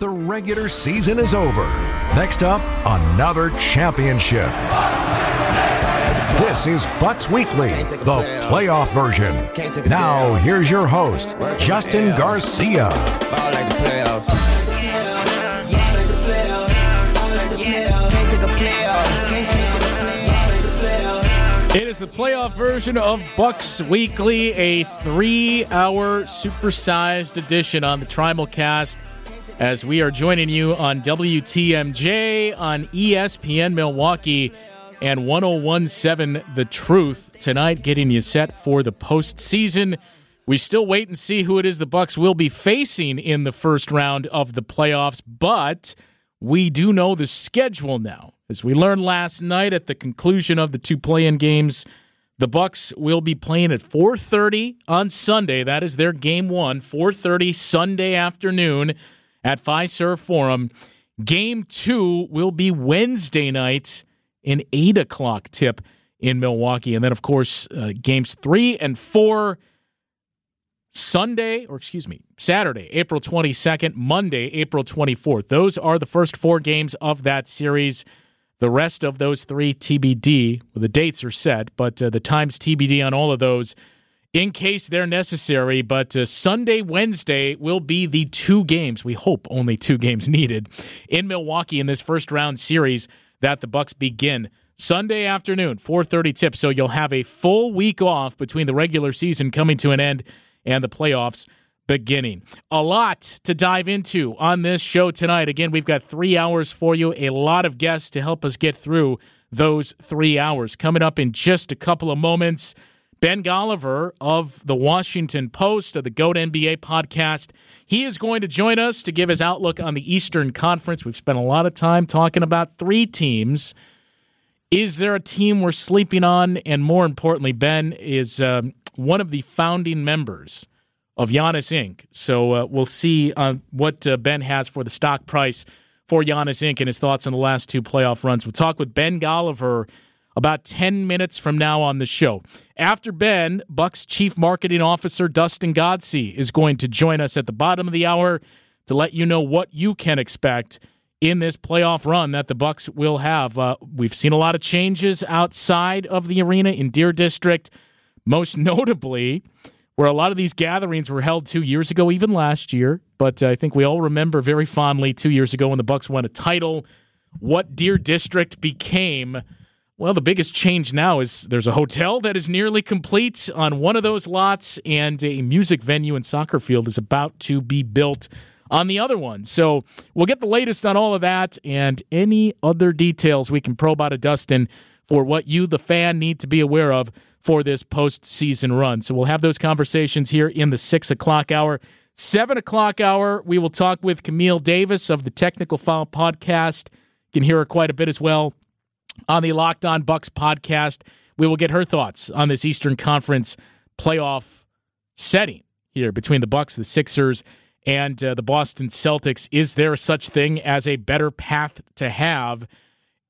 The regular season is over. Next up, another championship. This is Bucks Weekly, the playoff version. Now, here's your host, Justin Garcia. It is the playoff version of Bucks Weekly, a three-hour supersized edition on the Trimulcast. As we are joining you on WTMJ on ESPN Milwaukee and 1017 The Truth tonight, getting you set for the postseason. We still wait and see who it is the Bucks will be facing in the first round of the playoffs, but we do know the schedule now. As we learned last night at the conclusion of the two play-in games, the Bucks will be playing at 4:30 on Sunday. That is their game one, 4:30 Sunday afternoon at Fiserv Forum. Game two will be Wednesday night, an eight o'clock tip in Milwaukee, and then of course uh, games three and four. Sunday, or excuse me, Saturday, April 22nd, Monday, April 24th. Those are the first four games of that series. The rest of those three TBD, well, the dates are set, but uh, the times TBD on all of those in case they're necessary. But uh, Sunday, Wednesday will be the two games. We hope only two games needed in Milwaukee in this first round series that the Bucks begin Sunday afternoon, 4:30 tip. So you'll have a full week off between the regular season coming to an end and the playoffs beginning. A lot to dive into on this show tonight. Again, we've got three hours for you, a lot of guests to help us get through those three hours. Coming up in just a couple of moments, Ben Golliver of the Washington Post, of the GOAT NBA podcast. He is going to join us to give his outlook on the Eastern Conference. We've spent a lot of time talking about three teams. Is there a team we're sleeping on? And more importantly, Ben is um, one of the founding members of Giannis Inc. So uh, we'll see uh, what uh, Ben has for the stock price for Giannis Inc. and his thoughts on the last two playoff runs. We'll talk with Ben Golliver about 10 minutes from now on the show. After Ben, Bucks Chief Marketing Officer Dustin Godsey is going to join us at the bottom of the hour to let you know what you can expect in this playoff run that the Bucks will have. Uh, we've seen a lot of changes outside of the arena in Deer District, most notably where a lot of these gatherings were held two years ago, even last year. But I think we all remember very fondly two years ago when the Bucks won a title, what Deer District became. Well, the biggest change now is there's a hotel that is nearly complete on one of those lots, and a music venue and soccer field is about to be built on the other one. So we'll get the latest on all of that and any other details we can probe out of Dustin for what you, the fan, need to be aware of for this postseason run. So we'll have those conversations here in the six o'clock hour. Seven o'clock hour, we will talk with Camille Davis of the Technical Foul podcast. You can hear her quite a bit as well on the Locked On Bucks podcast. We will get her thoughts on this Eastern Conference playoff setting here between the Bucks, the Sixers, and uh, the Boston Celtics. Is there such thing as a better path to have?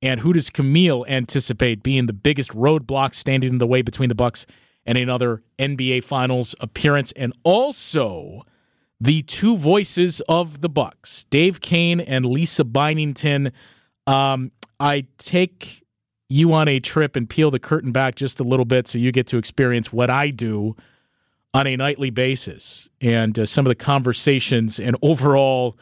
And who does Camille anticipate being the biggest roadblock standing in the way between the Bucks and another NBA Finals appearance? And also the two voices of the Bucks, Dave Koehn and Lisa Byington. Um, I take you on a trip and peel the curtain back just a little bit so you get to experience what I do on a nightly basis and uh, some of the conversations and overall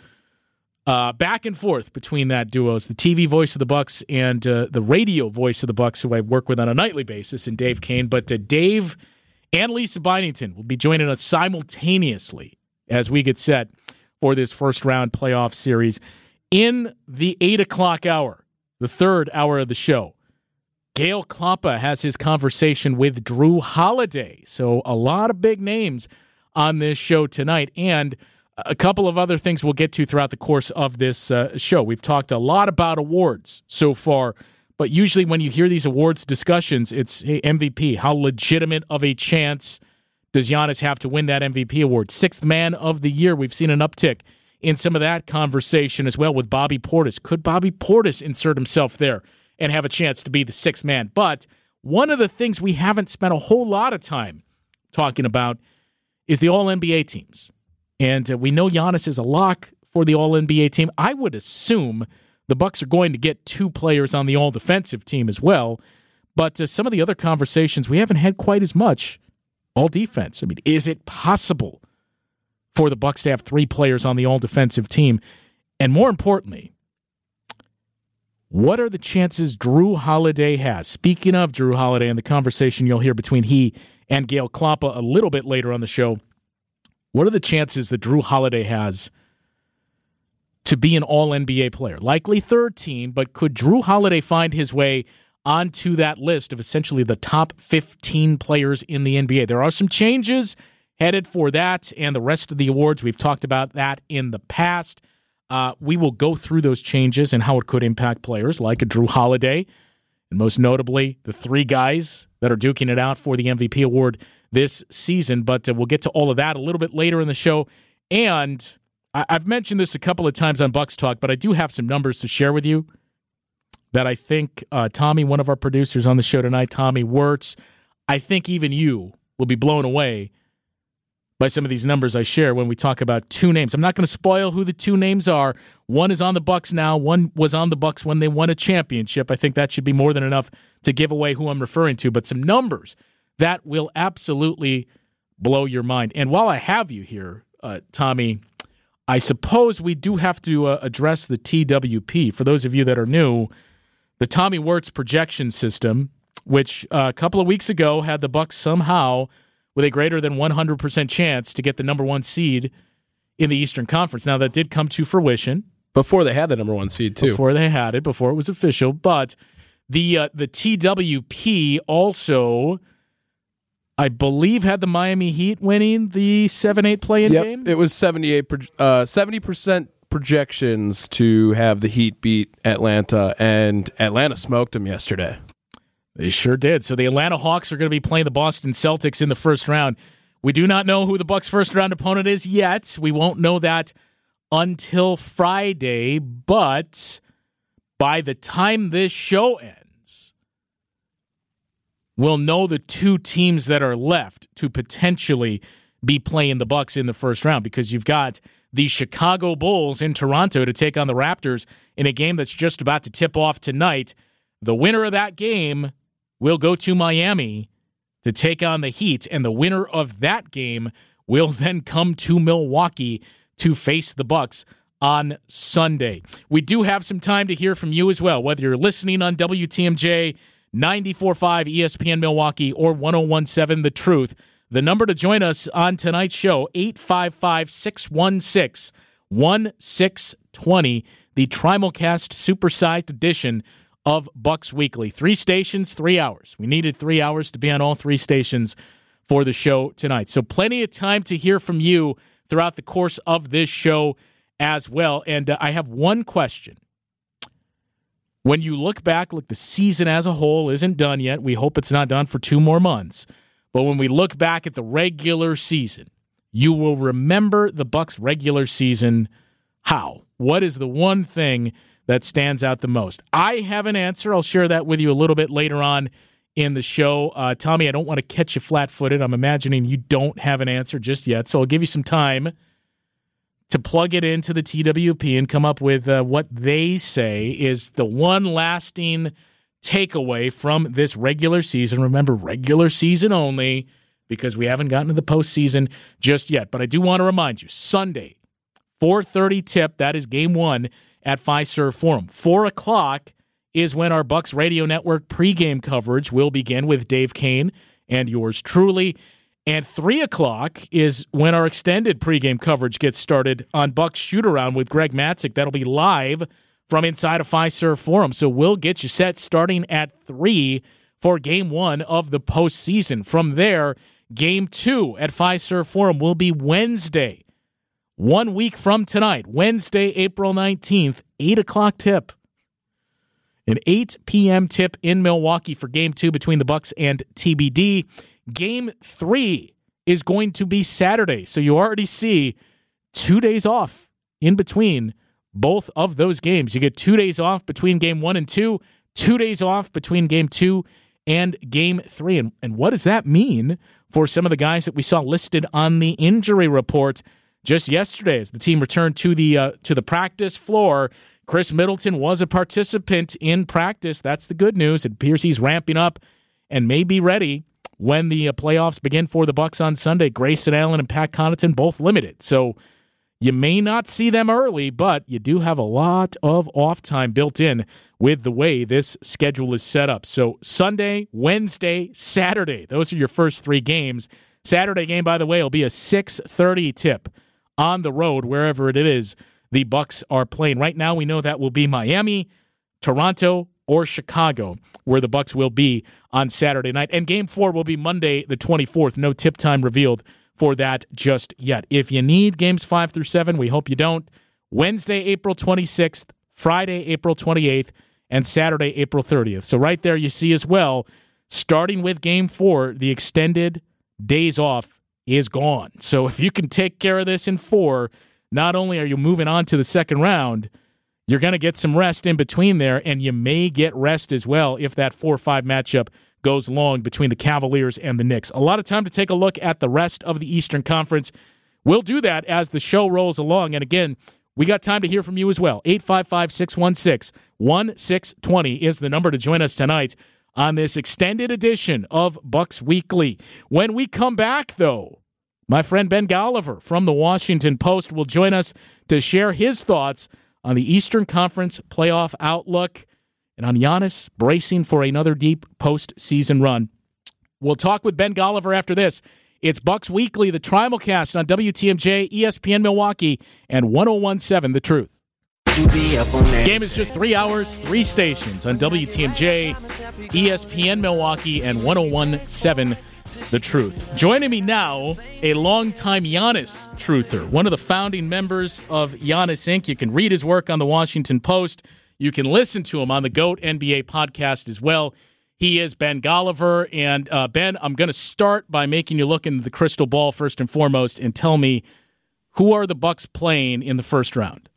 uh, back and forth between that duo is the TV voice of the Bucks and uh, the radio voice of the Bucks, who I work with on a nightly basis, and Dave Koehn. But uh, Dave and Lisa Byington will be joining us simultaneously as we get set for this first round playoff series in the eight o'clock hour, the third hour of the show. Gale Klappa has his conversation with Jrue Holiday. So a lot of big names on this show tonight, and a couple of other things we'll get to throughout the course of this uh, show. We've talked a lot about awards so far, but usually when you hear these awards discussions, it's hey, MVP. How legitimate of a chance does Giannis have to win that MVP award? Sixth man of the year. We've seen an uptick in some of that conversation as well with Bobby Portis. Could Bobby Portis insert himself there and have a chance to be the sixth man? But one of the things we haven't spent a whole lot of time talking about is the All NBA teams. And uh, we know Giannis is a lock for the All NBA team. I would assume the Bucks are going to get two players on the All Defensive team as well. But uh, some of the other conversations we haven't had quite as much. All defense. I mean, is it possible for the Bucks to have three players on the All Defensive team? And more importantly, what are the chances Jrue Holiday has? Speaking of Jrue Holiday and the conversation you'll hear between he and Gale Klappa a little bit later on the show, what are the chances that Jrue Holiday has to be an all NBA player? Likely third team, but could Jrue Holiday find his way onto that list of essentially the top 15 players in the NBA? There are some changes headed for that and the rest of the awards. We've talked about that in the past. Uh, we will go through those changes and how it could impact players like a Jrue Holiday, and most notably the three guys that are duking it out for the MVP award this season. But uh, we'll get to all of that a little bit later in the show. And I- I've mentioned this a couple of times on Bucks Talk, but I do have some numbers to share with you that I think uh, Tommy, one of our producers on the show tonight, Tommy Wirtz, I think even you will be blown away by some of these numbers I share when we talk about two names. I'm not going to spoil who the two names are. One is on the Bucks now. One was on the Bucks when they won a championship. I think that should be more than enough to give away who I'm referring to. But some numbers that will absolutely blow your mind. And while I have you here, uh, Tommy, I suppose we do have to uh, address the TWP. For those of you that are new, the Tommy Wirtz projection system, which uh, a couple of weeks ago had the Bucks somehow with a greater than 100% chance to get the number one seed in the Eastern Conference. Now, that did come to fruition. Before they had the number one seed, too. Before they had it, before it was official. But the uh, the TWP also, I believe, had the Miami Heat winning the 7 8 play in yep, game. It was 78 uh, 70% projections to have the Heat beat Atlanta, and Atlanta smoked them yesterday. They sure did. So the Atlanta Hawks are going to be playing the Boston Celtics in the first round. We do not know who the Bucks' first round opponent is yet. We won't know that until Friday, but by the time this show ends, we'll know the two teams that are left to potentially be playing the Bucks in the first round because you've got the Chicago Bulls in Toronto to take on the Raptors in a game that's just about to tip off tonight. The winner of that game will go to Miami to take on the Heat, and the winner of that game will then come to Milwaukee to face the Bucks on Sunday. We do have some time to hear from you as well, whether you're listening on WTMJ 94.5 ESPN Milwaukee or 1017 The Truth. The number to join us on tonight's show, 855 616 1620, the Trimulcast Supersized Edition of Bucks Weekly. Three stations, three hours. We needed three hours to be on all three stations for the show tonight. So, plenty of time to hear from you throughout the course of this show as well. And uh, I have one question. When you look back, look, the season as a whole isn't done yet. We hope it's not done for two more months. But when we look back at the regular season, you will remember the Bucks regular season how? What is the one thing that stands out the most? I have an answer. I'll share that with you a little bit later on in the show. Uh, Tommy, I don't want to catch you flat footed. I'm imagining you don't have an answer just yet. So I'll give you some time to plug it into the TWP and come up with uh, what they say is the one lasting takeaway from this regular season. Remember, regular season only because we haven't gotten to the postseason just yet. But I do want to remind you Sunday, 4:30 tip. That is game one at Fiserv Forum. Four o'clock is when our Bucks Radio Network pregame coverage will begin with Dave Koehn and yours truly. And three o'clock is when our extended pregame coverage gets started on Bucks Shoot Around with Greg Matzek. That'll be live from inside of Fiserv Forum. So we'll get you set starting at three for game one of the postseason. From there, game two at Fiserv Forum will be Wednesday one week from tonight, Wednesday, April 19th, 8 o'clock tip. An 8 p.m. tip in Milwaukee for game two between the Bucks and TBD. Game three is going to be Saturday. So you already see two days off in between both of those games. You get two days off between game one and two, two days off between game two and game three. And, and what does that mean for some of the guys that we saw listed on the injury report? Just yesterday as the team returned to the uh, to the practice floor. Khris Middleton was a participant in practice. That's the good news. It appears he's ramping up and may be ready when the uh, playoffs begin for the Bucks on Sunday. Grayson Allen and Pat Connaughton both limited, so you may not see them early, but you do have a lot of off time built in with the way this schedule is set up. So Sunday, Wednesday, Saturday, those are your first three games. Saturday game, by the way, will be a 6:30 tip on the road, wherever it is the Bucks are playing. Right now, we know that will be Miami, Toronto, or Chicago, where the Bucks will be on Saturday night. And game four will be Monday, the 24th. No tip time revealed for that just yet. If you need games five through seven, we hope you don't. Wednesday, April 26th, Friday, April 28th, and Saturday, April 30th. So, right there, you see as well, starting with game four, the extended days off is gone. So, if you can take care of this in four, not only are you moving on to the second round, you're going to get some rest in between there, and you may get rest as well if that 4 5 matchup goes long between the Cavaliers and the Knicks. A lot of time to take a look at the rest of the Eastern Conference. We'll do that as the show rolls along. And again, we got time to hear from you as well. 855 616 1620 is the number to join us tonight on this extended edition of Bucks Weekly. When we come back, though, my friend Ben Golliver from the Washington Post will join us to share his thoughts on the Eastern Conference playoff outlook and on Giannis bracing for another deep postseason run. We'll talk with Ben Golliver after this. It's Bucks Weekly, the Trimulcast on WTMJ, ESPN Milwaukee, and 1017 The Truth. Game is just three hours, three stations on WTMJ, ESPN Milwaukee, and 1017 The Truth. Joining me now, a longtime Giannis truther, one of the founding members of Giannis Inc. You can read his work on the Washington Post. You can listen to him on the GOAT NBA podcast as well. He is Ben Golliver. And uh, Ben, I'm going to start by making you look into the crystal ball first and foremost and tell me who are the Bucks playing in the first round?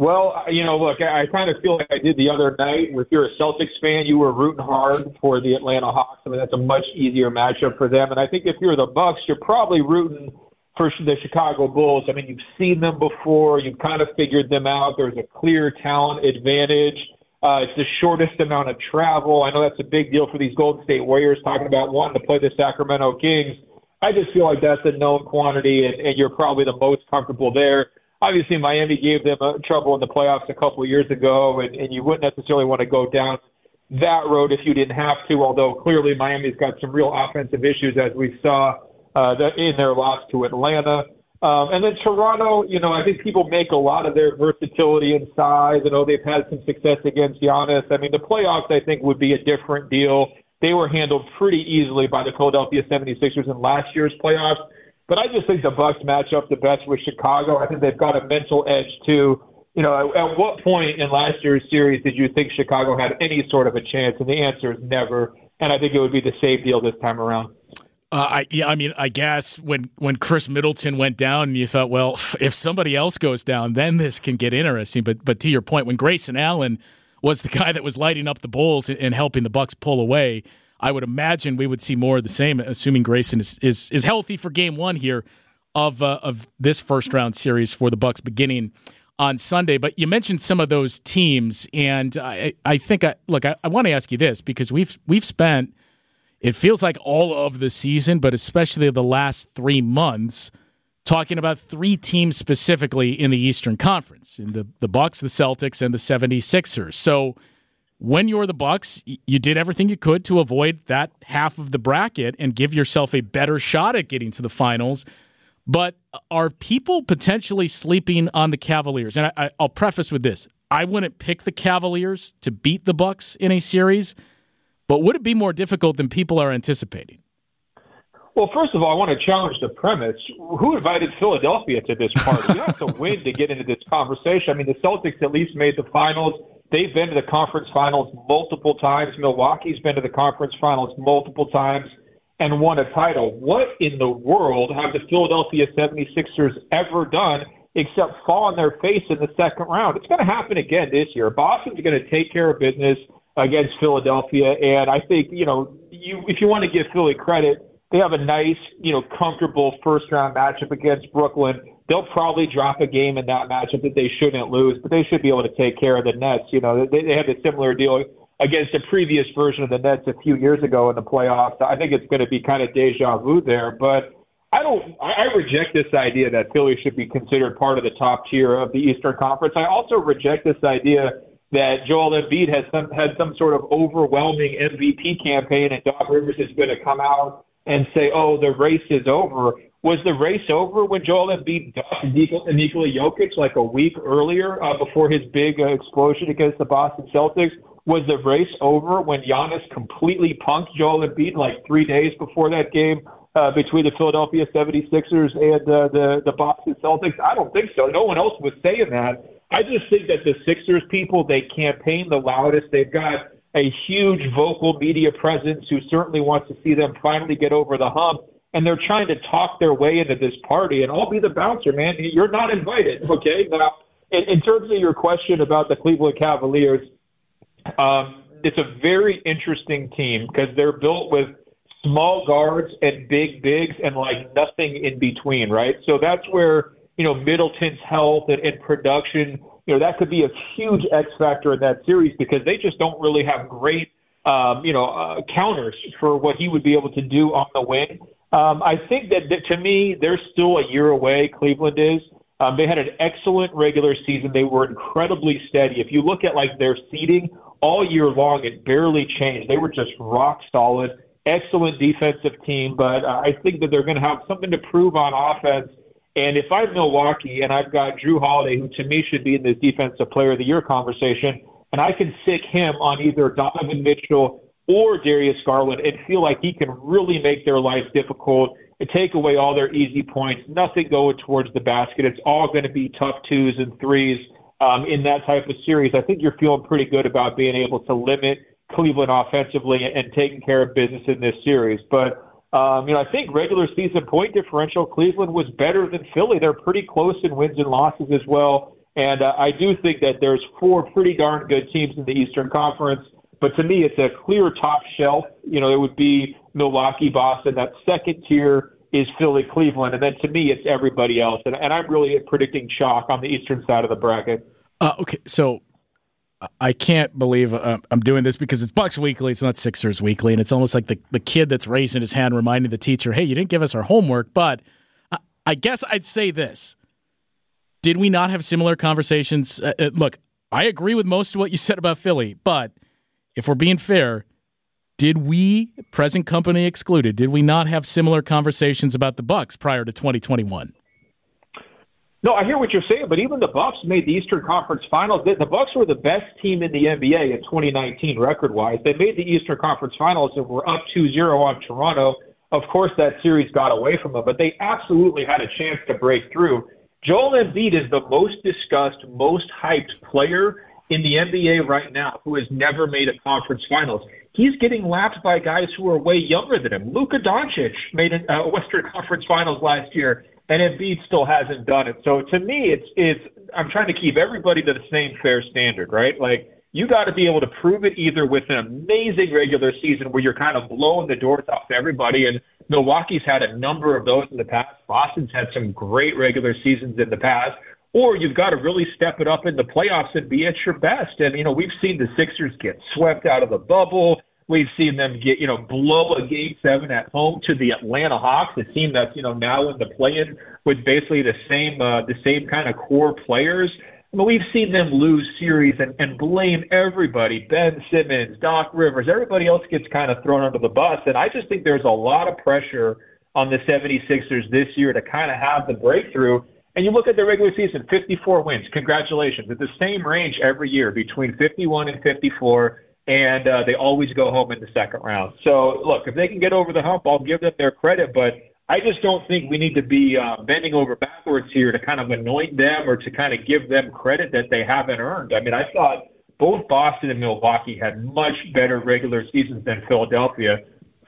Well, you know, look, I I kind of feel like I did the other night. If you're a Celtics fan, you were rooting hard for the Atlanta Hawks. I mean, that's a much easier matchup for them. And I think if you're the Bucks, you're probably rooting for the Chicago Bulls. I mean, you've seen them before. You've kind of figured them out. There's a clear talent advantage. Uh, it's the shortest amount of travel. I know that's a big deal for these Golden State Warriors talking about wanting to play the Sacramento Kings. I just feel like that's a known quantity, and, and you're probably the most comfortable there. Obviously, Miami gave them uh, trouble in the playoffs a couple of years ago, and, and you wouldn't necessarily want to go down that road if you didn't have to, although clearly Miami's got some real offensive issues, as we saw uh, in their loss to Atlanta. Um, and then Toronto, you know, I think people make a lot of their versatility and size. I know they've had some success against Giannis. I mean, the playoffs, I think, would be a different deal. They were handled pretty easily by the Philadelphia 76ers in last year's playoffs. But I just think the Bucks match up the best with Chicago. I think they've got a mental edge too. You know, at, at what point in last year's series did you think Chicago had any sort of a chance? And the answer is never. And I think it would be the same deal this time around. Uh, I yeah, I mean, I guess when when Khris Middleton went down, and you thought, well, if somebody else goes down, then this can get interesting. But but to your point, when Grayson Allen was the guy that was lighting up the Bulls and helping the Bucks pull away, I would imagine we would see more of the same, assuming Grayson is is, is healthy for Game One here of uh, of this first round series for the Bucks beginning on Sunday. But you mentioned some of those teams, and I I think I look, I, I want to ask you this because we've we've spent it feels like all of the season, but especially the last three months, talking about three teams specifically in the Eastern Conference, in the, the Bucks, the Celtics, and the 76ers. So when you're the Bucks, you did everything you could to avoid that half of the bracket and give yourself a better shot at getting to the finals. But uh, are people potentially sleeping on the Cavaliers? And I, will preface with this: I wouldn't pick the Cavaliers to beat the Bucks in a series. But would it be more difficult than people are anticipating? Well, first of all, I want to challenge the premise. Who invited Philadelphia to this party? you have to win to get into this conversation. I mean, the Celtics at least made the finals. They've been to the conference finals multiple times. Milwaukee's been to the conference finals multiple times and won a title. What in the world have the Philadelphia 76ers ever done except fall on their face in the second round? It's going to happen again this year. Boston's going to take care of business against Philadelphia. And I think, you know, you if you want to give Philly credit, They have a nice, you know, comfortable first round matchup against Brooklyn. They'll probably drop a game in that matchup that they shouldn't lose, but they should be able to take care of the Nets. You know, they, they had a similar deal against a previous version of the Nets a few years ago in the playoffs. I think it's going to be kind of deja vu there, but I don't. I reject this idea that Philly should be considered part of the top tier of the Eastern Conference. I also reject this idea that Joel Embiid has some had some sort of overwhelming MVP campaign, and Doc Rivers is going to come out and say, "Oh, the race is over." Was the race over when Joel Embiid dunked Nikola Jokic like a week earlier uh, before his big uh, explosion against the Boston Celtics? Was the race over when Giannis completely punked Joel Embiid like three days before that game uh, between the Philadelphia 76ers and uh, the, the Boston Celtics? I don't think so. No one else was saying that. I just think that the Sixers people, they campaign the loudest. They've got a huge vocal media presence who certainly wants to see them finally get over the hump. And they're trying to talk their way into this party, and I'll be the bouncer, man. You're not invited, okay? Now, in, in terms of your question about the Cleveland Cavaliers, um, it's a very interesting team because they're built with small guards and big bigs and like nothing in between, right? So that's where you know Middleton's health and, and production, you know, that could be a huge X factor in that series because they just don't really have great, um, you know, uh, counters for what he would be able to do on the wing. Um, I think that, that to me, they're still a year away. Cleveland is. Um, they had an excellent regular season. They were incredibly steady. If you look at like their seeding all year long, it barely changed. They were just rock solid, excellent defensive team. But uh, I think that they're going to have something to prove on offense. And if I'm Milwaukee and I've got Jrue Holiday, who to me should be in this defensive player of the year conversation, and I can stick him on either Donovan Mitchell or Darius Garland and feel like he can really make their life difficult and take away all their easy points, nothing going towards the basket. It's all going to be tough twos and threes um, in that type of series, I think you're feeling pretty good about being able to limit Cleveland offensively and taking care of business in this series. But um, you know, I think regular season point differential, Cleveland was better than Philly. They're pretty close in wins and losses as well. And uh, I do think that there's four pretty darn good teams in the Eastern Conference. But to me, it's a clear top shelf. You know, it would be Milwaukee, Boston. That second tier is Philly, Cleveland, and then to me, it's everybody else. And, and I'm really predicting chalk on the eastern side of the bracket. Uh, okay, so I can't believe uh, I'm doing this because it's Bucks Weekly, it's not Sixers Weekly, and it's almost like the, the kid that's raising his hand reminding the teacher, hey, you didn't give us our homework. But I, I guess I'd say this. Did we not have similar conversations? Uh, uh look, I agree with most of what you said about Philly, but if we're being fair, did we, present company excluded, did we not have similar conversations about the Bucks prior to 2021? No, I hear what you're saying, but even the Bucks made the Eastern Conference Finals. The, Bucks were the best team in the NBA in 2019 record-wise. They made the Eastern Conference Finals and were up 2-0 on Toronto. Of course, that series got away from them, but they absolutely had a chance to break through. Joel Embiid is the most discussed, most hyped player in the NBA right now who has never made a conference finals he's getting lapped by guys who are way younger than him. Luka Doncic made a uh, Western Conference Finals last year, and Embiid still hasn't done it. So to me, it's it's I'm trying to keep everybody to the same fair standard, right? Like you got to be able to prove it either with an amazing regular season where you're kind of blowing the doors off everybody, and Milwaukee's had a number of those in the past. Boston's had some great regular seasons in the past or you've got to really step it up in the playoffs and be at your best. And, you know, we've seen the Sixers get swept out of the bubble. We've seen them get, you know, blow a game seven at home to the Atlanta Hawks, a team that's, you know, now in the play-in with basically the same, uh, the same kind of core players. I mean, we've seen them lose series and, and blame everybody, Ben Simmons, Doc Rivers, everybody else gets kind of thrown under the bus. And I just think there's a lot of pressure on the 76ers this year to kind of have the breakthrough. And you look at the regular season, 54 wins. Congratulations. It's the same range every year between 51 and 54, and uh, they always go home in the second round. So, look, if they can get over the hump, I'll give them their credit, but I just don't think we need to be uh, bending over backwards here to kind of anoint them or to kind of give them credit that they haven't earned. I mean, I thought both Boston and Milwaukee had much better regular seasons than Philadelphia.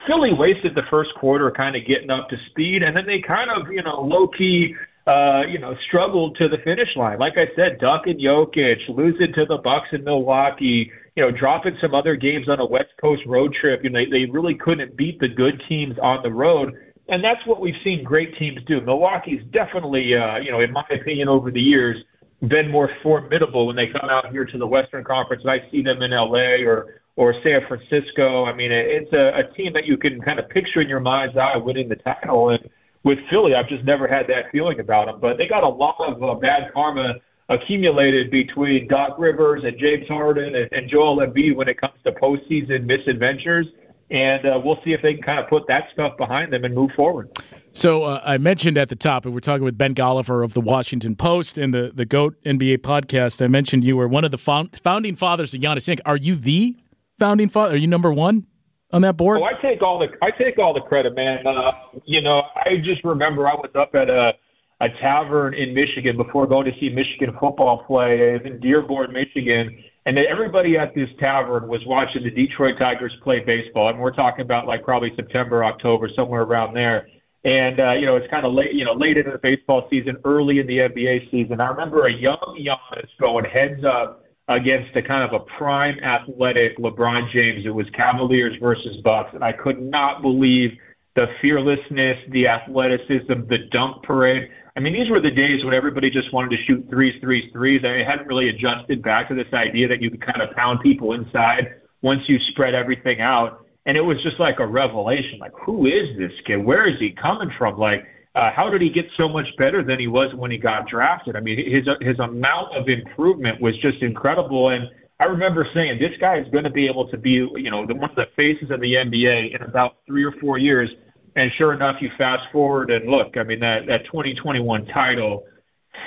Philly wasted the first quarter kind of getting up to speed, and then they kind of, you know, low key uh, you know, struggled to the finish line. Like I said, Duck and Jokic, losing to the Bucks in Milwaukee, you know, dropping some other games on a West Coast road trip. You know, they, they really couldn't beat the good teams on the road. And that's what we've seen great teams do. Milwaukee's definitely, uh, you know, in my opinion, over the years, been more formidable when they come out here to the Western Conference. And I see them in LA or or San Francisco. I mean, it's a, a team that you can kind of picture in your mind's eye winning the title. And with Philly, I've just never had that feeling about them. But they got a lot of uh, bad karma accumulated between Doc Rivers and James Harden and, and Joel Embiid when it comes to postseason misadventures. And uh, we'll see if they can kind of put that stuff behind them and move forward. So uh, I mentioned at the top, and we're talking with Ben Golliver of the Washington Post and the, the GOAT NBA podcast. I mentioned you were one of the founding fathers of Giannis Inc. Are you the founding father? Are you number one on that board? Oh, I take all the I take all the credit, man. Uh, you know, I just remember I was up at a a tavern in Michigan before going to see Michigan football play in Dearborn, Michigan. And everybody at this tavern was watching the Detroit Tigers play baseball. And we're talking about like probably September, October, somewhere around there. And uh, you know, it's kind of late, you know, late into the baseball season, early in the NBA season. I remember a young Giannis going heads up against a kind of a prime athletic LeBron James. It was Cavaliers versus Bucks, and I could not believe the fearlessness, the athleticism, the dunk parade. I mean, these were the days when everybody just wanted to shoot threes, threes, threes. I hadn't really adjusted back to this idea that you could kind of pound people inside once you spread everything out. And it was just like a revelation. Like, who is this kid? Where is he coming from? Like, uh, how did he get so much better than he was when he got drafted? I mean, his his amount of improvement was just incredible. And I remember saying, this guy is going to be able to be, you know, the, one of the faces of the NBA in about three or four years. And sure enough, you fast forward and look, I mean, that, that 2021 title,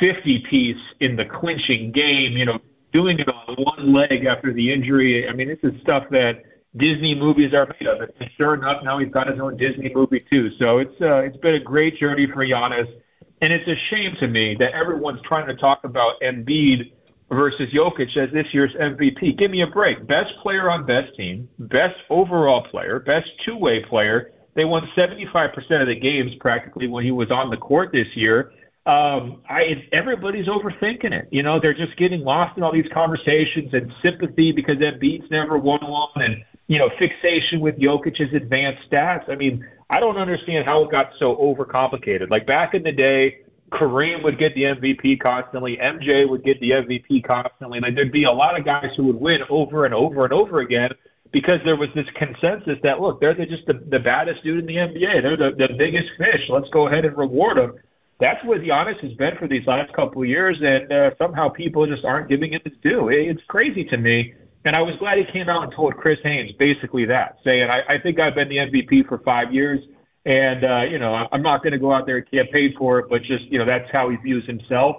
50 piece in the clinching game, you know, doing it on one leg after the injury. I mean, this is stuff that Disney movies are made of. And sure enough, now he's got his own Disney movie too. So it's uh, it's been a great journey for Giannis, and it's a shame to me that everyone's trying to talk about Embiid versus Jokic as this year's MVP. Give me a break. Best player on best team, best overall player, best two way player they won 75% of the games practically when he was on the court this year. Um, I, everybody's overthinking it. You know, they're just getting lost in all these conversations and sympathy because Embiid's never won one, and you know, fixation with Jokic's advanced stats. I mean, I don't understand how it got so overcomplicated. Like back in the day, Kareem would get the MVP constantly, MJ would get the MVP constantly, and there'd be a lot of guys who would win over and over and over again because there was this consensus that look, they're the, just the, the baddest dude in the NBA. They're the, the biggest fish. Let's go ahead and reward them. That's what Giannis has been for these last couple of years, and uh, somehow people just aren't giving it its due. It's crazy to me. And I was glad he came out and told Chris Haynes basically that, saying, I, I think I've been the MVP for five years, and, uh, you know, I'm not going to go out there and campaign for it, but just, you know, that's how he views himself.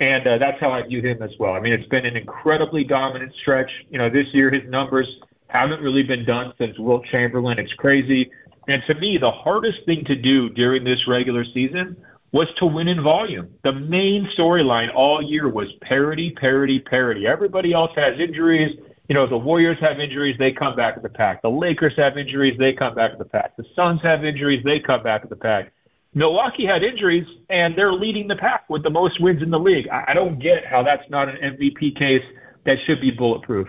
And uh, that's how I view him as well. I mean, it's been an incredibly dominant stretch. You know, this year his numbers haven't really been done since Wilt Chamberlain. It's crazy. And to me, the hardest thing to do during this regular season was to win in volume. The main storyline all year was parity, parity, parity. Everybody else has injuries. You know, the Warriors have injuries, they come back to the pack. The Lakers have injuries, they come back to the pack. The Suns have injuries, they come back to the pack. Milwaukee had injuries, and they're leading the pack with the most wins in the league. I don't get how that's not an MVP case that should be bulletproof.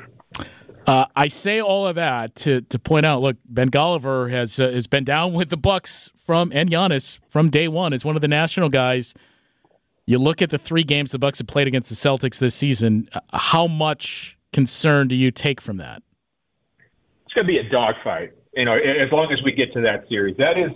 Uh, I say all of that to to point out. Look, Ben Golliver has uh, has been down with the Bucks from and Giannis from day one as one of the national guys. You look at the three games the Bucks have played against the Celtics this season. Uh, how much concern do you take from that? It's going to be a dogfight. You know, as long as we get to that series, that is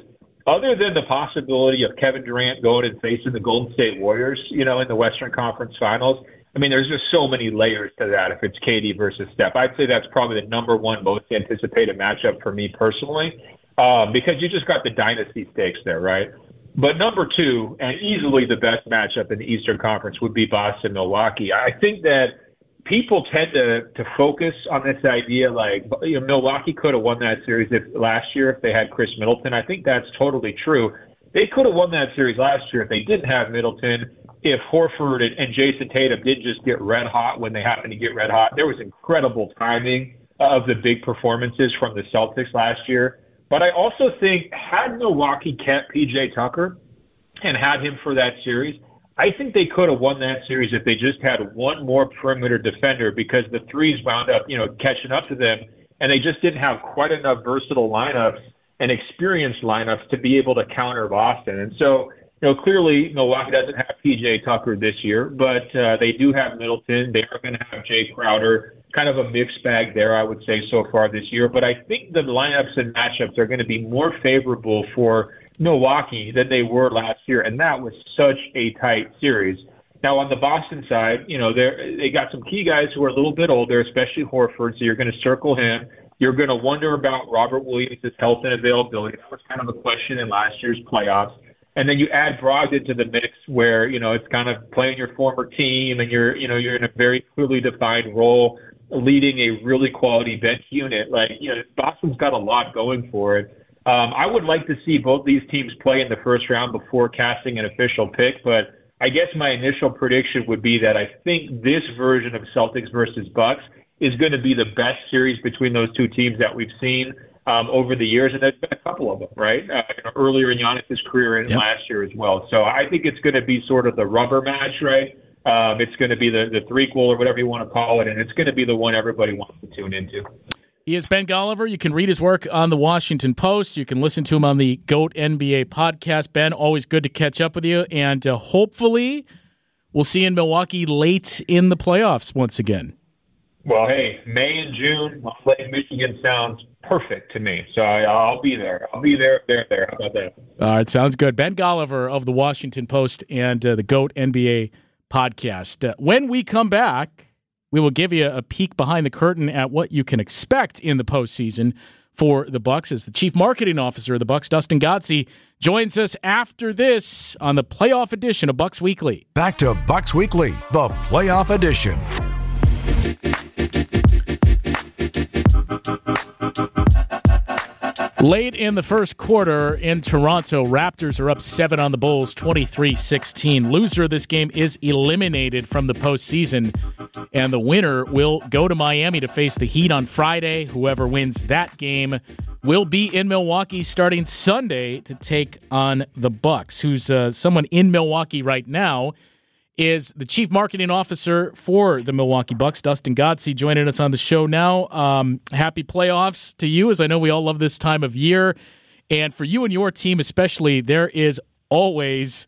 other than the possibility of Kevin Durant going and facing the Golden State Warriors. You know, in the Western Conference Finals I mean, there's just so many layers to that. If it's KD versus Steph, I'd say that's probably the number one most anticipated matchup for me personally, um, because you just got the dynasty stakes there, right? But number two, and easily the best matchup in the Eastern Conference would be Boston Milwaukee. I think that people tend to to focus on this idea like you know Milwaukee could have won that series if last year if they had Khris Middleton. I think that's totally true. They could have won that series last year if they didn't have Middleton if Horford and, and Jayson Tatum did just get red hot when they happened to get red hot. There was incredible timing of the big performances from the Celtics last year. But I also think had Milwaukee kept PJ Tucker and had him for that series, I think they could have won that series if they just had one more perimeter defender because the threes wound up, you know, catching up to them, and they just didn't have quite enough versatile lineups and experienced lineups to be able to counter Boston. And so, you know, clearly Milwaukee doesn't have PJ Tucker this year, but uh, they do have Middleton. They are going to have Jay Crowder. Kind of a mixed bag there, I would say, so far this year. But I think the lineups and matchups are going to be more favorable for Milwaukee than they were last year, and that was such a tight series. Now on the Boston side, you know they they got some key guys who are a little bit older, especially Horford. So you're going to circle him. You're going to wonder about Robert Williams' health and availability. That was kind of a question in last year's playoffs. And then you add Brogdon to the mix, where you know it's kind of playing your former team, and you're you know you're in a very clearly defined role, leading a really quality bench unit. Like you know, Boston's got a lot going for it. Um, I would like to see both these teams play in the first round before casting an official pick, but I guess my initial prediction would be that I think this version of Celtics versus Bucks is going to be the best series between those two teams that we've seen um, over the years, and there's been a couple of them, right? Uh, earlier in Giannis's career and yep. last year as well. So I think it's going to be sort of the rubber match, right? Um, it's going to be the the threequel or whatever you want to call it, and it's going to be the one everybody wants to tune into. He is Ben Golliver. You can read his work on the Washington Post. You can listen to him on the GOAT NBA podcast. Ben, always good to catch up with you. And uh, hopefully, we'll see you in Milwaukee late in the playoffs once again. Well, hey, May and June, Lake Michigan sounds perfect to me. So I, will be there. I'll be there, there, there. How about that? All right, sounds good. Ben Golliver of the Washington Post and uh, the GOAT NBA podcast. Uh, when we come back, we will give you a peek behind the curtain at what you can expect in the postseason for the Bucks as the chief marketing officer of the Bucks, Dustin Godsey, joins us after this on the playoff edition of Bucks Weekly. Back to Bucks Weekly, the playoff edition. Late in the first quarter in Toronto, Raptors are up seven on the Bulls, 23 16. Loser of this game is eliminated from the postseason, and the winner will go to Miami to face the Heat on Friday. Whoever wins that game will be in Milwaukee starting Sunday to take on the Bucks, who's uh, someone in Milwaukee right now is the chief marketing officer for the Milwaukee Bucks, Dustin Godsey, joining us on the show now. Um, happy playoffs to you, as I know we all love this time of year. And for you and your team, especially, there is always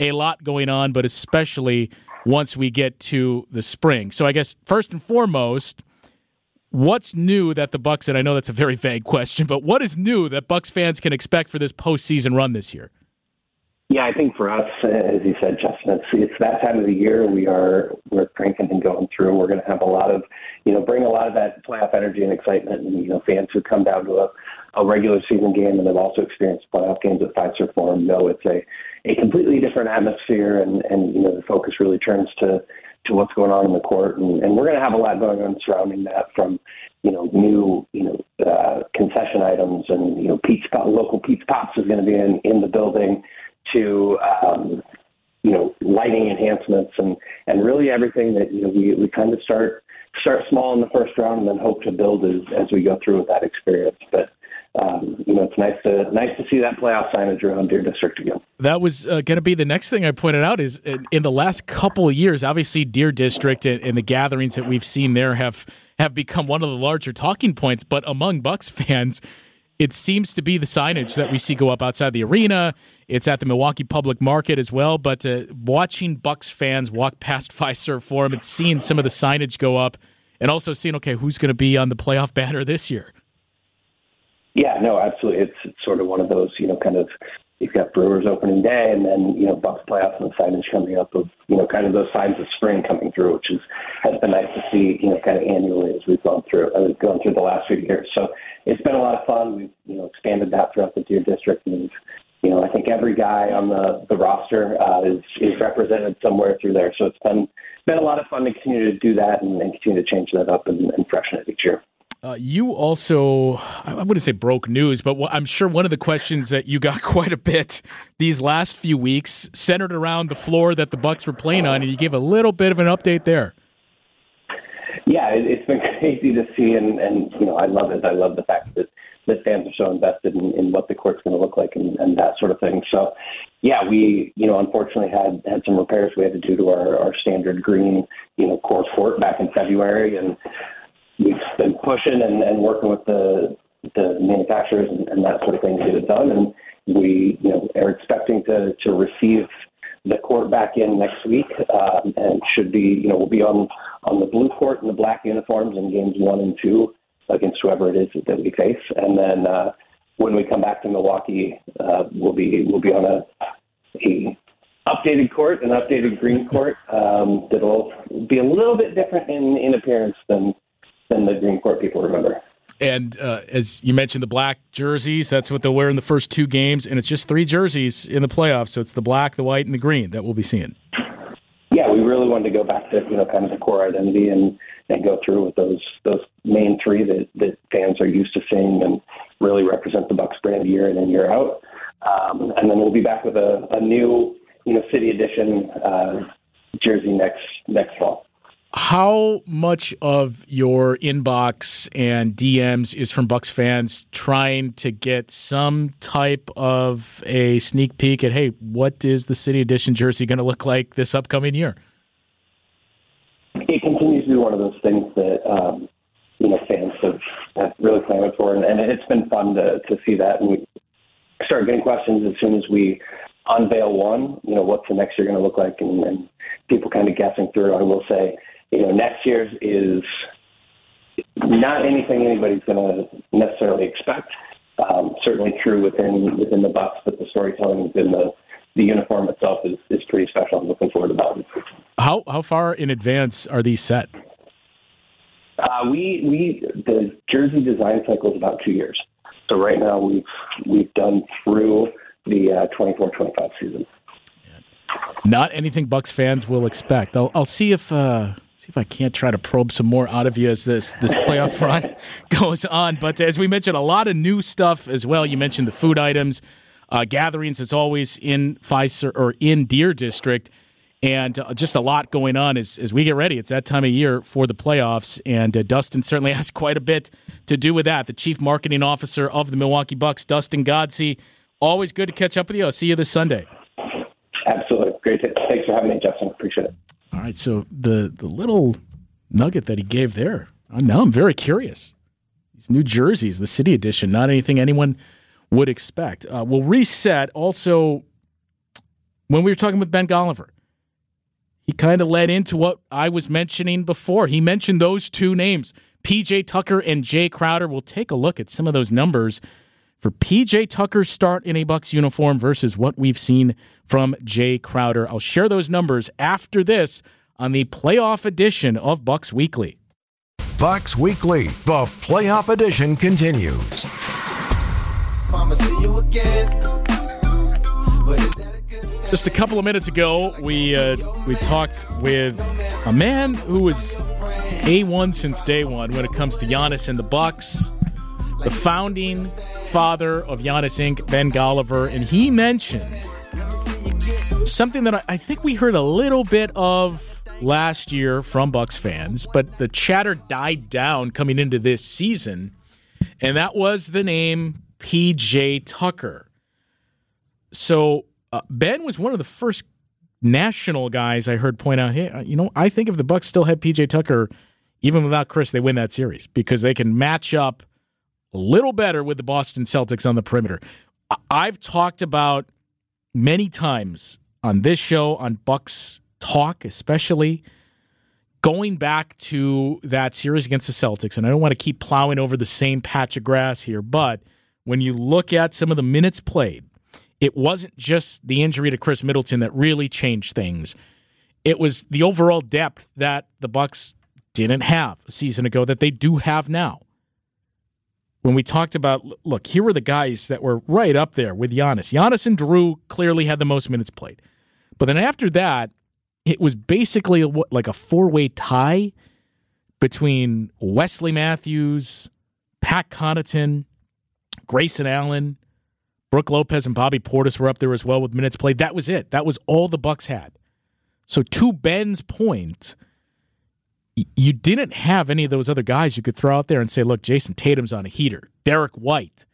a lot going on, but especially once we get to the spring. So I guess first and foremost, what's new that the Bucks and I know that's a very vague question, but what is new that Bucks fans can expect for this postseason run this year? Yeah, I think for us, as you said, Justin, it's it's that time of the year. We are we're cranking and going through. We're going to have a lot of, you know, bring a lot of that playoff energy and excitement. And you know, fans who come down to a, a regular season game and have also experienced playoff games at Fiserv Forum know it's a a completely different atmosphere, and and you know, the focus really turns to to what's going on in the court, and, and we're going to have a lot going on surrounding that from you know new you know uh, concession items and you know Pete's local Pete's Pops is going to be in in the building to um, you know lighting enhancements and and really everything that you know we we kind of start start small in the first round and then hope to build as as we go through with that experience. But um, you know, it's nice to nice to see that playoff signage around Deer District again. That was uh, going to be the next thing I pointed out. Is in, in the last couple of years, obviously Deer District and, and, the gatherings that we've seen there have have become one of the larger talking points. But among Bucks fans, it seems to be the signage that we see go up outside the arena. It's at the Milwaukee Public Market as well. But uh, watching Bucks fans walk past Fiserv Forum and seeing some of the signage go up, and also seeing okay, who's going to be on the playoff banner this year? Yeah, no, absolutely. It's, it's sort of one of those, you know, kind of you've got Brewers opening day, and then you know Bucks playoffs and the signage coming up of you know kind of those signs of spring coming through, which is has been nice to see you know kind of annually as we've gone through uh, gone through the last few years. So it's been a lot of fun. We've you know expanded that throughout the Deer District, and you know I think every guy on the the roster uh, is is represented somewhere through there. So it's been been a lot of fun to continue to do that and, and continue to change that up and, and freshen it each year. Uh, you also, I wouldn't say broke news, but I'm sure one of the questions that you got quite a bit these last few weeks centered around the floor that the Bucks were playing on, and you gave a little bit of an update there. Yeah, it's been crazy to see, and, and you know, I love it. I love the fact that that fans are so invested in, in what the court's going to look like and, and that sort of thing. So, yeah, we you know unfortunately had had some repairs we had to do to our, our standard green you know core court back in February, and we've been pushing and, and working with the the manufacturers and, and that sort of thing to get it done. And we you know are expecting to to receive the court back in next week, um, and should be you know we'll be on on the blue court in the black uniforms in games one and two against whoever it is that we face, and then uh, when we come back to Milwaukee, uh, we'll be we'll be on a, a updated court, an updated green court um, that'll be a little bit different in in appearance than than the green court people remember. And uh, as you mentioned, the black jerseys, that's what they'll wear in the first two games. And it's just three jerseys in the playoffs. So it's the black, the white, and the green that we'll be seeing. Yeah, we really wanted to go back to, you know, kind of the core identity and, and go through with those those main three that, that fans are used to seeing and really represent the Bucks brand year in and year out. Um, and then we'll be back with a, a new, you know, city edition uh, jersey next next fall. How much of your inbox and DMs is from Bucks fans trying to get some type of a sneak peek at, hey, what is the City Edition jersey going to look like this upcoming year? It continues to be one of those things that um, you know fans have, have really clamored for, and, and it's been fun to to see that. And we start getting questions as soon as we unveil one. You know, what's the next year going to look like, and, and people kind of guessing through. I will say you know, next year's is not anything anybody's going to necessarily expect. Um, certainly true within within the Bucks, but the storytelling within the the uniform itself is, is pretty special. I'm looking forward to that. How how far in advance are these set? Uh, we we the jersey design cycle is about two years. So right now we've we've done through the uh, 24-25 season. Not anything Bucks fans will expect. I'll, I'll see if uh, see if I can't try to probe some more out of you as this this playoff run goes on. But as we mentioned, a lot of new stuff as well. You mentioned the food items, uh, gatherings as always in Fiserv or in Deer District, and uh, just a lot going on as as we get ready. It's that time of year for the playoffs, and uh, Dustin certainly has quite a bit to do with that. The chief marketing officer of the Milwaukee Bucks, Dustin Godsey. Always good to catch up with you. I'll see you this Sunday. Absolutely. Great. Thanks for having me, Justin. Right, so the the little nugget that he gave there, now I'm very curious. These new jerseys, the city edition, not anything anyone would expect. Uh, we'll reset. Also, when we were talking with Ben Golliver, he kind of led into what I was mentioning before. He mentioned those two names, PJ Tucker and Jae Crowder. We'll take a look at some of those numbers for PJ Tucker's start in a Bucks uniform versus what we've seen from Jae Crowder. I'll share those numbers after this on the playoff edition of Bucks Weekly. Bucks Weekly, the playoff edition continues. Just a couple of minutes ago, we uh, we talked with a man who was a one since day one when it comes to Giannis and the Bucks the founding father of Giannis Inc., Ben Golliver, and he mentioned something that I think we heard a little bit of last year from Bucks fans, but the chatter died down coming into this season, and that was the name PJ Tucker. So uh, Ben was one of the first national guys I heard point out, hey, uh, you know, I think if the Bucks still had PJ Tucker, even without Khris, they win that series because they can match up a little better with the Boston Celtics on the perimeter. I've talked about many times on this show, on Bucks Talk, especially going back to that series against the Celtics, and I don't want to keep plowing over the same patch of grass here, but when you look at some of the minutes played, it wasn't just the injury to Khris Middleton that really changed things. It was the overall depth that the Bucks didn't have a season ago that they do have now when we talked about look, here were the guys that were right up there with Giannis. Giannis and Jrue clearly had the most minutes played. But then after that, it was basically a, like a four-way tie between Wesley Matthews, Pat Connaughton, Grayson Allen, Brook Lopez and Bobby Portis were up there as well with minutes played. That was it. That was all the Bucks had. So to Ben's point, you didn't have any of those other guys you could throw out there and say, look, Jayson Tatum's on a heater. Derrick White.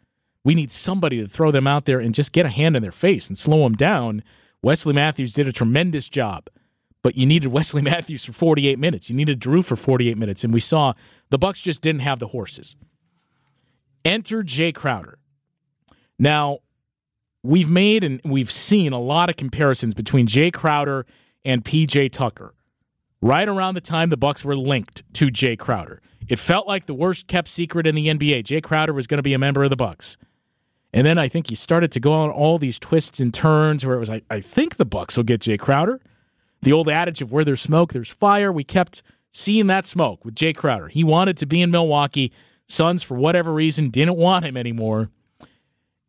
We need somebody to throw them out there and just get a hand in their face and slow them down. Wesley Matthews did a tremendous job, but you needed Wesley Matthews for 48 minutes. You needed Jrue for 48 minutes, and we saw the Bucks just didn't have the horses. Enter Jae Crowder. Now, we've made and we've seen a lot of comparisons between Jae Crowder and PJ Tucker right around the time the Bucks were linked to Jae Crowder. It felt like the worst kept secret in the NBA. Jae Crowder was going to be a member of the Bucks. And then I think he started to go on all these twists and turns where it was like, I think the Bucks will get Jae Crowder. The old adage of where there's smoke, there's fire. We kept seeing that smoke with Jae Crowder. He wanted to be in Milwaukee. Suns, for whatever reason, didn't want him anymore.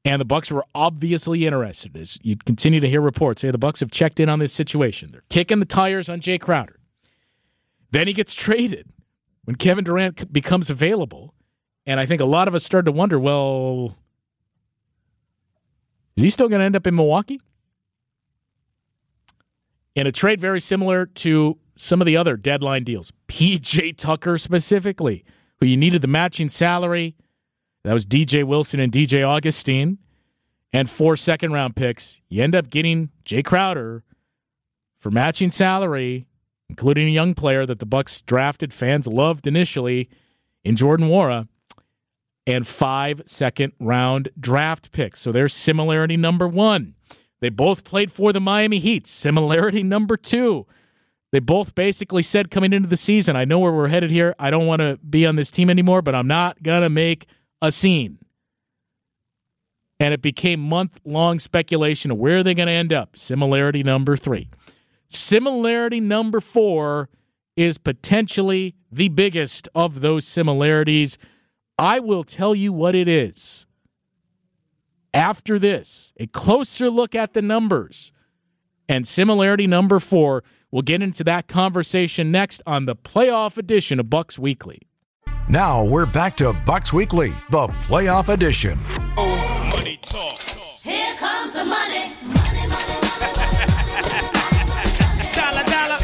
And the Bucks were obviously interested. As you continue to hear reports, say the Bucks have checked in on this situation. They're kicking the tires on Jae Crowder. Then he gets traded when Kevin Durant becomes available. And I think a lot of us started to wonder, well, is he still going to end up in Milwaukee? In a trade very similar to some of the other deadline deals, PJ Tucker specifically, who you needed the matching salary. That was DJ Wilson and DJ Augustin, and four second round picks. You end up getting Jae Crowder for matching salary, including a young player that the Bucks drafted fans loved initially in Jordan Nwora and five second round draft picks. So there's similarity number one. They both played for the Miami Heat. Similarity number two. They both basically said coming into the season, I know where we're headed here. I don't want to be on this team anymore, but I'm not going to make a scene. And it became month long speculation of where they're they going to end up. Similarity number three. Similarity number four is potentially the biggest of those similarities. I will tell you what it is. After this, a closer look at the numbers and similarity number four. We'll get into that conversation next on the playoff edition of Bucks Weekly. Now we're back to Bucks Weekly, the playoff edition. Money talk. Here comes the money. Money, money,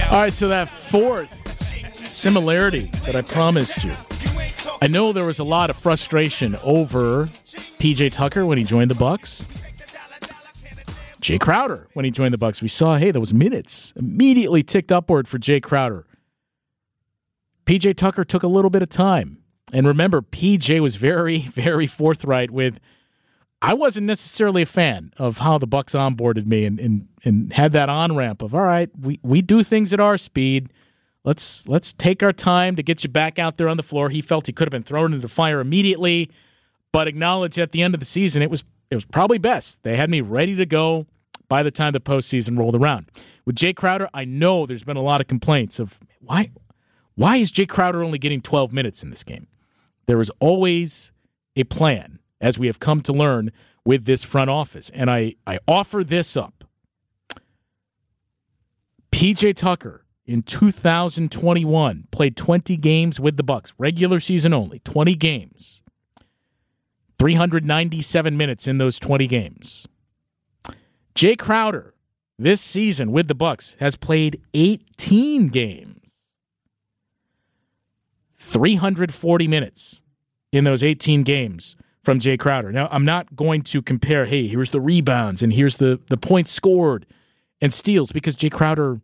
All right, so that fourth similarity that I promised you. I know there was a lot of frustration over PJ Tucker when he joined the Bucks. Jae Crowder when he joined the Bucks. We saw, hey, those minutes immediately ticked upward for Jae Crowder. PJ Tucker took a little bit of time. And remember, PJ was very, very forthright with I wasn't necessarily a fan of how the Bucks onboarded me and, and, and had that on ramp of all right, we, we do things at our speed. Let's let's take our time to get you back out there on the floor. He felt he could have been thrown into the fire immediately, but acknowledged at the end of the season it was it was probably best. They had me ready to go by the time the postseason rolled around. With Jae Crowder, I know there's been a lot of complaints of why why is Jae Crowder only getting 12 minutes in this game? There was always a plan, as we have come to learn with this front office. And I, I offer this up. PJ Tucker in 2021 played 20 games with the Bucks, regular season only, 20 games. 397 minutes in those 20 games. Jae Crowder this season with the Bucks has played 18 games. 340 minutes in those 18 games from Jae Crowder. Now, I'm not going to compare, hey, here's the rebounds and here's the, the points scored and steals because Jae Crowder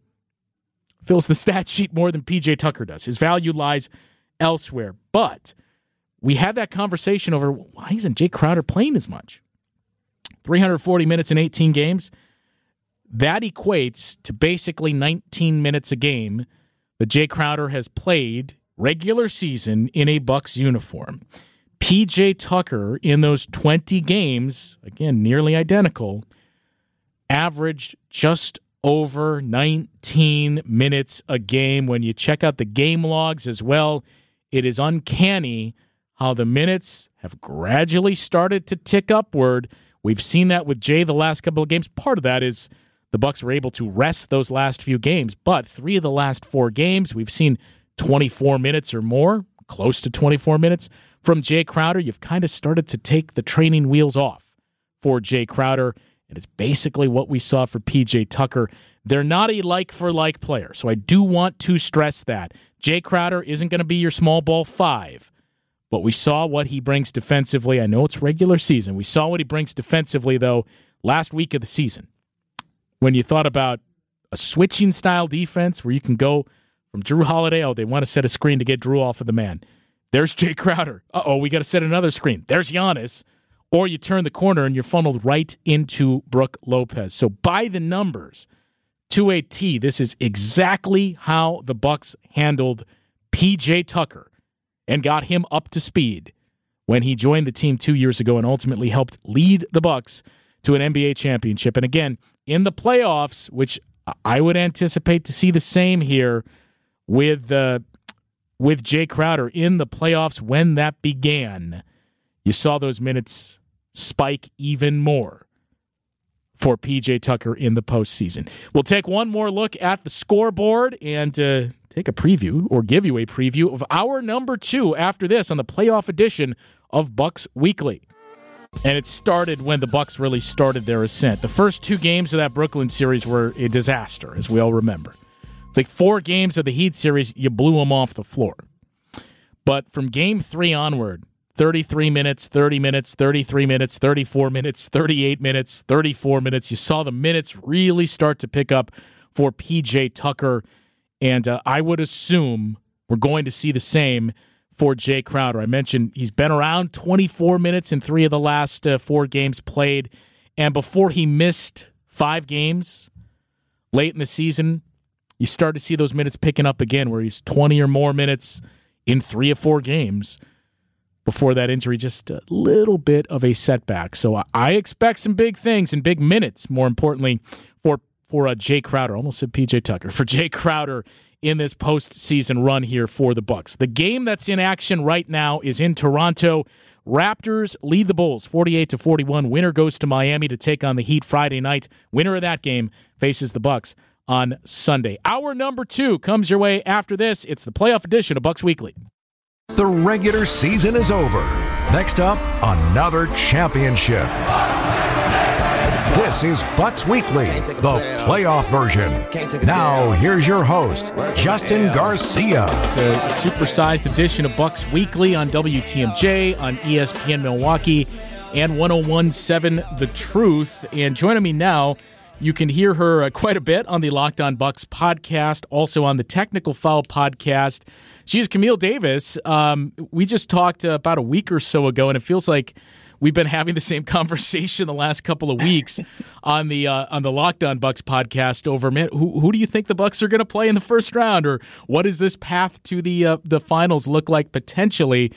fills the stat sheet more than PJ Tucker does. His value lies elsewhere. But we had that conversation over why isn't Jae Crowder playing as much? 340 minutes in 18 games. That equates to basically 19 minutes a game that Jae Crowder has played regular season in a Bucks uniform. PJ Tucker in those 20 games, again, nearly identical, averaged just over 19 minutes a game. When you check out the game logs as well, it is uncanny how the minutes have gradually started to tick upward. We've seen that with Jae the last couple of games. Part of that is the Bucks were able to rest those last few games, but three of the last four games we've seen 24 minutes or more, close to 24 minutes from Jae Crowder. You've kind of started to take the training wheels off for Jae Crowder. And it's basically what we saw for PJ Tucker. They're not a like for like player. So I do want to stress that. Jae Crowder isn't going to be your small ball five, but we saw what he brings defensively. I know it's regular season. We saw what he brings defensively, though, last week of the season. When you thought about a switching style defense where you can go from Jrue Holiday, oh, they want to set a screen to get Jrue off of the man. There's Jae Crowder. Uh oh, we got to set another screen. There's Giannis. Or you turn the corner and you're funneled right into Brook Lopez. So by the numbers, to a T, this is exactly how the Bucks handled PJ Tucker and got him up to speed when he joined the team 2 years ago and ultimately helped lead the Bucks to an NBA championship. And again, in the playoffs, which I would anticipate to see the same here with uh, with Jae Crowder in the playoffs when that began. You saw those minutes spike even more for PJ Tucker in the postseason. We'll take one more look at the scoreboard and uh, take a preview or give you a preview of our number two after this on the playoff edition of Bucks Weekly. And it started when the Bucks really started their ascent. The first two games of that Brooklyn series were a disaster, as we all remember. The four games of the Heat series, you blew them off the floor. But from game three onward, 33 minutes, 30 minutes, 33 minutes, 34 minutes, 38 minutes, 34 minutes. You saw the minutes really start to pick up for PJ Tucker. And uh, I would assume we're going to see the same for Jae Crowder. I mentioned he's been around 24 minutes in three of the last uh, four games played. And before he missed five games late in the season, you start to see those minutes picking up again, where he's 20 or more minutes in three or four games before that injury, just a little bit of a setback. So I expect some big things and big minutes, more importantly, for for uh, Jae Crowder. Almost said PJ Tucker for Jae Crowder in this postseason run here for the Bucks. The game that's in action right now is in Toronto. Raptors lead the Bulls 48 to 41. Winner goes to Miami to take on the Heat Friday night. Winner of that game faces the Bucks on Sunday. Hour number 2 comes your way after this. It's the playoff edition of Bucks Weekly. The regular season is over. Next up, another championship. This is Bucks Weekly, the playoff version. Now, here's your host, Justin Garcia. It's a supersized edition of Bucks Weekly on WTMJ, on ESPN Milwaukee, and 1017 The Truth. And joining me now, you can hear her uh, quite a bit on the Locked On Bucks podcast, also on the Technical Foul podcast. She's Camille Davis. Um, we just talked uh, about a week or so ago, and it feels like we've been having the same conversation the last couple of weeks on the uh, on the Locked On Bucks podcast. Over man, who who do you think the Bucks are going to play in the first round, or what does this path to the uh, the finals look like potentially?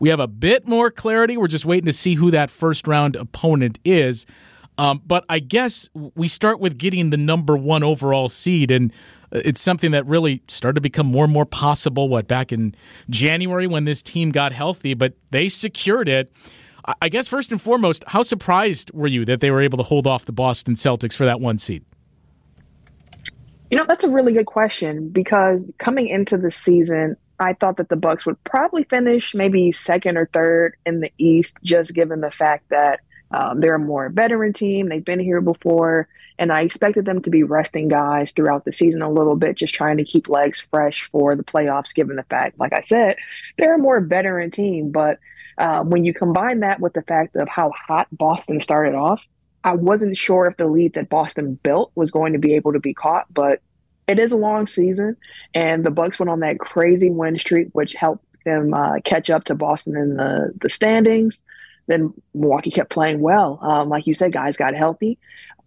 We have a bit more clarity. We're just waiting to see who that first round opponent is. Um, but I guess we start with getting the number one overall seed, and it's something that really started to become more and more possible. What back in January when this team got healthy, but they secured it. I guess first and foremost, how surprised were you that they were able to hold off the Boston Celtics for that one seed? You know, that's a really good question because coming into the season, I thought that the Bucks would probably finish maybe second or third in the East, just given the fact that um, they're a more veteran team. They've been here before, and I expected them to be resting guys throughout the season a little bit, just trying to keep legs fresh for the playoffs. Given the fact, like I said, they're a more veteran team, but uh, when you combine that with the fact of how hot Boston started off, I wasn't sure if the lead that Boston built was going to be able to be caught, but it is a long season, and the Bucks went on that crazy win streak, which helped them uh, catch up to Boston in the the standings. Then Milwaukee kept playing well. Um, like you said, guys got healthy.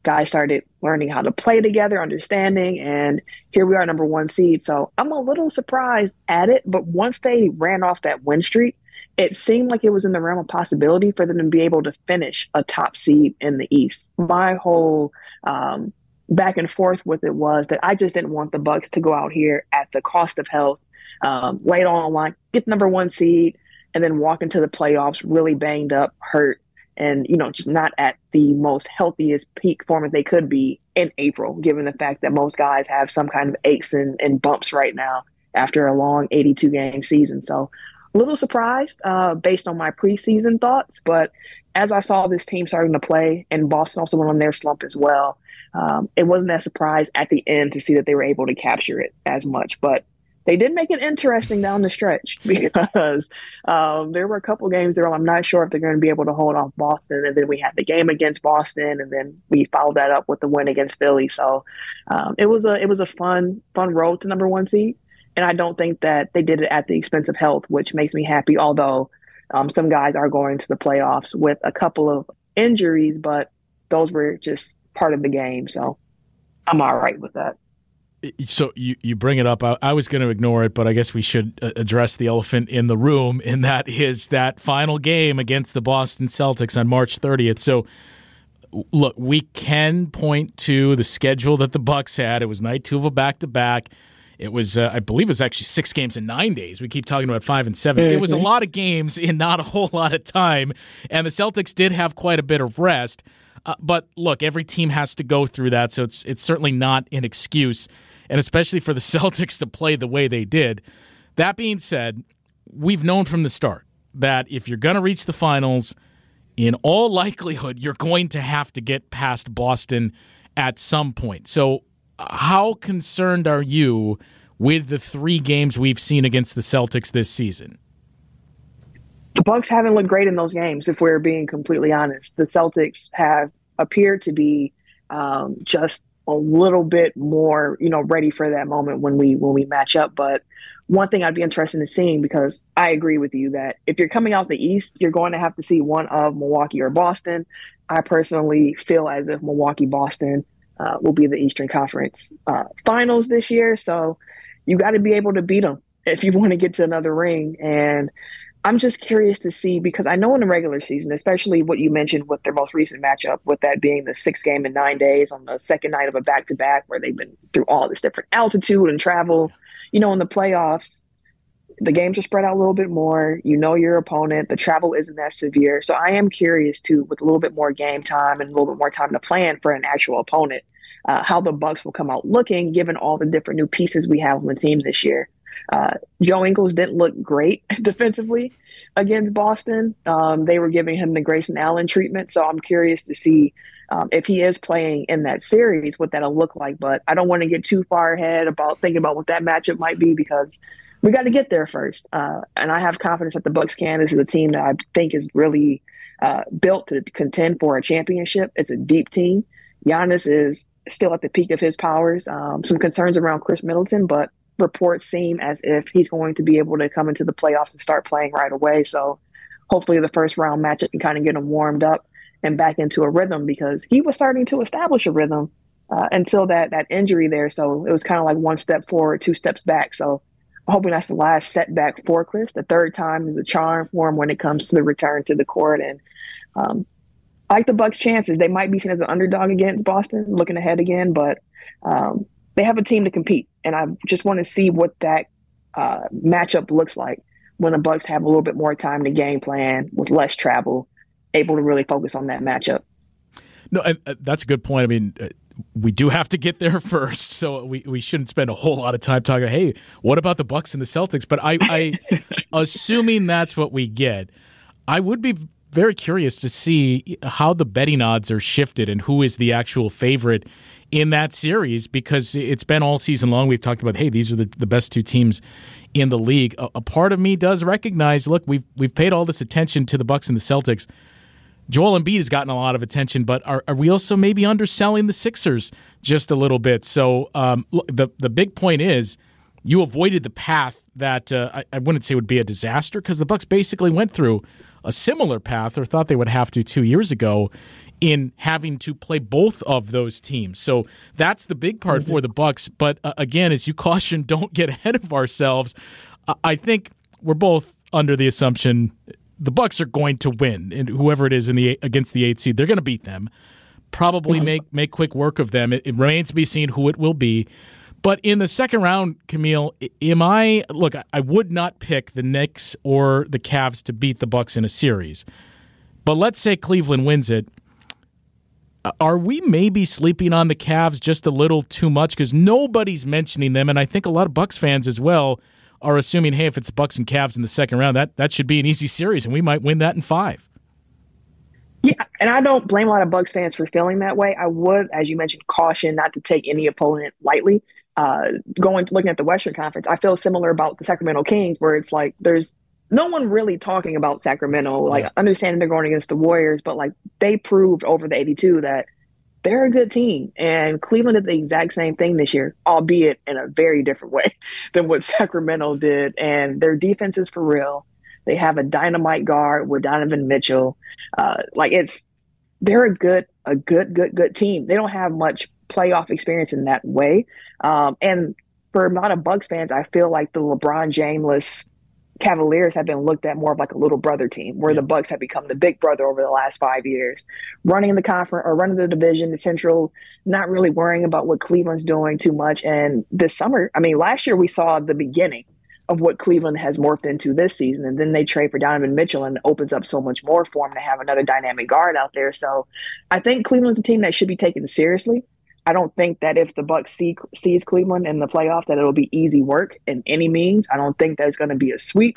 Guys started learning how to play together, understanding, and here we are, number one seed. So I'm a little surprised at it, but once they ran off that win streak, it seemed like it was in the realm of possibility for them to be able to finish a top seed in the East. My whole um, back and forth with it was that I just didn't want the Bucks to go out here at the cost of health, um, late on line, get number one seed, and then walk into the playoffs really banged up, hurt, and you know just not at the most healthiest peak form that they could be in April, given the fact that most guys have some kind of aches and, and bumps right now after a long 82 game season. So a little surprised uh, based on my preseason thoughts, but as I saw this team starting to play, and Boston also went on their slump as well, um, it wasn't that surprise at the end to see that they were able to capture it as much. But they did make it interesting down the stretch because um, there were a couple games there I'm not sure if they're going to be able to hold off Boston. And then we had the game against Boston, and then we followed that up with the win against Philly. So um, it was a it was a fun fun road to number one seed. And I don't think that they did it at the expense of health, which makes me happy. Although um, some guys are going to the playoffs with a couple of injuries, but those were just part of the game. So I'm all right with that. So you, you bring it up. I, I was going to ignore it, but I guess we should uh, address the elephant in the room, and that is that final game against the Boston Celtics on March 30th. So look, we can point to the schedule that the Bucks had. It was night two of a back to back. It was, uh, I believe, it was actually six games in nine days. We keep talking about five and 7 mm-hmm. It was a mm-hmm. lot of games in not a whole lot of time, and the Celtics did have quite a bit of rest. Uh, but look, every team has to go through that, so it's it's certainly not an excuse, and especially for the Celtics to play the way they did. That being said, we've known from the start that if you're going to reach the finals, in all likelihood, you're going to have to get past Boston at some point. So, how concerned are you with the three games we've seen against the Celtics this season? the Bucks haven't looked great in those games. If we're being completely honest, the Celtics have appeared to be um, just a little bit more, you know, ready for that moment when we when we match up. But one thing I'd be interested in seeing because I agree with you that if you're coming out the East, you're going to have to see one of Milwaukee or Boston. I personally feel as if Milwaukee Boston uh, will be the Eastern Conference uh, Finals this year. So you got to be able to beat them if you want to get to another ring. And I'm just curious to see because I know in the regular season, especially what you mentioned with their most recent matchup, with that being the six game in nine days on the second night of a back to back, where they've been through all this different altitude and travel. You know, in the playoffs, the games are spread out a little bit more. You know your opponent. The travel isn't that severe. So I am curious too, with a little bit more game time and a little bit more time to plan for an actual opponent, uh, how the Bucks will come out looking, given all the different new pieces we have on the team this year. Uh, Joe Ingles didn't look great defensively against Boston. Um, they were giving him the Grayson Allen treatment. So I'm curious to see um, if he is playing in that series, what that'll look like. But I don't want to get too far ahead about thinking about what that matchup might be because we got to get there first. Uh, and I have confidence that the Bucks can. This is a team that I think is really uh, built to contend for a championship. It's a deep team. Giannis is still at the peak of his powers. Um, some concerns around Khris Middleton, but reports seem as if he's going to be able to come into the playoffs and start playing right away. So hopefully the first round matchup can kind of get him warmed up and back into a rhythm because he was starting to establish a rhythm uh, until that that injury there. So it was kind of like one step forward, two steps back. So I'm hoping that's the last setback for Khris. The third time is a charm for him when it comes to the return to the court. And um, I like the Bucks' chances. They might be seen as an underdog against Boston, looking ahead again, but um, they have a team to compete, and I just want to see what that uh, matchup looks like when the Bucks have a little bit more time to game plan with less travel, able to really focus on that matchup. No, and, uh, that's a good point. I mean, uh, we do have to get there first, so we, we shouldn't spend a whole lot of time talking. Hey, what about the Bucks and the Celtics? But I, I assuming that's what we get, I would be very curious to see how the betting odds are shifted and who is the actual favorite in that series because it's been all season long. We've talked about, hey, these are the, the best two teams in the league. A, a, part of me does recognize, look, we've we've paid all this attention to the Bucks and the Celtics. Joel Embiid has gotten a lot of attention, but are, are we also maybe underselling the Sixers just a little bit? So um, the the big point is you avoided the path that uh, I, I wouldn't say would be a disaster because the Bucks basically went through a similar path or thought they would have to two years ago in having to play both of those teams. So that's the big part for the Bucks. But uh, again, as you caution, don't get ahead of ourselves. Uh, I think we're both under the assumption the Bucks are going to win, and whoever it is in the against the eight seed, they're going to beat them. Probably make make quick work of them. It, it remains to be seen who it will be. But in the second round, Camille, am I look? I would not pick the Knicks or the Cavs to beat the Bucks in a series. But let's say Cleveland wins it are we maybe sleeping on the Cavs just a little too much because nobody's mentioning them, and I think a lot of Bucks fans as well are assuming, hey, if it's Bucks and Cavs in the second round, that that should be an easy series, and we might win that in five. Yeah, and I don't blame a lot of Bucks fans for feeling that way. I would, as you mentioned, caution not to take any opponent lightly. Uh, going looking at the Western Conference, I feel similar about the Sacramento Kings, where it's like there's no one really talking about Sacramento, like yeah. understanding they're going against the Warriors, but like they proved over the 82 that they're a good team. And Cleveland did the exact same thing this year, albeit in a very different way than what Sacramento did. And their defense is for real. They have a dynamite guard with Donovan Mitchell. Uh, like it's they're a good, a good, good, good team. They don't have much playoff experience in that way. Um, and for a lot of Bucks fans, I feel like the LeBron Jamesless Cavaliers have been looked at more of like a little brother team, where yeah. the Bucks have become the big brother over the last five years, running the conference or running the division, the Central, not really worrying about what Cleveland's doing too much. And this summer, I mean, last year we saw the beginning of what Cleveland has morphed into this season. And then they trade for Donovan Mitchell and opens up so much more for him to have another dynamic guard out there. So I think Cleveland's a team that should be taken seriously. I don't think that if the Bucks see sees Cleveland in the playoffs that it'll be easy work in any means. I don't think that's going to be a sweep.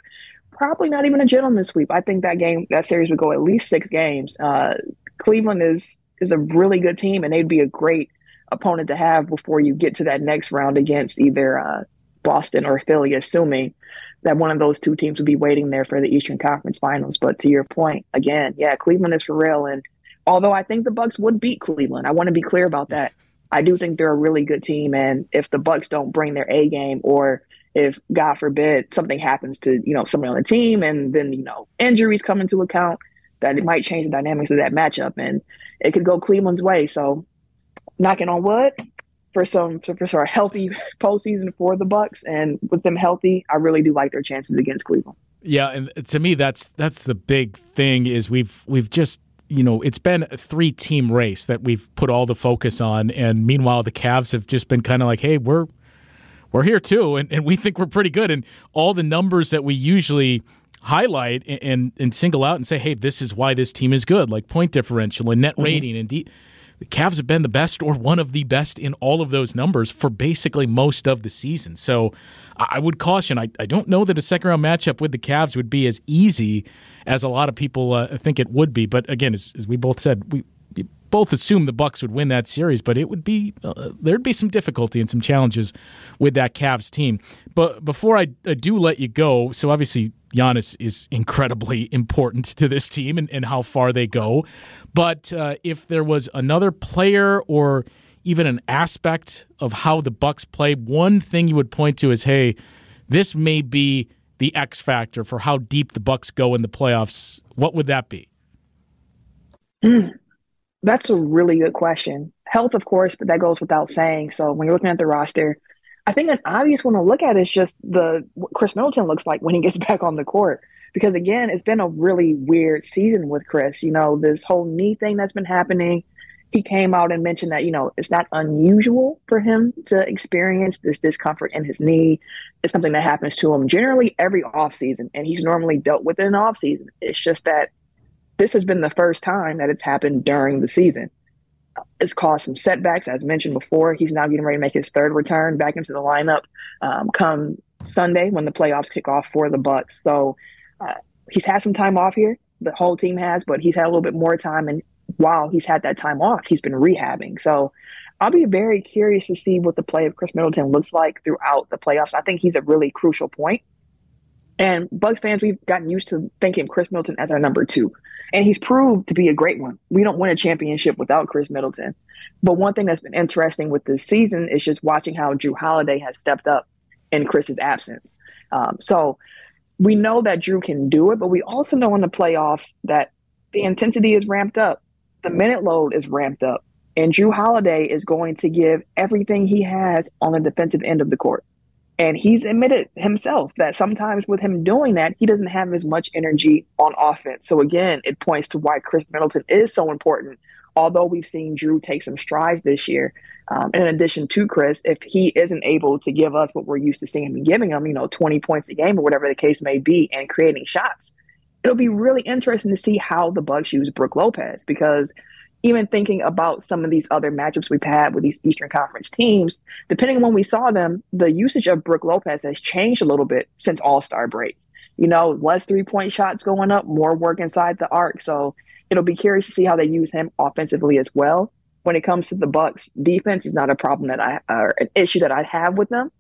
Probably not even a gentleman's sweep. I think that game that series would go at least six games. Uh, Cleveland is is a really good team, and they'd be a great opponent to have before you get to that next round against either uh, Boston or Philly, assuming that one of those two teams would be waiting there for the Eastern Conference Finals. But to your point, again, yeah, Cleveland is for real. And although I think the Bucks would beat Cleveland, I want to be clear about that. I do think they're a really good team, and if the Bucks don't bring their A game, or if God forbid something happens to you know somebody on the team, and then you know injuries come into account, that it might change the dynamics of that matchup, and it could go Cleveland's way. So, knocking on wood, for some for, for a healthy postseason for the Bucks, and with them healthy, I really do like their chances against Cleveland. Yeah, and to me, that's that's the big thing is we've we've just you know it's been a three team race that we've put all the focus on, and meanwhile the Cavs have just been kind of like, hey, we're we're here too, and, and we think we're pretty good, and all the numbers that we usually highlight and, and, and single out and say, hey, this is why this team is good, like point differential and net mm-hmm. rating mm-hmm. and. De- the Cavs have been the best or one of the best in all of those numbers for basically most of the season. So I would caution. I, I don't know that a second round matchup with the Cavs would be as easy as a lot of people uh, think it would be. But again, as, as we both said, we, both assume the Bucks would win that series, but it would be uh, there'd be some difficulty and some challenges with that Cavs team. But before I, I do let you go, so obviously Giannis is incredibly important to this team and, and how far they go. But uh, if there was another player or even an aspect of how the Bucks play, one thing you would point to is, hey, this may be the X factor for how deep the Bucks go in the playoffs. What would that be? Mm, that's a really good question. Health, of course, but that goes without saying. So when you're looking at the roster, I think an obvious one to look at is just the what Khris Middleton looks like when he gets back on the court. Because again, it's been a really weird season with Khris. You know, this whole knee thing that's been happening. He came out and mentioned that, you know, it's not unusual for him to experience this discomfort in his knee. It's something that happens to him generally every offseason, and he's normally dealt with it in offseason. It's just that this has been the first time that it's happened during the season it's caused some setbacks. As mentioned before, he's now getting ready to make his third return back into the lineup um, come Sunday when the playoffs kick off for the Bucks. So uh, he's had some time off here. The whole team has, but he's had a little bit more time. And while he's had that time off, he's been rehabbing. So I'll be very curious to see what the play of Khris Middleton looks like throughout the playoffs. I think he's a really crucial point. And Bucks fans, we've gotten used to thinking Khris Middleton as our number two and he's proved to be a great one. We don't win a championship without Khris Middleton. But one thing that's been interesting with this season is just watching how Jrue Holiday has stepped up in Khris's absence. Um, so we know that Jrue can do it, but we also know in the playoffs that the intensity is ramped up, the minute load is ramped up, and Jrue Holiday is going to give everything he has on the defensive end of the court. And he's admitted himself that sometimes with him doing that, he doesn't have as much energy on offense. So again, it points to why Khris Middleton is so important. Although we've seen Jrue take some strides this year, um, in addition to Khris, if he isn't able to give us what we're used to seeing him giving him, you know, 20 points a game or whatever the case may be, and creating shots, it'll be really interesting to see how the Bucks use Brook Lopez because even thinking about some of these other matchups we've had with these Eastern Conference teams, depending on when we saw them, the usage of Brook Lopez has changed a little bit since All Star break. You know, less three point shots going up, more work inside the arc. So it'll be curious to see how they use him offensively as well. When it comes to the Bucks, defense is not a problem that I or an issue that I have with them,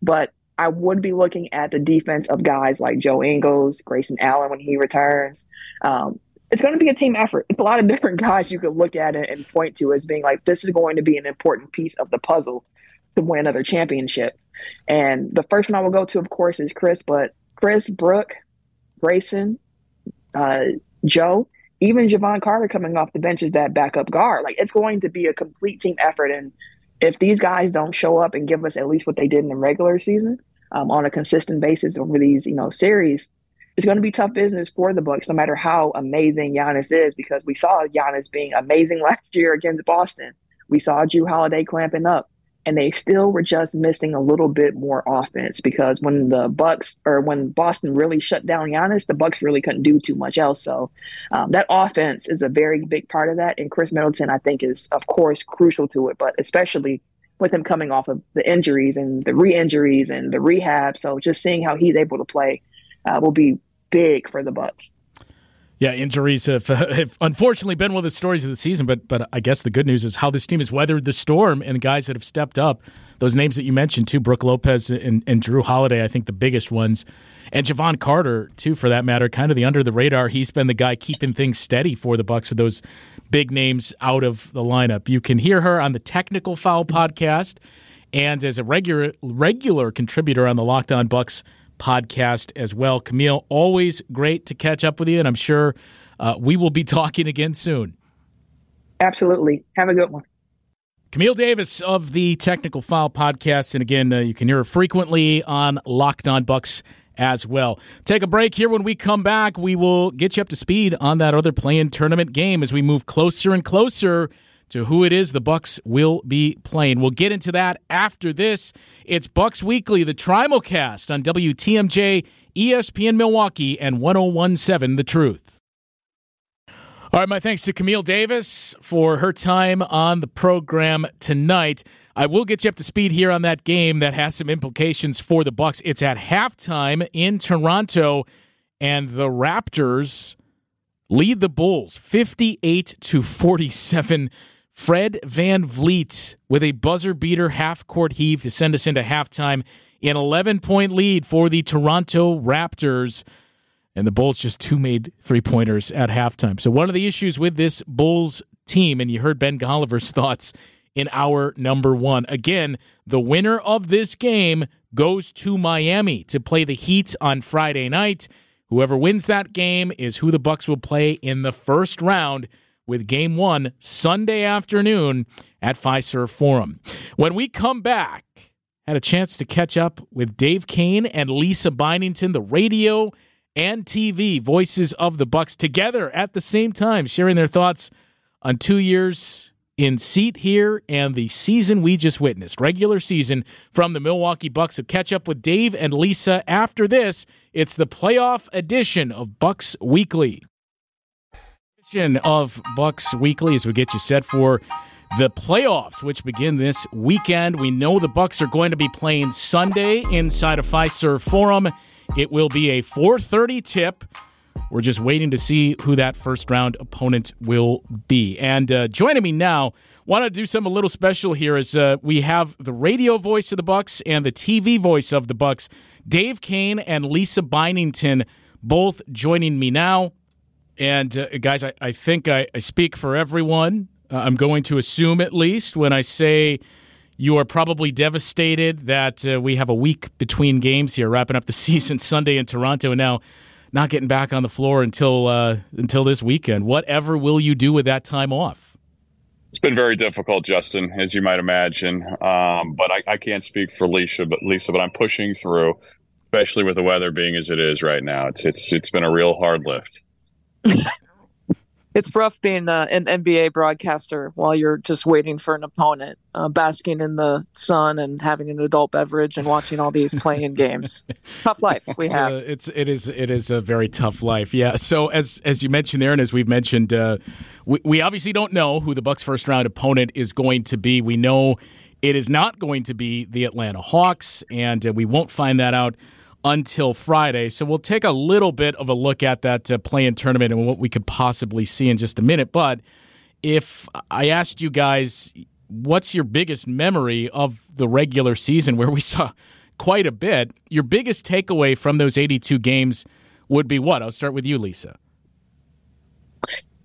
but I would be looking at the defense of guys like Joe Ingles, Grayson Allen when he returns. Um, it's going to be a team effort. It's a lot of different guys you could look at it and point to as being like, this is going to be an important piece of the puzzle to win another championship. And the first one I will go to, of course, is Khris, but Khris, Brook, Grayson, uh, Joe, even Jevon Carter coming off the bench is that backup guard. Like it's going to be a complete team effort. And if these guys don't show up and give us at least what they did in the regular season um, on a consistent basis over these, you know, series, it's going to be tough business for the Bucks, no matter how amazing Giannis is, because we saw Giannis being amazing last year against Boston. We saw Jrue Holiday clamping up and they still were just missing a little bit more offense because when the Bucks or when Boston really shut down Giannis, the Bucks really couldn't do too much else. So um, that offense is a very big part of that, and Khris Middleton, I think, is of course crucial to it, but especially with him coming off of the injuries and the re-injuries and the rehab. So just seeing how he's able to play uh, will be big for the Bucks. Yeah, injuries have, have, unfortunately been one of the stories of the season, but but I guess the good news is how this team has weathered the storm and guys that have stepped up. Those names that you mentioned too, Brook Lopez and, and Jrue Holiday, I think the biggest ones, and Jevon Carter too, for that matter. Kind of the under the radar. He's been the guy keeping things steady for the Bucks with those big names out of the lineup. You can hear her on the Technical Foul podcast and as a regular regular contributor on the Locked On Bucks podcast as well. Camille, always great to catch up with you, and I'm sure uh, we will be talking again soon. Absolutely. Have a good one. Camille Davis of the Technical Foul podcast. And again, uh, you can hear her frequently on Locked On Bucks as well. Take a break here. When we come back, we will get you up to speed on that other play-in tournament game as we move closer and closer to who it is the Bucks will be playing. We'll get into that after this. It's Bucks Weekly, the Trimulcast on WTMJ, ESPN Milwaukee, and 1017 The Truth. All right, my thanks to Camille Davis for her time on the program tonight. I will get you up to speed here on that game that has some implications for the Bucks. It's at halftime in Toronto, and the Raptors lead the Bulls 58 to 47 Fred VanVleet with a buzzer beater half court heave to send us into halftime. An 11 point lead for the Toronto Raptors. And the Bulls just two made three pointers at halftime. So, one of the issues with this Bulls team, and you heard Ben Golliver's thoughts in our number one. Again, the winner of this game goes to Miami to play the Heat on Friday night. Whoever wins that game is who the Bucks will play in the first round with game one Sunday afternoon at Fiserv Forum. When we come back, had a chance to catch up with Dave Koehn and Lisa Byington, the radio and TV voices of the Bucks together at the same time, sharing their thoughts on two years in seat here and the season we just witnessed, regular season from the Milwaukee Bucks. So catch up with Dave and Lisa after this. It's the playoff edition of Bucks Weekly of Bucks Weekly as we get you set for the playoffs, which begin this weekend. We know the Bucks are going to be playing Sunday inside of Fiserv Forum. It will be a 4:30 tip. We're just waiting to see who that first round opponent will be. And uh, joining me now, want to do something a little special here as uh, we have the radio voice of the Bucks and the TV voice of the Bucks, Dave Koehn and Lisa Byington, both joining me now. And uh, guys, I, I think I, I, speak for everyone. Uh, I'm going to assume, at least, when I say you are probably devastated that uh, we have a week between games here, wrapping up the season Sunday in Toronto, and now not getting back on the floor until uh, until this weekend. Whatever will you do with that time off? It's been very difficult, Justin, as you might imagine. Um, but I, I, can't speak for Lisa, but Lisa, but I'm pushing through, especially with the weather being as it is right now. It's it's it's been a real hard lift. It's rough being uh, an NBA broadcaster while you're just waiting for an opponent, uh, basking in the sun and having an adult beverage and watching all these playing games. tough life we have. Uh, it's it is it is a very tough life. Yeah. So as as you mentioned there, and as we've mentioned, uh, we we obviously don't know who the Bucks' first round opponent is going to be. We know it is not going to be the Atlanta Hawks, and uh, we won't find that out until Friday. So we'll take a little bit of a look at that uh, play in tournament and what we could possibly see in just a minute. But if I asked you guys, what's your biggest memory of the regular season where we saw quite a bit? Your biggest takeaway from those 82 games would be what? I'll start with you, Lisa.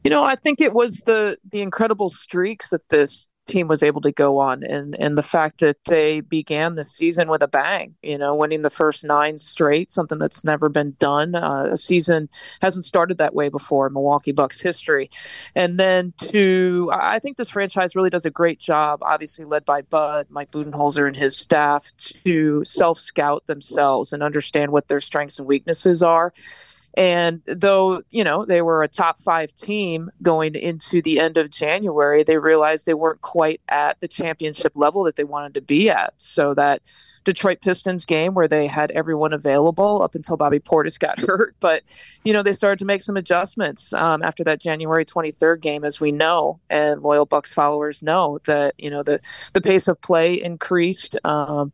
You know, I think it was the the incredible streaks that this team was able to go on and and the fact that they began the season with a bang you know winning the first nine straight something that's never been done. Uh, a season hasn't started that way before in milwaukee bucks history. And then to i think this franchise really does a great job obviously led by bud mike budenholzer and his staff to self scout themselves and understand what their strengths and weaknesses are and though, you know, they were a top five team going into the end of January, they realized they weren't quite at the championship level that they wanted to be at. So that Detroit Pistons game where they had everyone available up until Bobby Portis got hurt. But, you know, they started to make some adjustments um, after that January 23rd game, as we know, and loyal Bucks followers know that, you know, the, the pace of play increased. Um,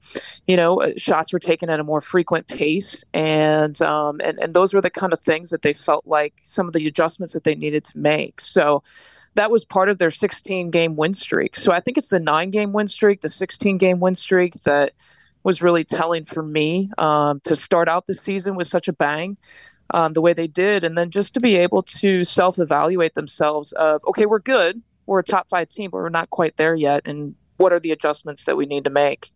you know, uh, shots were taken at a more frequent pace. And, um, and, and those were the kind of things that they felt like some of the adjustments that they needed to make. So, that was part of their 16 game win streak. So I think it's the nine game win streak, the 16 game win streak that was really telling for me um, to start out the season with such a bang. Um, the way they did, and then just to be able to self-evaluate themselves of, okay, we're good, we're a top five team, but we're not quite there yet, and what are the adjustments that we need to make?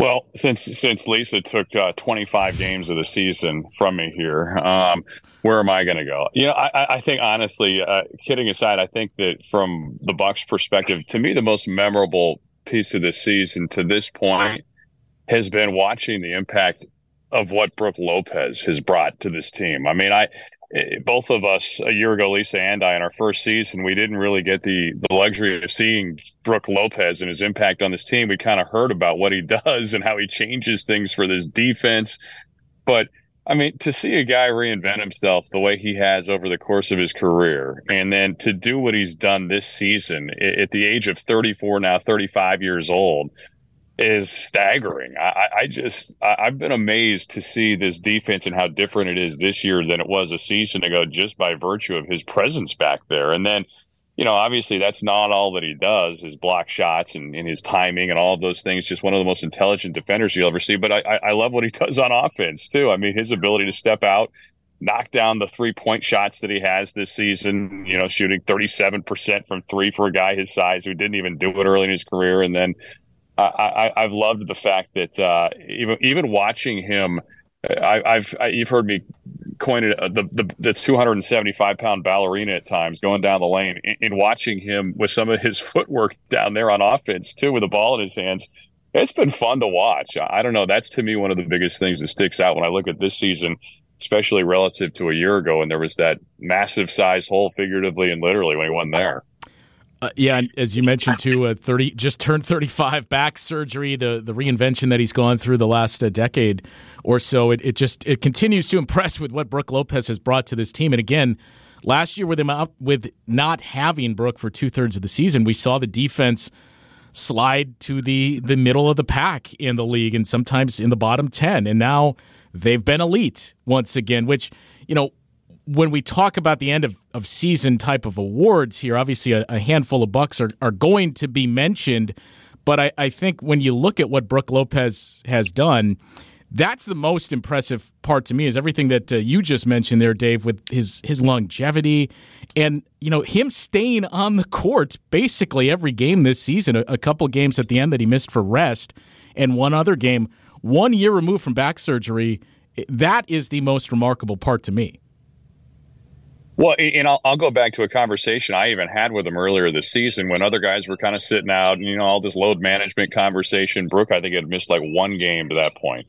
Well, since since Lisa took uh, 25 games of the season from me here, um, where am I going to go? You know, I, I think honestly, uh, kidding aside, I think that from the Bucks' perspective, to me, the most memorable piece of the season to this point has been watching the impact of what Brook Lopez has brought to this team. I mean, I eh, both of us a year ago, Lisa and I, in our first season, we didn't really get the the luxury of seeing Brook Lopez and his impact on this team. We kind of heard about what he does and how he changes things for this defense, but I mean, to see a guy reinvent himself the way he has over the course of his career, and then to do what he's done this season at the age of 34, now 35 years old, is staggering. I, I just, I've been amazed to see this defense and how different it is this year than it was a season ago, just by virtue of his presence back there. And then you know, obviously that's not all that he does, his block shots and, and, his timing and all of those things. Just one of the most intelligent defenders you'll ever see. But I, I love what he does on offense too. I mean, his ability to step out, knock down the three point shots that he has this season, you know, shooting 37% from three for a guy his size who didn't even do it early in his career. And then I, have loved the fact that uh, even, even watching him, I, have you've heard me coined it uh, the, the, the 275 pound ballerina at times going down the lane and, watching him with some of his footwork down there on offense too with the ball in his hands. It's been fun to watch. I don't know. That's to me one of the biggest things that sticks out when i look at this season especially relative to a year ago and there was that massive size hole figuratively and literally when he won there uh, yeah, as you mentioned too, uh, thirty just turned thirty-five. Back surgery, the the reinvention that he's gone through the last uh, decade or so. It, it just it continues to impress with what Brook Lopez has brought to this team. And again, last year with him out, with not having Brook for two thirds of the season, we saw the defense slide to the the middle of the pack in the league, and sometimes in the bottom ten. And now they've been elite once again, which you know when we talk about the end of, of season type of awards here, obviously a, a handful of bucks are, are going to be mentioned. But I, I think when you look at what Brook Lopez has done, that's the most impressive part to me is everything that uh, you just mentioned there, Dave, with his his longevity and you know him staying on the court basically every game this season. A, a couple games at the end that he missed for rest, and one other game one year removed from back surgery. That is the most remarkable part to me. Well, and I'll, I'll, go back to a conversation I even had with him earlier this season when other guys were kind of sitting out, and you know, all this load management conversation. Brook, I think, had missed like one game to that point.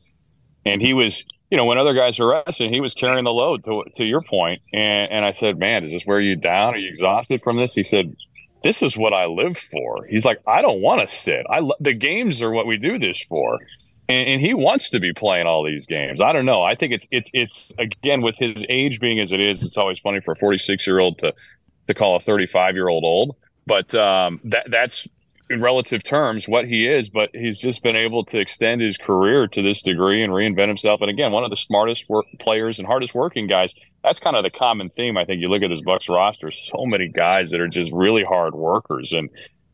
and he was, you know, when other guys were resting, he was carrying the load. To, to your point, and, and I said, "Man, is this wear you down? Are you exhausted from this?" He said, "This is what I live for." He's like, "I don't want to sit. I lo- the games are what we do this for." And, and, he wants to be playing all these games. I don't know. I think it's it's it's again with his age being as it is. It's always funny for a 46 year old to to call a 35 year old old, but um, that that's in relative terms what he is, but he's just been able to extend his career to this degree and reinvent himself. And again, one of the smartest work players and hardest working guys. That's kind of the common theme. I think you look at this Bucks roster, so many guys that are just really hard workers, and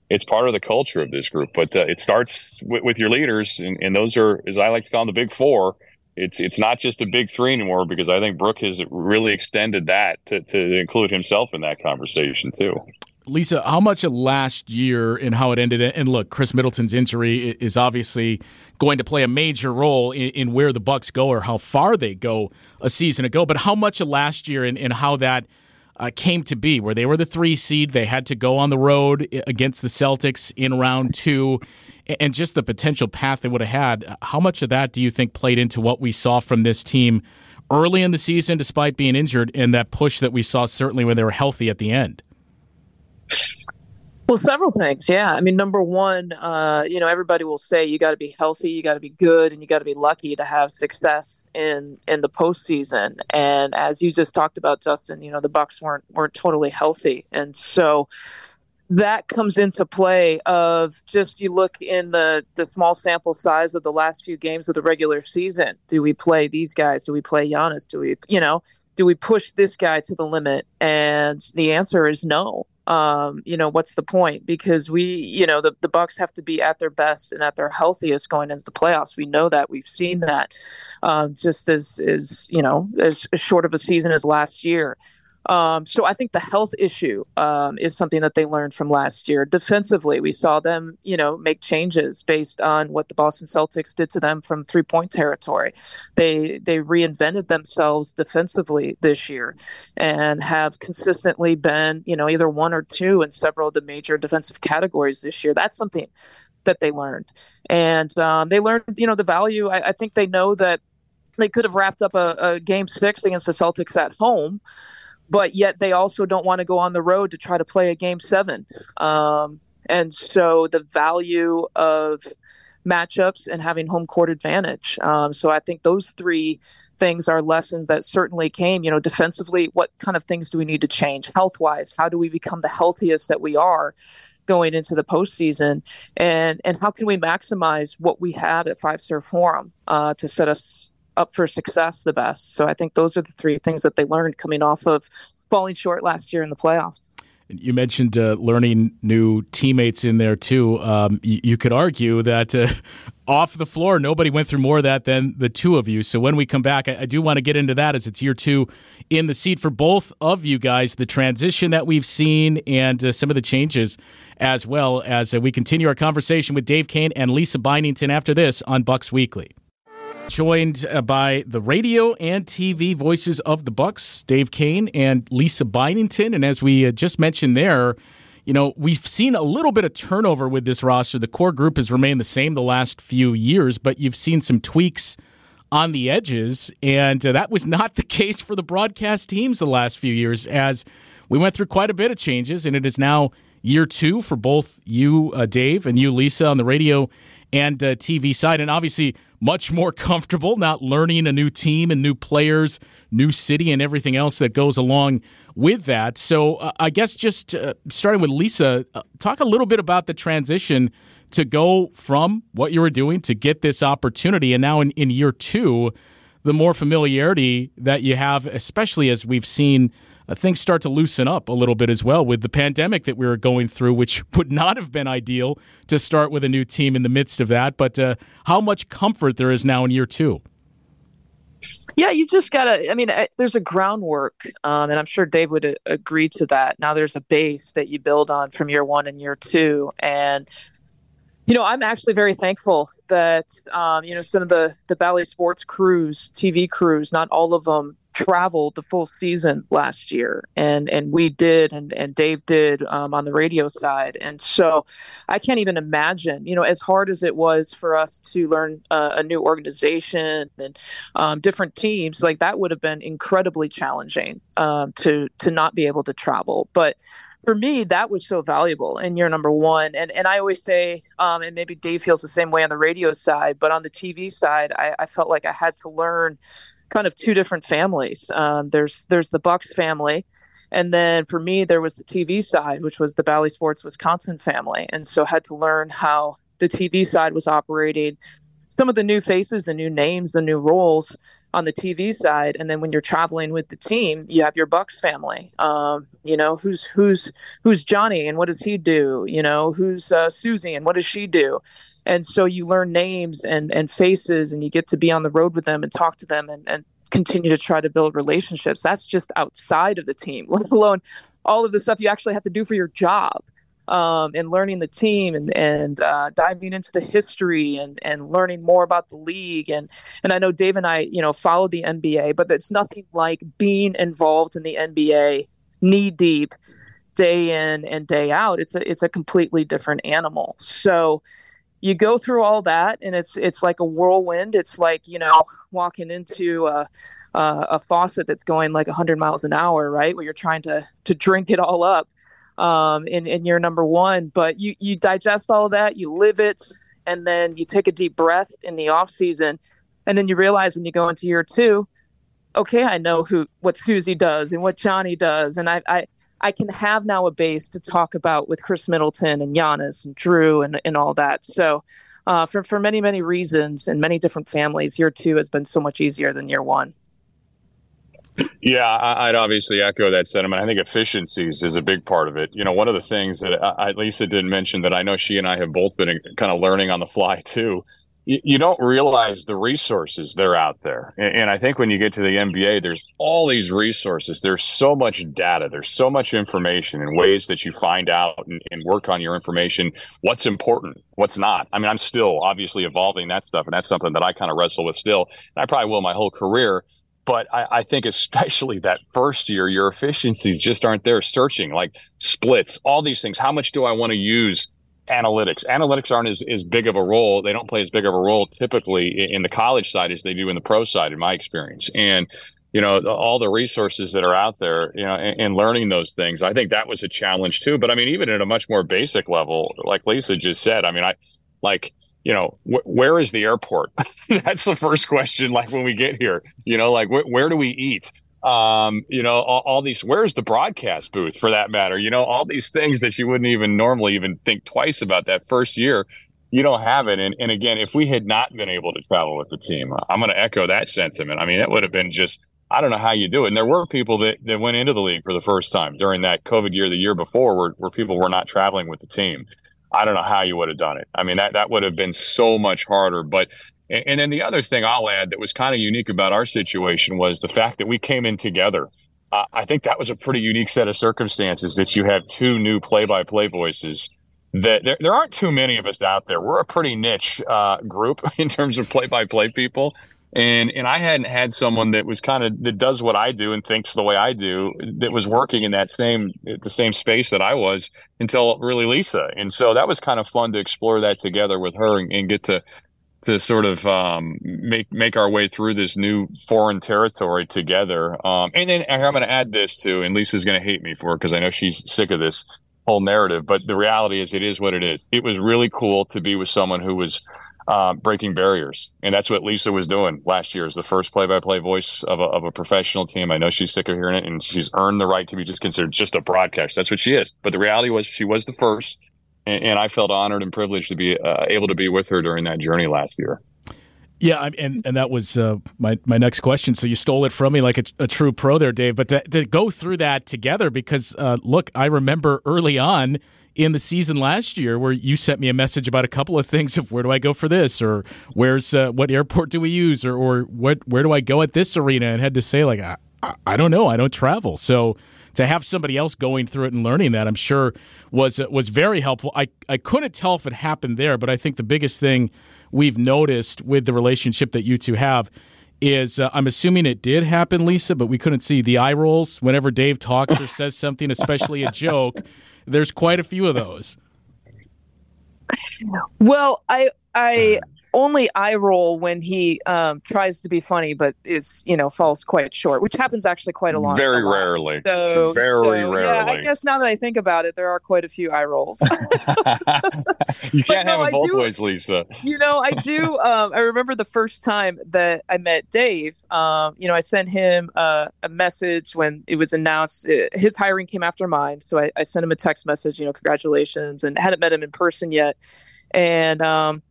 it's part of the culture of this group. But uh, it starts with, with your leaders, and, and those are, as I like to call them, the big four it's it's not just a big three anymore because I think Brook has really extended that to, to include himself in that conversation too. Lisa, how much of last year and how it ended? And look, Khris Middleton's injury is obviously going to play a major role in, in where the Bucks go or how far they go a season ago. But how much of last year and, and how that uh, came to be, where they were the three seed, they had to go on the road against the Celtics in round two, and just the potential path they would have had. How much of that do you think played into what we saw from this team early in the season, despite being injured, and that push that we saw certainly when they were healthy at the end? Well, several things. Yeah. I mean, number one, uh, you know, everybody will say you got to be healthy, you got to be good, and you got to be lucky to have success in in the postseason. And as you just talked about, Justin, you know, the Bucks weren't weren't totally healthy, and so that comes into play. Of just you look in the the small sample size of the last few games of the regular season. Do we play these guys? Do we play Giannis? Do we, you know? Do we push this guy to the limit? And the answer is no um, you know, what's the point? Because we, you know, the, the Bucks have to be at their best and at their healthiest going into the playoffs. We know that. We've seen that. Um, just as as you know, as, as short of a season as last year. Um, so I think the health issue um, is something that they learned from last year. Defensively, we saw them, you know, make changes based on what the Boston Celtics did to them from three point territory. They they reinvented themselves defensively this year, and have consistently been, you know, either one or two in several of the major defensive categories this year. That's something that they learned, and um, they learned, you know, the value. I, I think they know that they could have wrapped up a, a game six against the Celtics at home but yet they also don't want to go on the road to try to play a game seven. Um, and so the value of matchups and having home court advantage. Um, so I think those three things are lessons that certainly came. You know, defensively, what kind of things do we need to change? Health wise, how do we become the healthiest that we are? going into the postseason, and and how can we maximize what we have at Fiserv Forum uh, to set us up for success the best. So I think those are the three things that they learned coming off of falling short last year in the playoffs. You mentioned uh, learning new teammates in there too. Um, you, you, could argue that uh, off the floor, nobody went through more of that than the two of you. So when we come back, I, I, do want to get into that as it's year two in the seat for both of you guys, the transition that we've seen and uh, some of the changes as well as uh, we continue our conversation with Dave Koehn and Lisa Byington after this on Bucks Weekly. Joined uh, by the radio and TV voices of the Bucks, Dave Koehn and Lisa Byington. And as we uh, just mentioned there, you know, we've seen a little bit of turnover with this roster. The core group has remained the same the last few years, but you've seen some tweaks on the edges. And uh, that was not the case for the broadcast teams the last few years, as we went through quite a bit of changes. And it is now year two for both you, uh, Dave, and you, Lisa, on the radio and uh, TV side. And obviously, much more comfortable not learning a new team and new players, new city, and everything else that goes along with that. So, uh, I guess just uh, starting with Lisa, uh, talk a little bit about the transition to go from what you were doing to get this opportunity. And now in, in year two, the more familiarity that you have, especially as we've seen uh, things start to loosen up a little bit as well with the pandemic that we were going through, which would not have been ideal to start with a new team in the midst of that. But uh, how much comfort there is now in year two. Yeah, you just got to, I mean, there's a groundwork, um, and I'm sure Dave would a- agree to that. Now there's a base that you build on from year one and year two. And you know, I'm actually very thankful that um, you know some of the the Bally Sports crews, TV crews, not all of them traveled the full season last year, and and we did, and and Dave did um, on the radio side, and so I can't even imagine, you know, as hard as it was for us to learn uh, a new organization and um, different teams, like that would have been incredibly challenging um, to to not be able to travel, but for me, that was so valuable in year number one. And and I always say, um, and maybe Dave feels the same way on the radio side, but on the TV side, I, I felt like I had to learn kind of two different families. Um, there's there's the Bucks family, And then for me, there was the TV side, which was the Bally Sports Wisconsin family. And so had to learn how the TV side was operating, some of the new faces, the new names, the new roles on the TV side, and then when you're traveling with the team, you have your Bucks family. Um, you know, who's who's who's Johnny and what does he do? You know, who's uh, Susie and what does she do? And so you learn names and and faces, and you get to be on the road with them and talk to them and and continue to try to build relationships. That's just outside of the team, let alone all of the stuff you actually have to do for your job um, and learning the team and, and uh, diving into the history and, and learning more about the league. And, and I know Dave and I, you know, follow the NBA, but it's nothing like being involved in the NBA knee deep day in and day out. It's a, it's a completely different animal. So you go through all that and it's, it's like a whirlwind. It's like, you know, walking into a, a faucet that's going like 100 miles an hour, right? Where you're trying to, to drink it all up um, in, in year number one. But you, you digest all that, you live it, and then you take a deep breath in the off season. And then you realize when you go into year two, okay, I know who what Susie does and what Johnny does. And I, I, I can have now a base to talk about with Khris Middleton and Giannis and Jrue and, and all that. So uh, for, for many, many reasons and many different families, year two has been so much easier than year one. Yeah, I'd obviously echo that sentiment. I think efficiencies is a big part of it. You know, one of the things that I, Lisa didn't mention that I know she and I have both been uh, kind of learning on the fly too. You, don't realize the resources that are out there, and, I think when you get to the NBA, there's all these resources. There's so much data. There's so much information and ways that you find out and, and work on your information. What's important? What's not? I mean, I'm still obviously evolving that stuff, and that's something that I kind of wrestle with still. And I probably will my whole career but I, I, think especially that first year, your efficiencies just aren't there. Searching like splits, all these things. How much do I want to use analytics? Analytics aren't as, as big of a role. They don't play as big of a role typically in the college side as they do in the pro side, in my experience. And you know all the resources that are out there, you know, and, and learning those things. I think that was a challenge too. But I mean, even at a much more basic level, like Lisa just said, I mean, I like you know, wh- where is the airport? That's the first question. Like when we get here, you know, like wh- where do we eat? Um, you know, all, all, these, where's the broadcast booth for that matter? You know, all these things that you wouldn't even normally even think twice about that first year, you don't have it. And, and again, if we had not been able to travel with the team, I'm going to echo that sentiment. I mean, it would have been just, I don't know how you do it. And there were people that, that went into the league for the first time during that COVID year, the year before, where, where people were not traveling with the team. I don't know how you would have done it. I mean, that, that would have been so much harder. But, and then the other thing I'll add that was kind of unique about our situation was the fact that we came in together. Uh, I think that was a pretty unique set of circumstances that you have two new play by play voices. That there, there aren't too many of us out there. We're a pretty niche uh, group in terms of play by play people and and I hadn't had someone that was kind of that does what I do and thinks the way I do that was working in that same the same space that I was until really Lisa, and so that was kind of fun to explore that together with her and, and get to to sort of um, make make our way through this new foreign territory together. Um, and then I'm going to add this too, and Lisa's going to hate me for it because I know she's sick of this whole narrative. But the reality is, it is what it is. It was really cool to be with someone who was uh, breaking barriers. And that's what Lisa was doing last year as the first play-by-play voice of a, of a professional team. I know she's sick of hearing it and she's earned the right to be just considered just a broadcast. That's what she is. But the reality was she was the first. And, and I felt honored and privileged to be uh, able to be with her during that journey last year. Yeah, and and that was uh, my my next question. So you stole it from me like a, a true pro there, Dave. But to, to go through that together, because uh, look, I remember early on in the season last year where you sent me a message about a couple of things of where do I go for this or where's uh, what airport do we use or or what where do I go at this arena and had to say like I, I don't know I don't travel so to have somebody else going through it and learning that I'm sure was uh, was very helpful. I I couldn't tell if it happened there, but I think the biggest thing we've noticed with the relationship that you two have is uh, I'm assuming it did happen, Lisa, but we couldn't see the eye rolls whenever Dave talks or says something, especially a joke. There's quite a few of those. Well, I I only eye roll when he um, tries to be funny, but is you know falls quite short, which happens actually quite a lot. Very a lot. rarely. So Very so, rarely. Yeah, I guess now that I think about it, there are quite a few eye rolls. you can't no, have I it both do- ways, Lisa. you know, I do. Um, I remember the first time that I met Dave. Um, you know, I sent him uh, a message when it was announced. uh his hiring came after mine, so I, I sent him a text message. You know, congratulations, and hadn't met him in person yet. And um,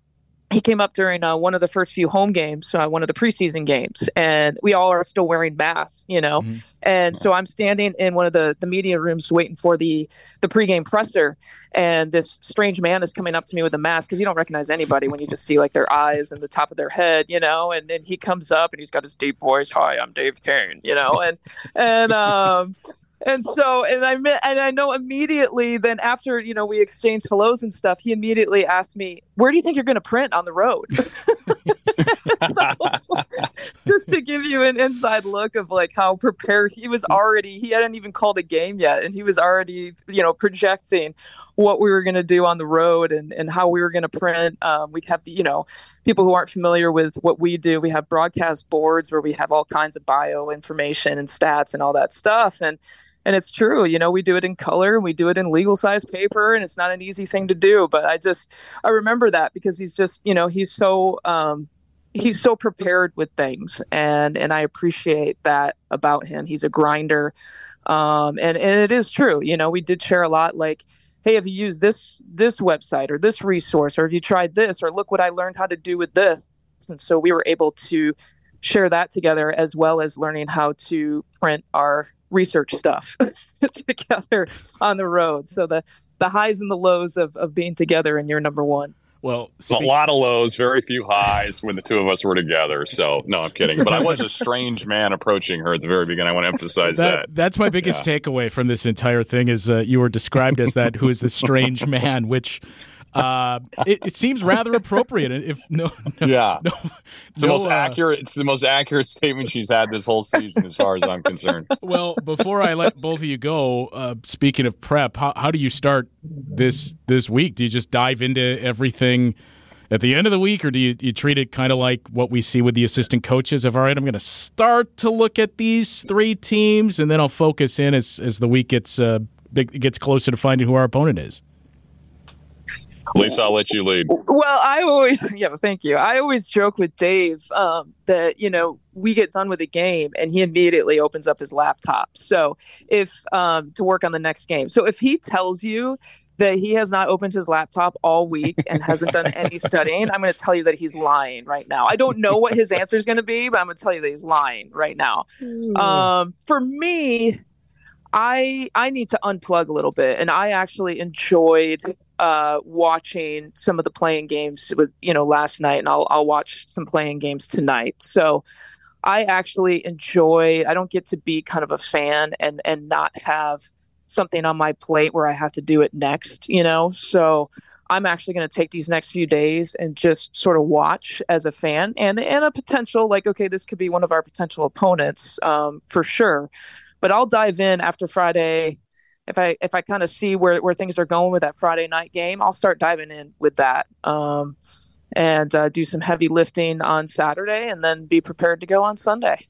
he came up during uh, one of the first few home games, uh, one of the preseason games, and we all are still wearing masks, you know. And so I'm standing in one of the the media rooms waiting for the the pregame presser, and this strange man is coming up to me with a mask because you don't recognize anybody when you just see like their eyes and the top of their head, you know. And then he comes up and he's got his deep voice, "Hi, I'm Dave Koehn," you know, and and um. And so, and I met, and I know immediately. Then after you know we exchanged hellos and stuff, he immediately asked me, "Where do you think you're going to print on the road?" so, just to give you an inside look of like how prepared he was already. He hadn't even called a game yet, and he was already you know projecting what we were going to do on the road and and how we were going to print. Um, we have the you know people who aren't familiar with what we do. We have broadcast boards where we have all kinds of bio information and stats and all that stuff, and and it's true you know we do it in color and we do it in legal size paper and it's not an easy thing to do but i just i remember that because he's just you know he's so um he's so prepared with things and and i appreciate that about him. He's a grinder um and and it is true you know we did share a lot like hey have you used this this website or this resource or have you tried this or look what i learned how to do with this? And so we were able to share that together as well as learning how to print our research stuff together on the road. So the the highs and the lows of, of being together and you're number one. Well, a lot of lows, very few highs when the two of us were together. So, no, I'm kidding. But I was a strange man approaching her at the very beginning. I want to emphasize that. That, that's my biggest takeaway from this entire thing is uh, you were described as that who is this strange man, which uh, it, it seems rather appropriate. If no, no yeah, no, it's the no, most uh, accurate. It's the most accurate statement she's had this whole season, as far as I'm concerned. Well, before I let both of you go, uh, speaking of prep, how, how do you start this this week? Do you just dive into everything at the end of the week, or do you, you treat it kind of like what we see with the assistant coaches of all right, I'm going to start to look at these three teams, and then I'll focus in as as the week gets uh, big, gets closer to finding who our opponent is. Lisa, I'll let you lead. Well, I always, yeah, thank you. I always joke with Dave um, that, you know, we get done with a game and he immediately opens up his laptop. So if, um, to work on the next game. So if he tells you that he has not opened his laptop all week and hasn't done any studying, I'm going to tell you that he's lying right now. I don't know what his answer is going to be, but I'm going to tell you that he's lying right now. Um, for me, I I need to unplug a little bit, and I actually enjoyed uh, watching some of the play-in games with you know last night, and I'll I'll watch some play-in games tonight. So I actually enjoy. I don't get to be kind of a fan and and not have something on my plate where I have to do it next. You know, so. I'm actually going to take these next few days and just sort of watch as a fan and and a potential like okay this could be one of our potential opponents um, for sure but I'll dive in after Friday. If I if I kind of see where, where things are going with that Friday night game, I'll start diving in with that um, and uh, do some heavy lifting on Saturday, and then be prepared to go on Sunday.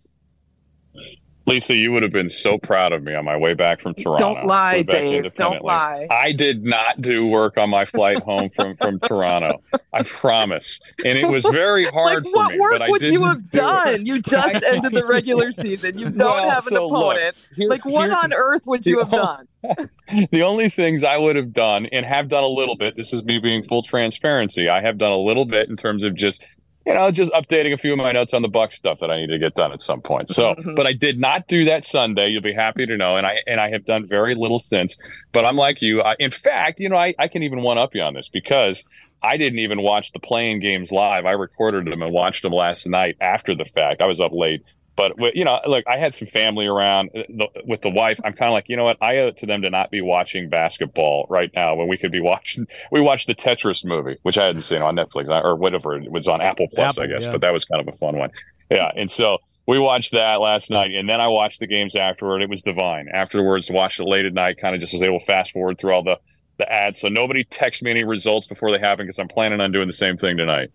Lisa, you would have been so proud of me on my way back from Toronto. Don't lie, Dave. Don't lie. I did not do work on my flight home from, from Toronto. I promise. And it was very hard like for what me. work but I would you have do it. done? You just ended the regular season. You don't Well, have an so look, opponent. here- like what here- on earth would you have done? the only things I would have done and have done a little bit, this is me being full transparency. I have done a little bit in terms of just, you know, just updating a few of my notes on the Buck stuff that I need to get done at some point. So, Mhm. but I did not do that Sunday. You'll be happy to know. And I, and I have done very little since, but I'm like you. I, in fact, you know, I, I can even one up you on this because I didn't even watch the play-in games live. I recorded them and watched them last night after the fact. I was up late. But you know, look, I had some family around uh, the, with the wife. I'm kind of like, you know what? I owe it to them to not be watching basketball right now when we could be watching. We watched the Tetris movie, which I hadn't seen on Netflix or whatever. It was on Apple Plus, I guess. yeah. But that was kind of a fun one. Yeah, and so we watched that last night, and then I watched the games afterward. It was divine. Afterwards, watched it late at night. Kind of just was able to fast forward through all the the ads. So nobody text me any results before they happen because I'm planning on doing the same thing tonight.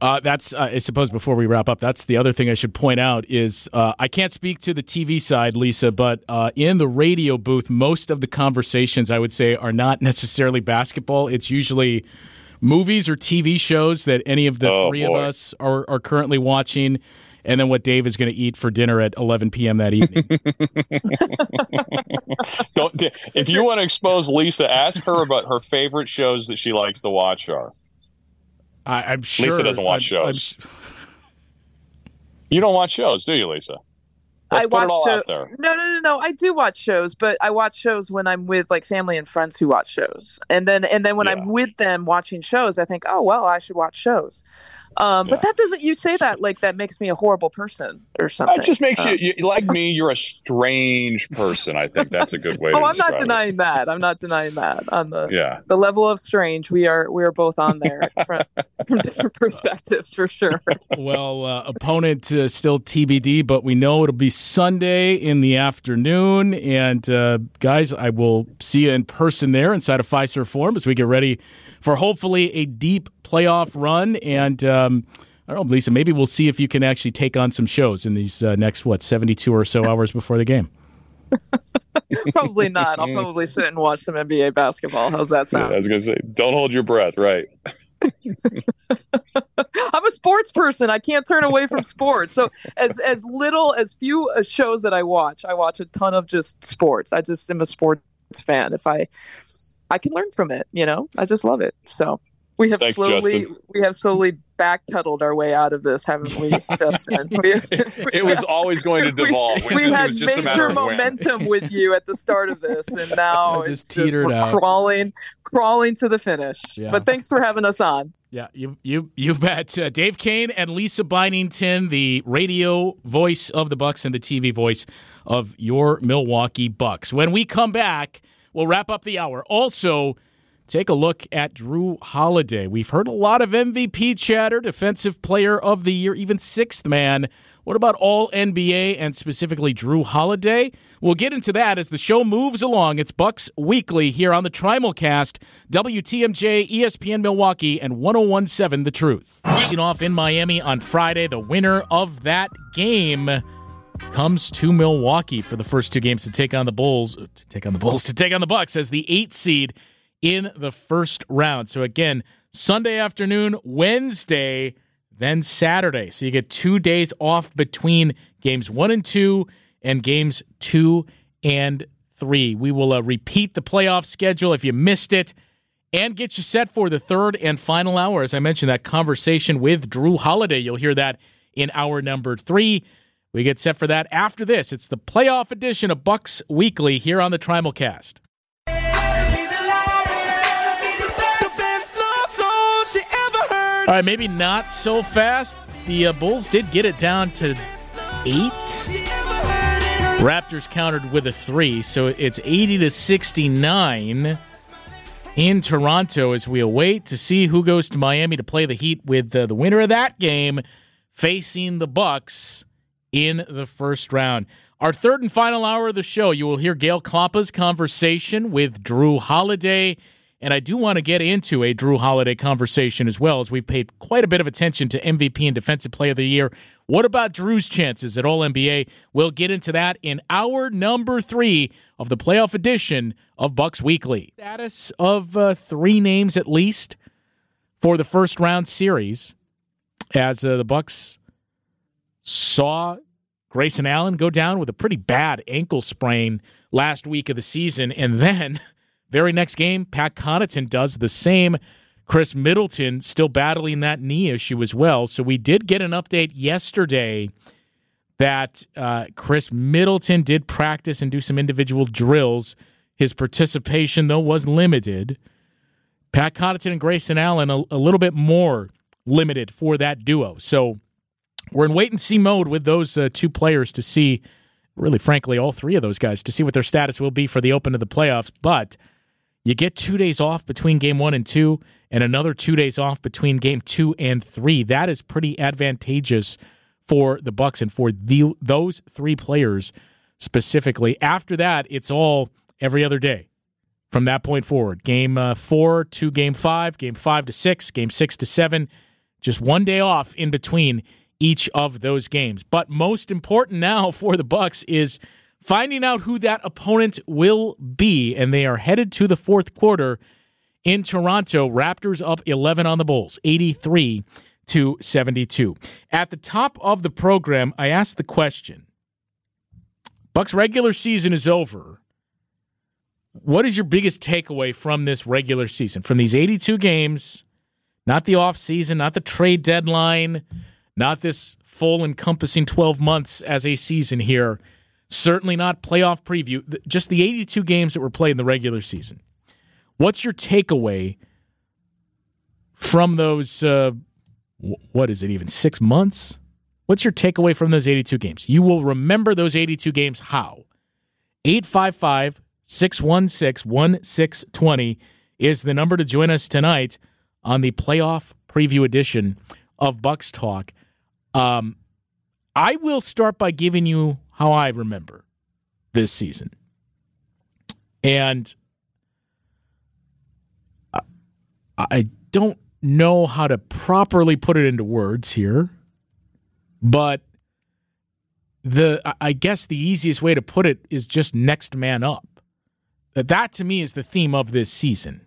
Uh, that's, uh, I suppose, before we wrap up, that's the other thing I should point out is uh, I can't speak to the TV side, Lisa, but uh, in the radio booth, most of the conversations I would say are not necessarily basketball. It's usually movies or TV shows that any of the Oh, three of us are, are currently watching, and then what Dave is going to eat for dinner at 11 p.m. that evening. Don't, if you want to expose Lisa, ask her about her favorite shows that she likes to watch are. I, I'm sure Lisa doesn't watch I'm- I'm shows. s- You don't watch shows, do you, Lisa? Let's I put watch it all show- out there. No, no, no, no. I do watch shows, but I watch shows when I'm with like family and friends who watch shows, and then and then when Yeah. I'm with them watching shows, I think, oh well, I should watch shows. Um, Yeah. But that doesn't. You say that like that makes me a horrible person or something. It just makes Um, you, you like me. You're a strange person. I think that's a good way. to describe it. Oh, I'm not describe it. denying that. I'm not denying that. On the Yeah, the level of strange, we are we are both on there from, from different perspectives for sure. well, uh, opponent uh, still TBD, but we know it'll be Sunday in the afternoon. And uh, guys, I will see you in person there inside of Fiserv Forum as we get ready for hopefully a deep playoff run. And um, I don't know, Lisa, maybe we'll see if you can actually take on some shows in these uh, next what 72 or so hours before the game. probably not. I'll probably sit and watch some NBA basketball. How's that Yeah, I was gonna say, don't hold your breath. Right. I'm a sports person. I can't turn away from sports. So as as little as few uh, shows that I watch, I watch a ton of just sports. I just am a sports fan. If I I can learn from it, you know. I just love it. So we have Thanks, slowly Justin. we have slowly backpedaled our way out of this, haven't we, Justin? We, It was always going to devolve. we, just- had just major momentum with you at the start of this, and now It it's just teetered we're out. crawling, crawling to the finish. Yeah. But thanks for having us on. Yeah, you you you bet. Uh, Dave Koehn and Lisa Byington, the radio voice of the Bucks and the TV voice of your Milwaukee Bucks. When we come back, we'll wrap up the hour. Also, take a look at Jrue Holiday. We've heard a lot of MVP chatter, defensive player of the year, even sixth man. What about all NBA and specifically Jrue Holiday? We'll get into that as the show moves along. It's Bucks Weekly here on the Trimulcast, WTMJ, ESPN Milwaukee, and 1017 The Truth. Off in Miami on Friday, the winner of that game comes to Milwaukee for the first two games to take on the Bulls, to take on the Bulls, to take on the Bucks as the eight seed in the first round. So again, Sunday afternoon, Wednesday, then Saturday. So you get two days off between games one and two and games two and three. We will uh, repeat the playoff schedule if you missed it and get you set for the third and final hour. As I mentioned, that conversation with Jrue Holiday. You'll hear that in hour number three. We get set for that after this. It's the playoff edition of Bucks Weekly here on the Trimulcast. All right, maybe not so fast. The uh, Bulls did get it down to eight. Raptors countered with a three, so it's 80 to 69 in Toronto as we await to see who goes to Miami to play the Heat with uh, the winner of that game facing the Bucks in the first round. Our third and final hour of the show, you will hear Gale Klappa's conversation with Jrue Holiday. And I do want to get into a Jrue Holiday conversation as well, as we've paid quite a bit of attention to MVP and Defensive Player of the Year. What about Jrue's chances at All NBA? We'll get into that in hour number three of the playoff edition of Bucks Weekly. Status of uh, three names at least for the first round series, as uh, the Bucks saw Grayson Allen go down with a pretty bad ankle sprain last week of the season, and then very next game, Pat Connaughton does the same. Khris Middleton still battling that knee issue as well. So we did get an update yesterday that uh, Khris Middleton did practice and do some individual drills. His participation, though, was limited. Pat Connaughton and Grayson Allen a, a little bit more limited for that duo. So we're in wait and see mode with those uh, two players to see, really, frankly, all three of those guys to see what their status will be for the open of the playoffs. But you get two days off between game one and two, and another two days off between game two and three. That is pretty advantageous for the Bucks and for the, those three players specifically. After that, it's all every other day from that point forward. Game uh, four to game five, game five to six, game six to seven, Just one day off in between each of those games. But most important now for the Bucks is finding out who that opponent will be and they are headed to the fourth quarter in Toronto. Raptors up 11 on the Bulls, 83 to 72. At the top of the program, I asked the question Bucks regular season is over. What is your biggest takeaway from this regular season? From these 82 games, not the off season, not the trade deadline, not this full encompassing 12 months as a season here. Certainly not playoff preview, just the 82 games that were played in the regular season. What's your takeaway from those? Uh, what is it, even six months? What's your takeaway from those 82 games? You will remember those 82 games how? 855 616 1620 is the number to join us tonight on the playoff preview edition of Bucks Talk. Um, I will start by giving you how I remember this season. And I, don't know how to properly put it into words here, but the I guess the easiest way to put it is just next man up. That to me is the theme of this season.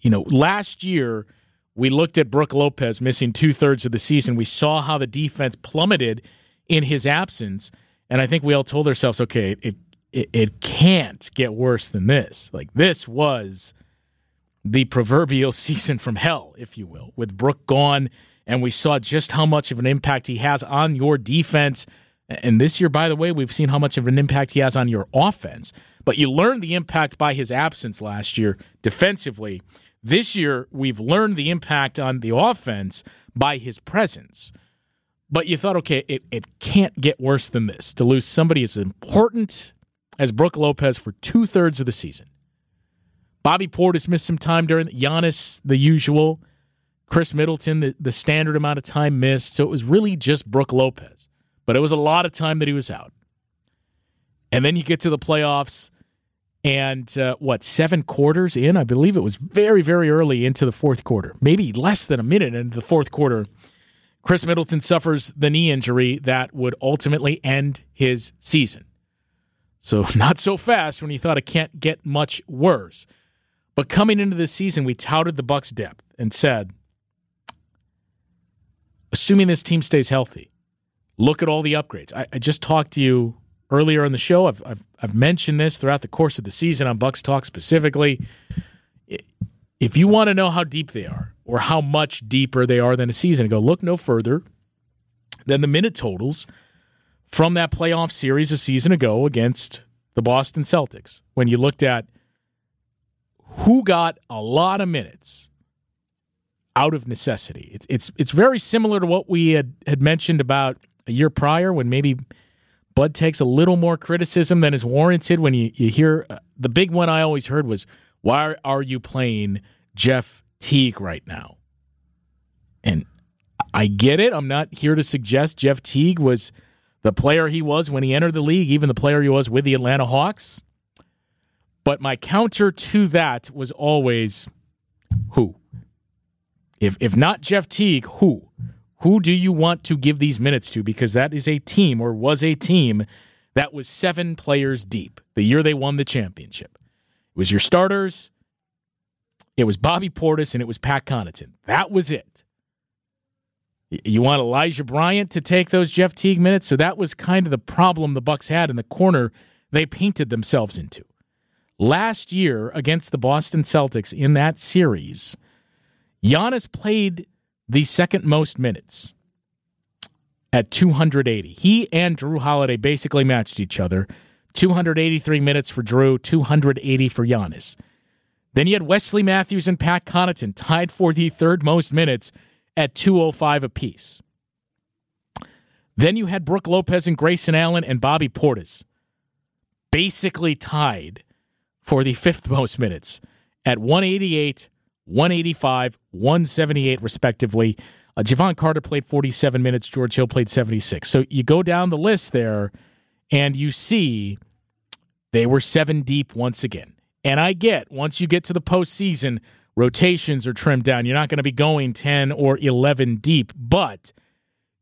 You know, last year we looked at Brook Lopez missing two thirds of the season. We saw how the defense plummeted in his absence, and I think we all told ourselves, okay, it it, it can't get worse than this. Like this was the proverbial season from hell, if you will, with Brook gone, and we saw just how much of an impact he has on your defense. And this year, by the way, we've seen how much of an impact he has on your offense. But you learned the impact by his absence last year defensively. This year, we've learned the impact on the offense by his presence. But you thought, okay, it, it can't get worse than this to lose somebody as important as Brook Lopez for two thirds of the season. Bobby Portis missed some time during the, Giannis, the usual. Khris Middleton, the, the standard amount of time missed. So it was really just Brook Lopez. But it was a lot of time that he was out. And then you get to the playoffs and uh, what seven quarters in? I believe it was very very early into the fourth quarter maybe less than a minute into the fourth quarter. Khris middleton suffers the knee injury that would ultimately end his season. So not so fast when you thought it can't get much worse. But coming into this season we touted the bucks depth and said assuming this team stays healthy look at all the upgrades. I, I just talked to you earlier in the show. I've, I've, I've mentioned this throughout the course of the season on Bucks Talk specifically. If you want to know how deep they are or how much deeper they are than a season ago, look no further than the minute totals from that playoff series a season ago against the Boston Celtics. When you looked at who got a lot of minutes out of necessity, it's it's it's very similar to what we had, had mentioned about a year prior when maybe Bud takes a little more criticism than is warranted when you, you hear uh, the big one I always heard was, Why are you playing Jeff Teague right now? And I get it. I'm not here to suggest Jeff Teague was the player he was when he entered the league, even the player he was with the Atlanta Hawks. But my counter to that was always who? If if not Jeff Teague, who? Who do you want to give these minutes to? Because that is a team or was a team that was seven players deep the year they won the championship. It was your starters, it was Bobby Portis, and it was Pat Connaughton. That was it. You want Elijah Bryant to take those Jeff Teague minutes? So that was kind of the problem the Bucks had in the corner they painted themselves into. Last year against the Boston Celtics in that series, Giannis played the second most minutes at 280. He and Jrue Holiday basically matched each other. 283 minutes for Jrue, 280 for Giannis. Then you had Wesley Matthews and Pat Connaughton tied for the third most minutes at 205 apiece. Then you had Brook Lopez and Grayson Allen and Bobby Portis basically tied for the fifth most minutes at 188 185, 178, respectively. Uh, Jevon Carter played 47 minutes. George Hill played 76. So you go down the list there, and you see they were seven deep once again. And I get once you get to the postseason, rotations are trimmed down. You're not going to be going 10 or 11 deep, but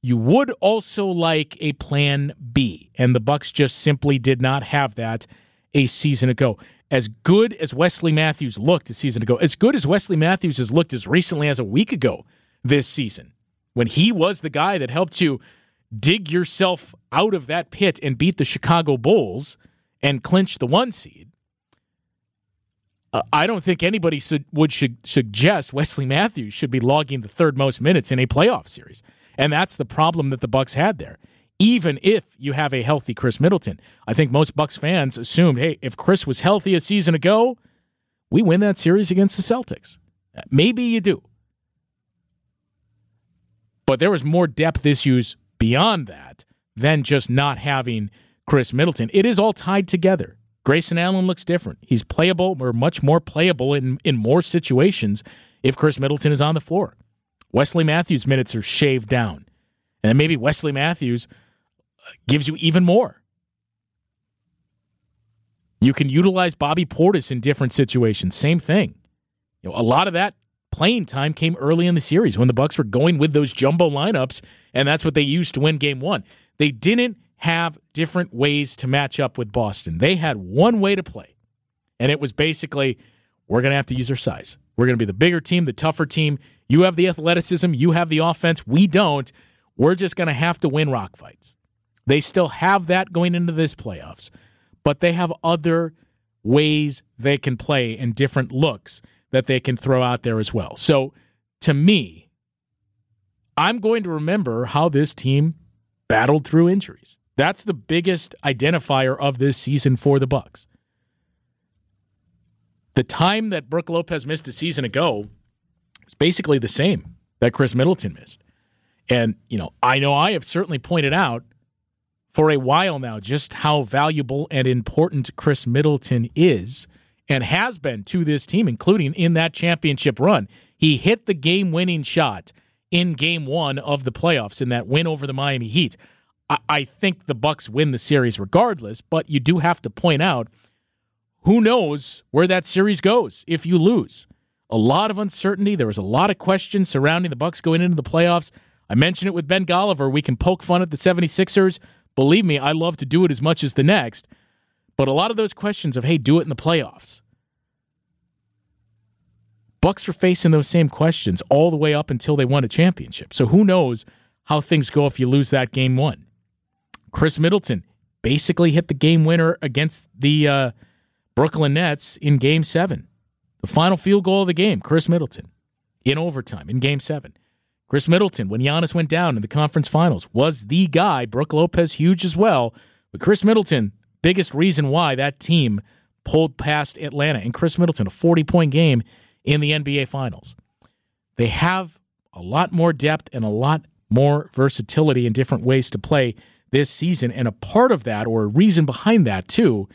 you would also like a plan B, and the Bucks just simply did not have that a season ago. As good as Wesley Matthews looked a season ago, as good as Wesley Matthews has looked as recently as a week ago this season, when he was the guy that helped you dig yourself out of that pit and beat the Chicago Bulls and clinch the one seed. Uh, I don't think anybody su- would suggest Wesley Matthews should be logging the third most minutes in a playoff series, and that's the problem that the Bucks had there. Even if you have a healthy Khris Middleton, I think most Bucks fans assumed, hey, if Khris was healthy a season ago, we win that series against the Celtics. Maybe you do, but there was more depth issues beyond that than just not having Khris Middleton. It is all tied together. Grayson Allen looks different. He's playable or much more playable in, in more situations if Khris Middleton is on the floor. Wesley Matthews' minutes are shaved down. And maybe Wesley Matthews gives you even more. You can utilize Bobby Portis in different situations. Same thing. You know, a lot of that playing time came early in the series when the Bucks were going with those jumbo lineups, and that's what they used to win game one. They didn't have different ways to match up with Boston. They had one way to play, and it was basically we're going to have to use our size. We're going to be the bigger team, the tougher team. You have the athleticism, you have the offense. We don't. We're just going to have to win rock fights. They still have that going into this playoffs, but they have other ways they can play and different looks that they can throw out there as well. So to me, I'm going to remember how this team battled through injuries. That's the biggest identifier of this season for the Bucks. The time that Brook Lopez missed a season ago was basically the same that Khris Middleton missed. And, you know, I know I have certainly pointed out for a while now just how valuable and important Khris Middleton is and has been to this team, including in that championship run. He hit the game winning shot in game one of the playoffs in that win over the Miami Heat. I, I think the Bucks win the series regardless, but you do have to point out who knows where that series goes if you lose. A lot of uncertainty. There was a lot of questions surrounding the Bucks going into the playoffs. I mentioned it with Ben Golliver. We can poke fun at the 76ers. Believe me, I love to do it as much as the next. But a lot of those questions of, hey, do it in the playoffs. Bucks were facing those same questions all the way up until they won a championship. So who knows how things go if you lose that game one. Khris Middleton basically hit the game winner against the uh, Brooklyn Nets in game seven. The final field goal of the game, Khris Middleton in overtime in game seven. Khris Middleton, when Giannis went down in the conference finals, was the guy. Brook Lopez, huge as well. But Khris Middleton, biggest reason why that team pulled past Atlanta. And Khris Middleton, a 40 point game in the NBA Finals. They have a lot more depth and a lot more versatility in different ways to play this season. And a part of that, or a reason behind that too,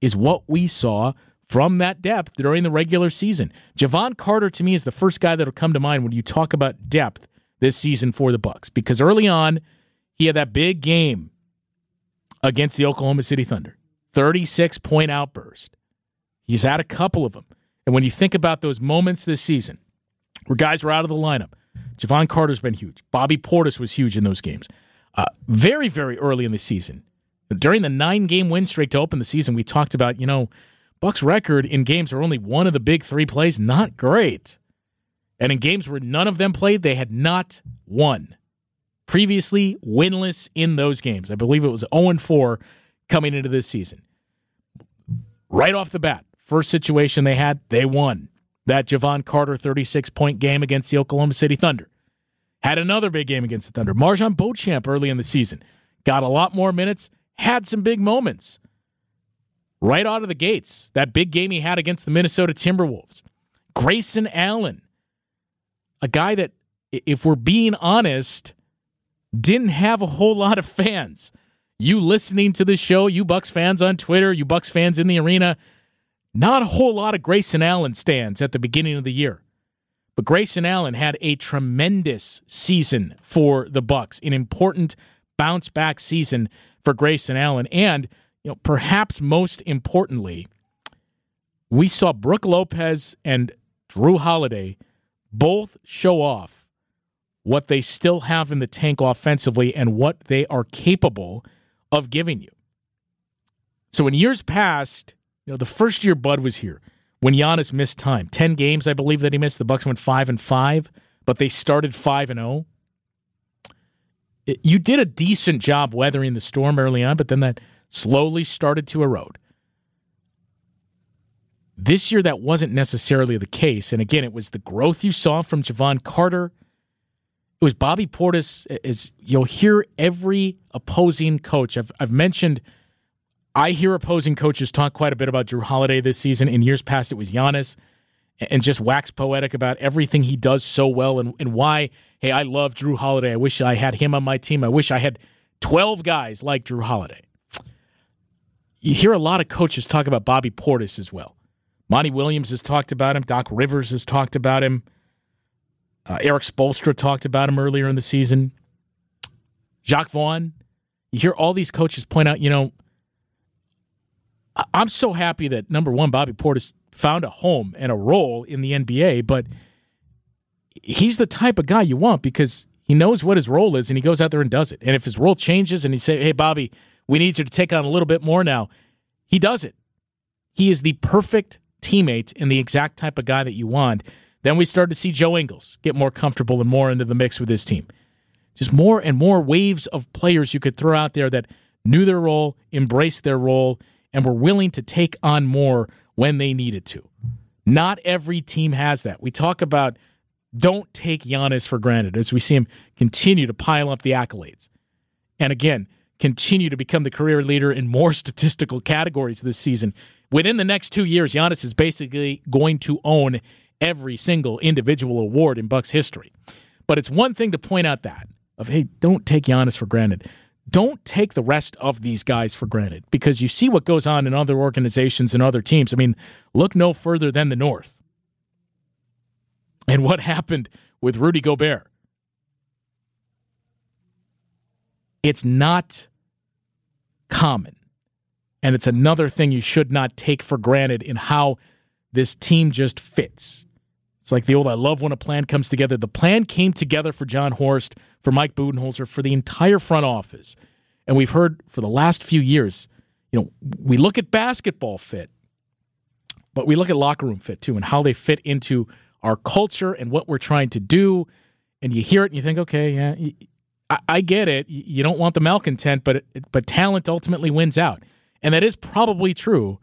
is what we saw from that depth during the regular season. Jevon Carter to me is the first guy that'll come to mind when you talk about depth this season for the Bucks because early on he had that big game against the Oklahoma City Thunder. 36 point outburst. He's had a couple of them. And when you think about those moments this season where guys were out of the lineup, Jevon Carter's been huge. Bobby Portis was huge in those games. Uh, very, very early in the season. During the nine game win streak to open the season, we talked about, you know, Buck's record in games where only one of the big three plays, not great. And in games where none of them played, they had not won. Previously winless in those games. I believe it was 0 4 coming into this season. Right off the bat, first situation they had, they won. That Jevon Carter 36 point game against the Oklahoma City Thunder had another big game against the Thunder. MarJon Beauchamp early in the season got a lot more minutes, had some big moments. Right out of the gates, that big game he had against the Minnesota Timberwolves. Grayson Allen, a guy that, if we're being honest, didn't have a whole lot of fans. You listening to the show, you Bucks fans on Twitter, you Bucks fans in the arena, not a whole lot of Grayson Allen stands at the beginning of the year. But Grayson Allen had a tremendous season for the Bucks, an important bounce back season for Grayson Allen. And, you know, perhaps most importantly, we saw Brook Lopez and Jrue Holiday both show off what they still have in the tank offensively and what they are capable of giving you. So in years past, you know, the first year Bud was here when Giannis missed time. 10 games I believe that he missed. The Bucks went 5 and 5, but they started 5 and 0. You did a decent job weathering the storm early on, but then that slowly started to erode. This year, that wasn't necessarily the case. And again, it was the growth you saw from Jevon Carter. It was Bobby Portis. As you'll hear every opposing coach. I've, I've mentioned, I hear opposing coaches talk quite a bit about Jrue Holiday this season. In years past, it was Giannis and just wax poetic about everything he does so well and, and why, hey, I love Jrue Holiday. I wish I had him on my team. I wish I had 12 guys like Jrue Holiday. You hear a lot of coaches talk about Bobby Portis as well. Monty Williams has talked about him. Doc Rivers has talked about him. Uh, Erik Spoelstra talked about him earlier in the season. Jacque Vaughn. You hear all these coaches point out, you know, I'm so happy that number one, Bobby Portis found a home and a role in the NBA, but he's the type of guy you want because he knows what his role is and he goes out there and does it. And if his role changes and he say, "Hey, Bobby, we need you to take on a little bit more now," he does it. He is the perfect teammate and the exact type of guy that you want. Then we started to see Joe Ingles get more comfortable and more into the mix with his team. Just more and more waves of players you could throw out there that knew their role, embraced their role, and were willing to take on more when they needed to. Not every team has that. We talk about don't take Giannis for granted as we see him continue to pile up the accolades. And again, continue to become the career leader in more statistical categories this season. Within the next two years, Giannis is basically going to own every single individual award in Bucks history. But it's one thing to point out that of hey, don't take Giannis for granted. Don't take the rest of these guys for granted because you see what goes on in other organizations and other teams. I mean, look no further than the North. And what happened with Rudy Gobert? It's not common. And it's another thing you should not take for granted in how this team just fits. It's like the old I love when a plan comes together. The plan came together for Jon Horst, for Mike Budenholzer, for the entire front office. And we've heard for the last few years, you know, we look at basketball fit, but we look at locker room fit too and how they fit into our culture and what we're trying to do. And you hear it and you think, okay, yeah, I, I get it. You don't want the malcontent, but but talent ultimately wins out, and that is probably true.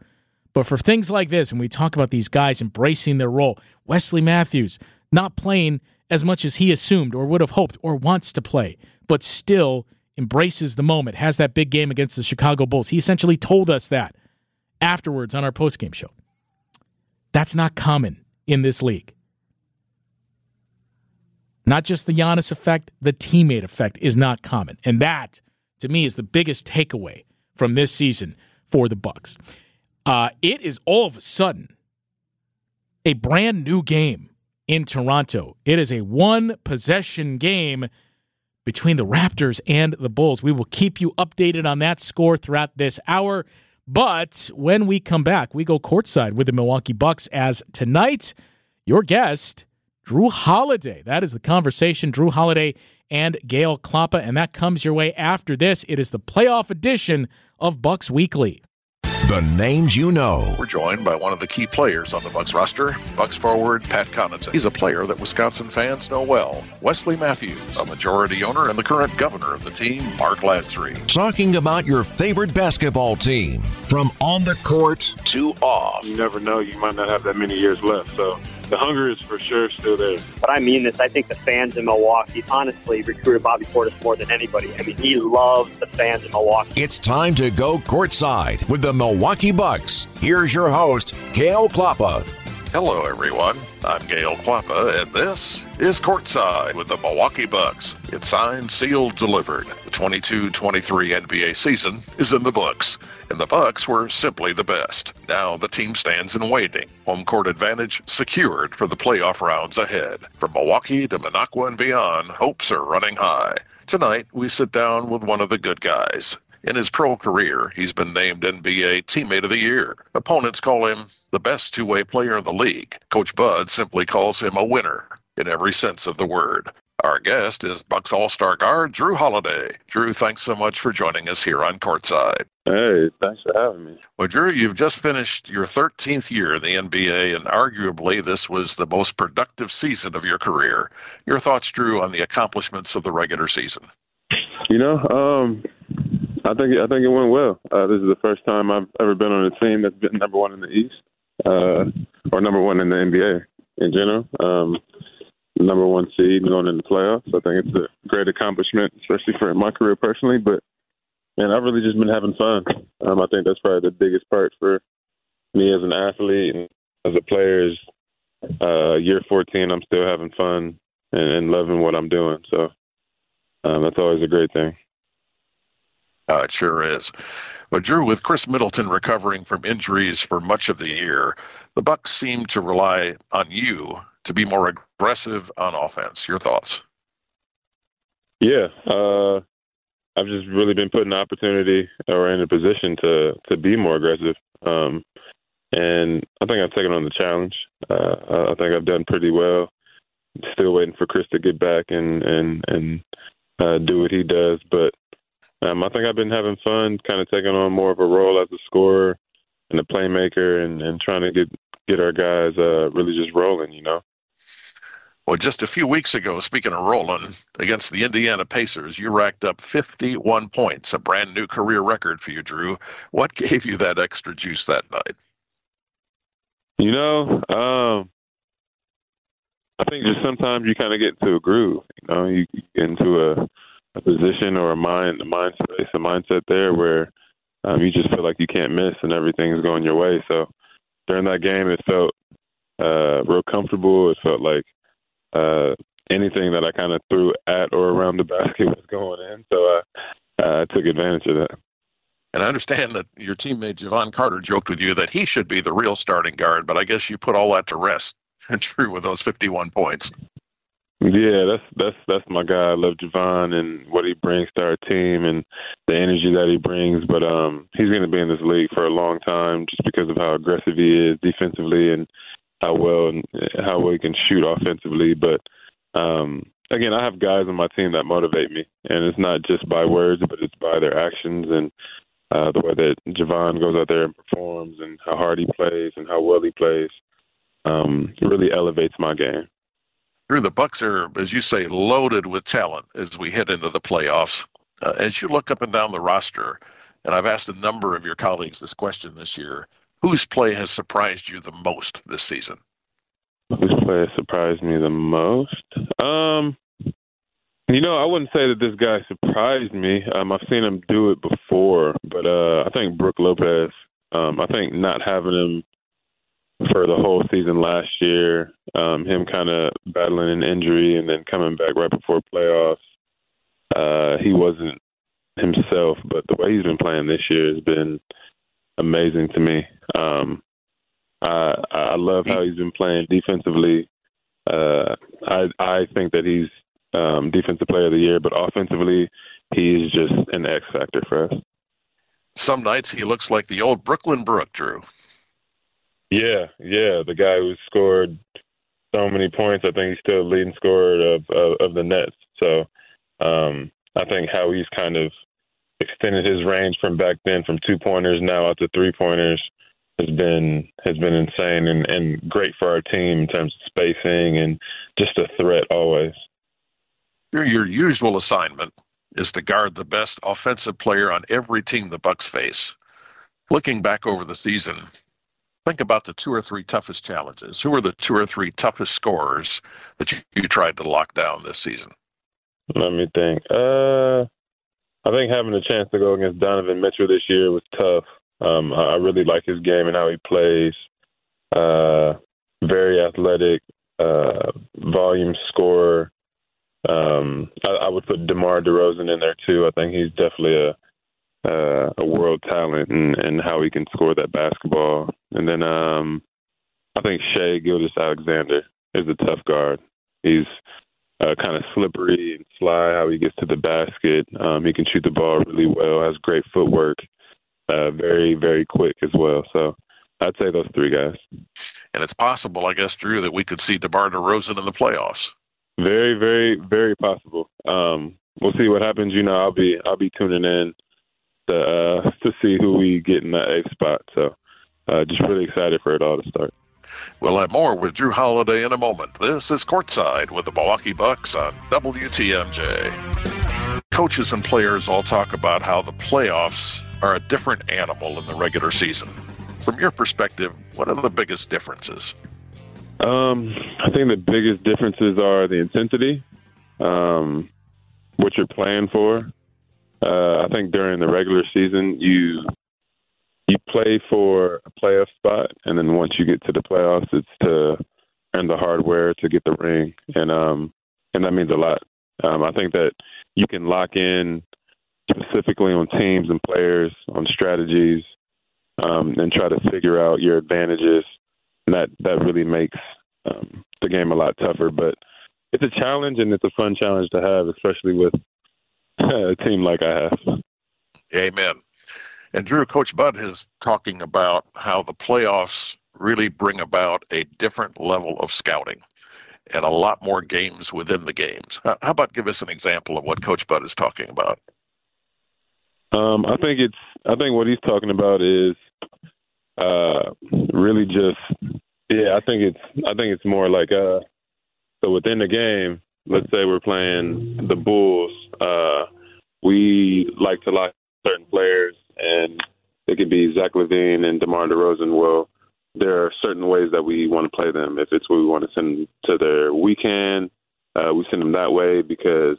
But for things like this, when we talk about these guys embracing their role, Wesley Matthews not playing as much as he assumed or would have hoped or wants to play, but still embraces the moment, has that big game against the Chicago Bulls. He essentially told us that afterwards on our postgame show. That's not common in this league. Not just the Giannis effect, the teammate effect is not common. And that, to me, is the biggest takeaway from this season for the Bucks. Uh, it is all of a sudden a brand new game in Toronto. It is a one possession game between the Raptors and the Bulls. We will keep you updated on that score throughout this hour. But when we come back, we go courtside with the Milwaukee Bucks as tonight, your guest Jrue Holiday. That is the conversation. Jrue Holiday and Gale Klappa, and that comes your way after this. It is the playoff edition of Bucks Weekly. The names you know. We're joined by one of the key players on the Bucks roster, Bucks forward Pat Connaughton. He's a player that Wisconsin fans know well. Wesley Matthews, a majority owner and the current governor of the team, Mark Lasry. Talking about your favorite basketball team, from on the court to off. You never know; you might not have that many years left. So the hunger is for sure still there. But I mean this. I think the fans in Milwaukee honestly recruited Bobby Portis more than anybody. I mean, he loves the fans in Milwaukee. It's time to go courtside with the Milwaukee Bucks. Here's your host, Gale Klappa. Hello, everyone. I'm Gale Klappa, and this is Courtside with the Milwaukee Bucks. It's signed, sealed, delivered. The 22-23 NBA season is in the books, and the Bucks were simply the best. Now the team stands in waiting. Home court advantage secured for the playoff rounds ahead. From Milwaukee to Minocqua and beyond, hopes are running high. Tonight, we sit down with one of the good guys. In his pro career, he's been named NBA Teammate of the Year. Opponents call him the best two way player in the league. Coach Bud simply calls him a winner in every sense of the word. Our guest is Bucks All Star guard Jrue Holiday. Jrue, thanks so much for joining us here on Courtside. Hey, thanks for having me. Well, Jrue, you've just finished your 13th year in the NBA, and arguably this was the most productive season of your career. Your thoughts, Jrue, on the accomplishments of the regular season? You know, um, I think I think it went well. Uh, this is the first time I've ever been on a team that's been number one in the East, uh, or number one in the NBA in general. Um, number one seed going in the playoffs. I think it's a great accomplishment, especially for my career personally. But man, I've really just been having fun. Um, I think that's probably the biggest part for me as an athlete and as a player. Is uh, year 14, I'm still having fun and, and loving what I'm doing. So um, that's always a great thing. Uh, it sure is. But Jrue, with Khris Middleton recovering from injuries for much of the year, the Bucks seem to rely on you to be more aggressive on offense. Your thoughts? Yeah, uh, I've just really been put in an opportunity or in a position to to be more aggressive, um, and I think I've taken on the challenge. Uh, I think I've done pretty well. Still waiting for Khris to get back and and and uh, do what he does, but um, I think I've been having fun, kind of taking on more of a role as a scorer and a playmaker, and, and trying to get get our guys uh, really just rolling. You know. Well, just a few weeks ago, speaking of rolling, against the Indiana Pacers, you racked up 51 points, a brand new career record for you, Jrue. What gave you that extra juice that night? You know, um, I think just sometimes you kind of get into a groove. You know, you get into a, a position or a mind, a mind space, a mindset there where um, you just feel like you can't miss and everything's going your way. So during that game, it felt uh, real comfortable. It felt like uh, anything that I kind of threw at or around the basket was going in. So I, I took advantage of that. And I understand that your teammate Jevon Carter joked with you that he should be the real starting guard, but I guess you put all that to rest. and Jrue with those 51 points. Yeah, that's that's that's my guy. I love Jevon and what he brings to our team and the energy that he brings. But um, he's going to be in this league for a long time just because of how aggressive he is defensively and how well and how well he can shoot offensively. But um, again, I have guys on my team that motivate me, and it's not just by words, but it's by their actions and uh, the way that Jevon goes out there and performs, and how hard he plays, and how well he plays. Um, really elevates my game. Jrue, the Bucks are, as you say, loaded with talent as we head into the playoffs. Uh, as you look up and down the roster, and I've asked a number of your colleagues this question this year, whose play has surprised you the most this season? Whose play has surprised me the most? Um, you know, I wouldn't say that this guy surprised me. Um, I've seen him do it before, but uh, I think Brook Lopez. Um, I think not having him for the whole season last year, um, him kind of battling an injury and then coming back right before playoffs. Uh, he wasn't himself, but the way he's been playing this year has been amazing to me. Um, I I love how he's been playing defensively. Uh, I I think that he's um, defensive player of the year, but offensively, he's just an X factor for us. Some nights he looks like the old Brooklyn Brook, Jrue. Yeah, yeah, the guy who scored so many points. I think he's still leading scorer of of, of the Nets. So um, I think how he's kind of extended his range from back then from two pointers now out to three pointers has been has been insane and, and great for our team in terms of spacing and just a threat always. Your, your usual assignment is to guard the best offensive player on every team the Bucks face. Looking back over the season, think about the two or three toughest challenges. Who are the two or three toughest scorers that you, you tried to lock down this season? Let me think. Uh, I think having a chance to go against Donovan Mitchell this year was tough. Um, I really like his game and how he plays. Uh, very athletic, uh, volume scorer. Um, I, I, would put DeMar DeRozan in there too. I think he's definitely a uh, a world talent and, and how he can score that basketball. And then um, I think Shai Gilgeous-Alexander is a tough guard. He's uh, kind of slippery and sly. How he gets to the basket. Um, he can shoot the ball really well. Has great footwork. Uh, very very quick as well. So I'd say those three guys. And it's possible, I guess, Jrue, that we could see DeMar DeRozan in the playoffs. Very, very, very possible. Um, we'll see what happens. You know, I'll be I'll be tuning in to uh, to see who we get in that eighth spot. So, uh, just really excited for it all to start. We'll have more with Jrue Holiday in a moment. This is Courtside with the Milwaukee Bucks on WTMJ. Coaches and players all talk about how the playoffs are a different animal in the regular season. From your perspective, what are the biggest differences? Um, I think the biggest differences are the intensity, um, what you're playing for. Uh, I think during the regular season, you you play for a playoff spot, and then once you get to the playoffs, it's to earn the hardware to get the ring, and um, and that means a lot. Um, I think that you can lock in specifically on teams and players, on strategies, um, and try to figure out your advantages. And that that really makes um, the game a lot tougher. But it's a challenge, and it's a fun challenge to have, especially with a team like I have. Amen. And Jrue, Coach Bud is talking about how the playoffs really bring about a different level of scouting and a lot more games within the games. How about give us an example of what Coach Bud is talking about? Um, I think it's. I think what he's talking about is uh, really just. Yeah, I think it's. I think it's more like uh. So within the game, let's say we're playing the Bulls. Uh, we like to lock certain players, and it could be Zach LaVine and DeMar DeRozan. Well, there are certain ways that we want to play them. If it's what we want to send them to their weekend, uh, we send them that way because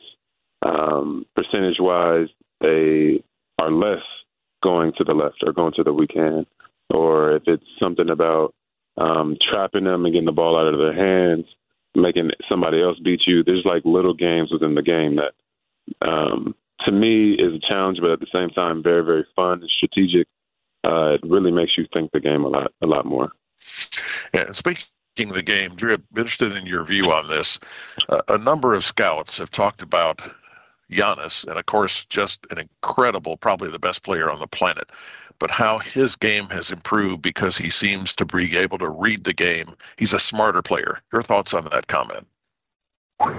um, percentage-wise, they are less going to the left or going to the weekend, or if it's something about um, trapping them and getting the ball out of their hands, making somebody else beat you. There's like little games within the game that, um, to me, is a challenge, but at the same time, very very fun and strategic. Uh, it really makes you think the game a lot a lot more. Yeah, speaking of the game, Jrue, I'm interested in your view on this. Uh, a number of scouts have talked about Giannis, and of course, just an incredible, probably the best player on the planet. But how his game has improved because he seems to be able to read the game. He's a smarter player. Your thoughts on that comment?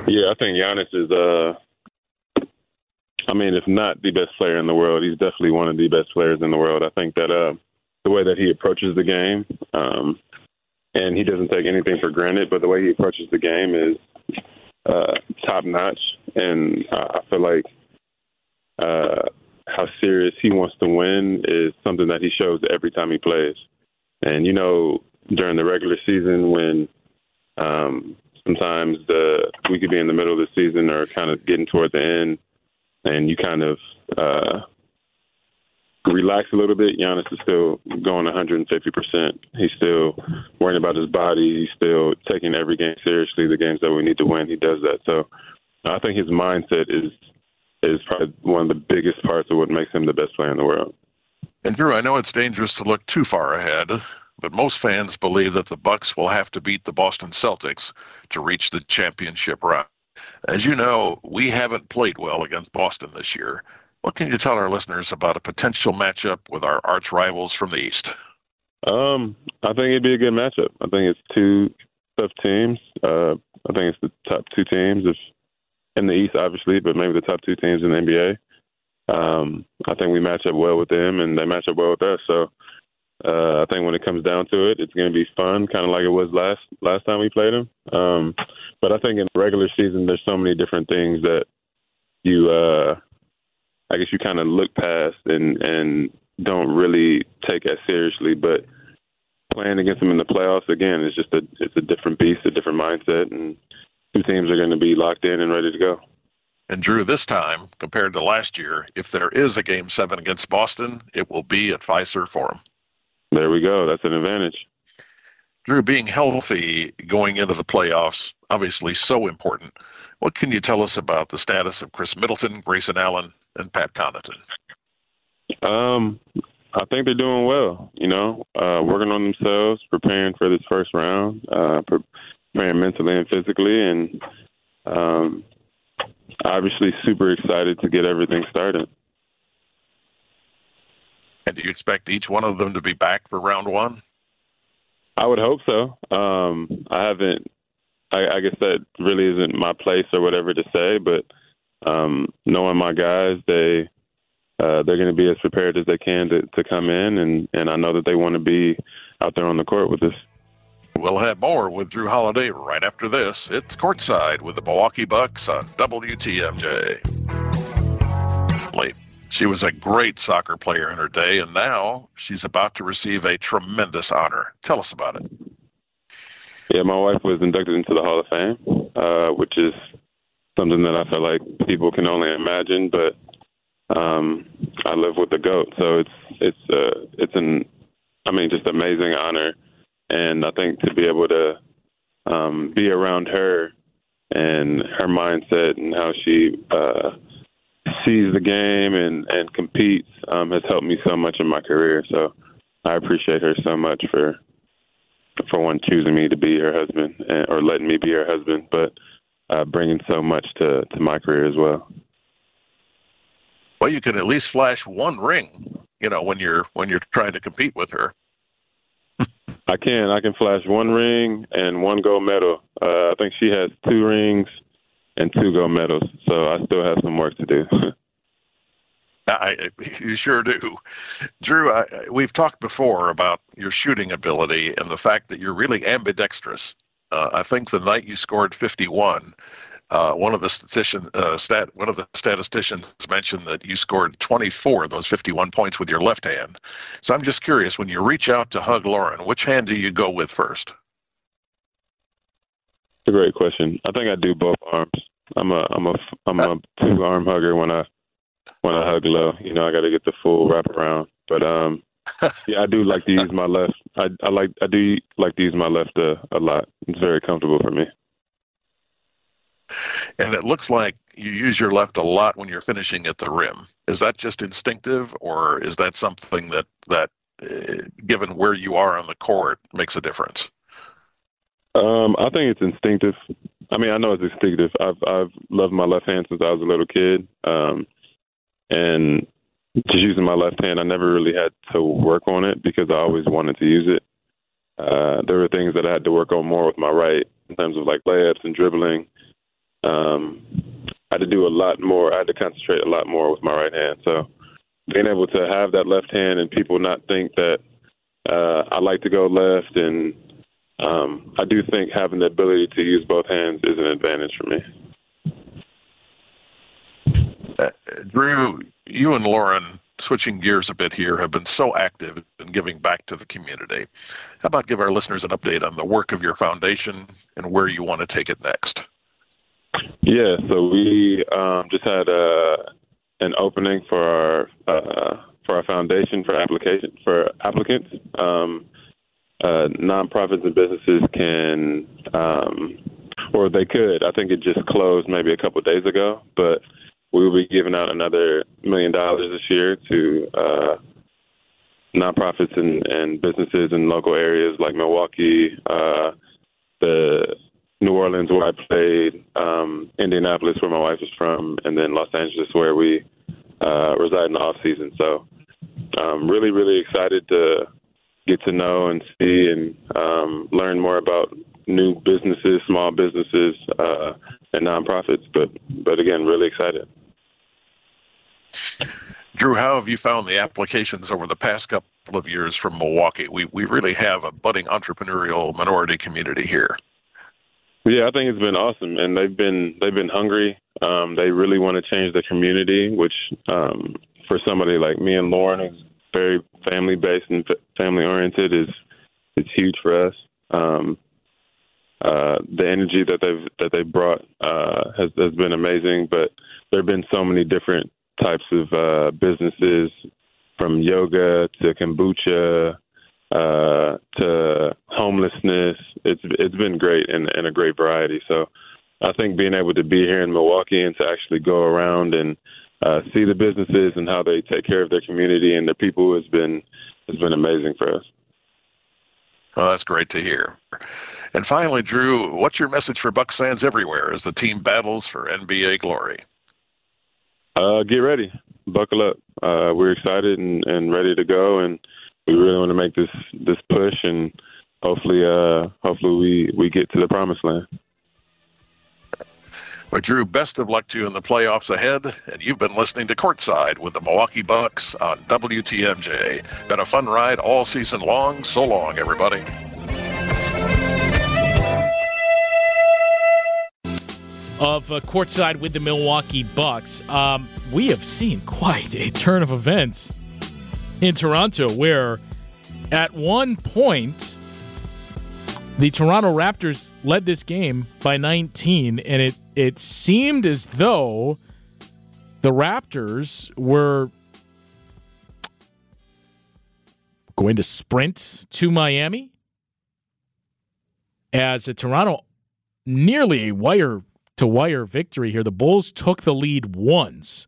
Yeah, I think Giannis is. Uh, I mean, if not the best player in the world, he's definitely one of the best players in the world. I think that uh, the way that he approaches the game, um, and he doesn't take anything for granted, but the way he approaches the game is uh, top notch, and I feel like uh, how serious he wants to win is something that he shows every time he plays. And you know, during the regular season, when um, sometimes the we could be in the middle of the season or kind of getting toward the end, and you kind of uh, relax a little bit. Giannis is still going 150 percent. He's still worrying about his body. He's still taking every game seriously. The games that we need to win, he does that. So I think his mindset is is probably one of the biggest parts of what makes him the best player in the world. And Jrue, I know it's dangerous to look too far ahead, but most fans believe that the Bucks will have to beat the Boston Celtics to reach the championship round. As you know, we haven't played well against Boston this year. What can you tell our listeners about a potential matchup with our arch rivals from the East? Um, I think it'd be a good matchup. I think it's two tough teams. Uh, I think it's the top two teams if in the East, obviously, but maybe the top two teams in the NBA. Um, I think we match up well with them, and they match up well with us. So uh, I think when it comes down to it, it's going to be fun, kind of like it was last last time we played them. Um, but I think in the regular season, there's so many different things that you uh, I guess you kind of look past and and don't really take as seriously. But playing against them in the playoffs again is just a it's a different beast, a different mindset, and two teams are going to be locked in and ready to go. And Jrue, this time compared to last year, if there is a game seven against Boston, it will be at Fiserv Forum. There we go. That's an advantage. Jrue, being healthy going into the playoffs, obviously so important. What can you tell us about the status of Khris Middleton, Grayson Allen, and Pat Connaughton? Um, I think they're doing well. You know, uh, working on themselves, preparing for this first round, uh, preparing mentally and physically, and um, obviously super excited to get everything started. And do you expect each one of them to be back for round one? I would hope so. Um, I haven't. I, I guess that really isn't my place or whatever to say, but um, knowing my guys, they uh, they're going to be as prepared as they can to, to come in, and, and I know that they want to be out there on the court with us. We'll have more with Jrue Holiday right after this. It's courtside with the Milwaukee Bucks on WTMJ. She was a great soccer player in her day, and now she's about to receive a tremendous honor. Tell us about it. Yeah, my wife was inducted into the Hall of Fame, uh, which is something that I feel like people can only imagine. But um, I live with the goat, so it's it's uh, it's an I mean just amazing honor, and I think to be able to um, be around her and her mindset and how she uh, sees the game and and competes um, has helped me so much in my career. So I appreciate her so much for for one choosing me to be her husband and, or letting me be her husband, but uh, bringing so much to to my career as well. Well, you can at least flash one ring, you know, when you're when you're trying to compete with her. I can. I can flash one ring and one gold medal. Uh, I think she has two rings and two gold medals, so I still have some work to do. I, you sure do. Jrue. I, we've talked before about your shooting ability and the fact that you're really ambidextrous. Uh, I think the night you scored 51, uh, one of the statistician, uh, stat, one of the statisticians mentioned that you scored 24 of those 51 points with your left hand. So I'm just curious, when you reach out to hug Lauren, which hand do you go with first? It's a great question. I think I do both arms. I'm a I'm a I'm a two arm hugger when I when I hug low. You know, I got to get the full wrap around. But um, yeah, I do like to use my left. I I like I do like to use my left uh, a lot. It's very comfortable for me. And it looks like you use your left a lot when you're finishing at the rim. Is that just instinctive, or is that something that that, uh, given where you are on the court, makes a difference? Um, I think it's instinctive. I mean, I know it's instinctive. I've I've loved my left hand since I was a little kid, um, and just using my left hand, I never really had to work on it because I always wanted to use it. Uh, there were things that I had to work on more with my right in terms of like layups and dribbling. Um, I had to do a lot more. I had to concentrate a lot more with my right hand. So being able to have that left hand and people not think that uh, I like to go left and um, I do think having the ability to use both hands is an advantage for me. Uh, Jrue, you and Lauren, switching gears a bit here, have been so active in giving back to the community. How about give our listeners an update on the work of your foundation and where you want to take it next? Yeah, so we um, just had uh, an opening for our uh, for our foundation for application for applicants. Um, uh, nonprofits and businesses can, um, or they could. I think it just closed maybe a couple days ago, but we will be giving out another million dollars this year to uh, nonprofits and, and businesses in local areas like Milwaukee, uh, the New Orleans where I played, um, Indianapolis where my wife is from, and then Los Angeles where we uh, reside in the off season. So, I'm really, really excited to get to know and see and um, learn more about new businesses, small businesses, uh, and nonprofits. But but again, really excited. Jrue, how have you found the applications over the past couple of years from Milwaukee? We we really have a budding entrepreneurial minority community here. Yeah, I think it's been awesome, and they've been they've been hungry. Um, they really want to change the community, which um, for somebody like me and Lauren, who's very family based and family oriented is is huge for us. Um, uh, the energy that they've that they brought uh, has has been amazing. But there have been so many different types of uh, businesses, from yoga to kombucha uh, to homelessness. It's it's been great and, and a great variety. So I think being able to be here in Milwaukee and to actually go around and uh, see the businesses and how they take care of their community and the people has been has been amazing for us. Well, that's great to hear. And finally, Jrue, what's your message for Bucks fans everywhere as the team battles for NBA glory? Uh, get ready, buckle up. Uh, we're excited and, and ready to go, and we really want to make this this push, and hopefully, uh, hopefully we we get to the promised land. Well, Jrue, best of luck to you in the playoffs ahead. And you've been listening to Courtside with the Milwaukee Bucks on WTMJ. Been a fun ride all season long. So long, everybody. Of uh, courtside with the Milwaukee Bucks, um, we have seen quite a turn of events in Toronto, where at one point the Toronto Raptors led this game by 19, and it it seemed as though the Raptors were going to sprint to Miami as a Toronto nearly a wire to wire victory here. The Bulls took the lead once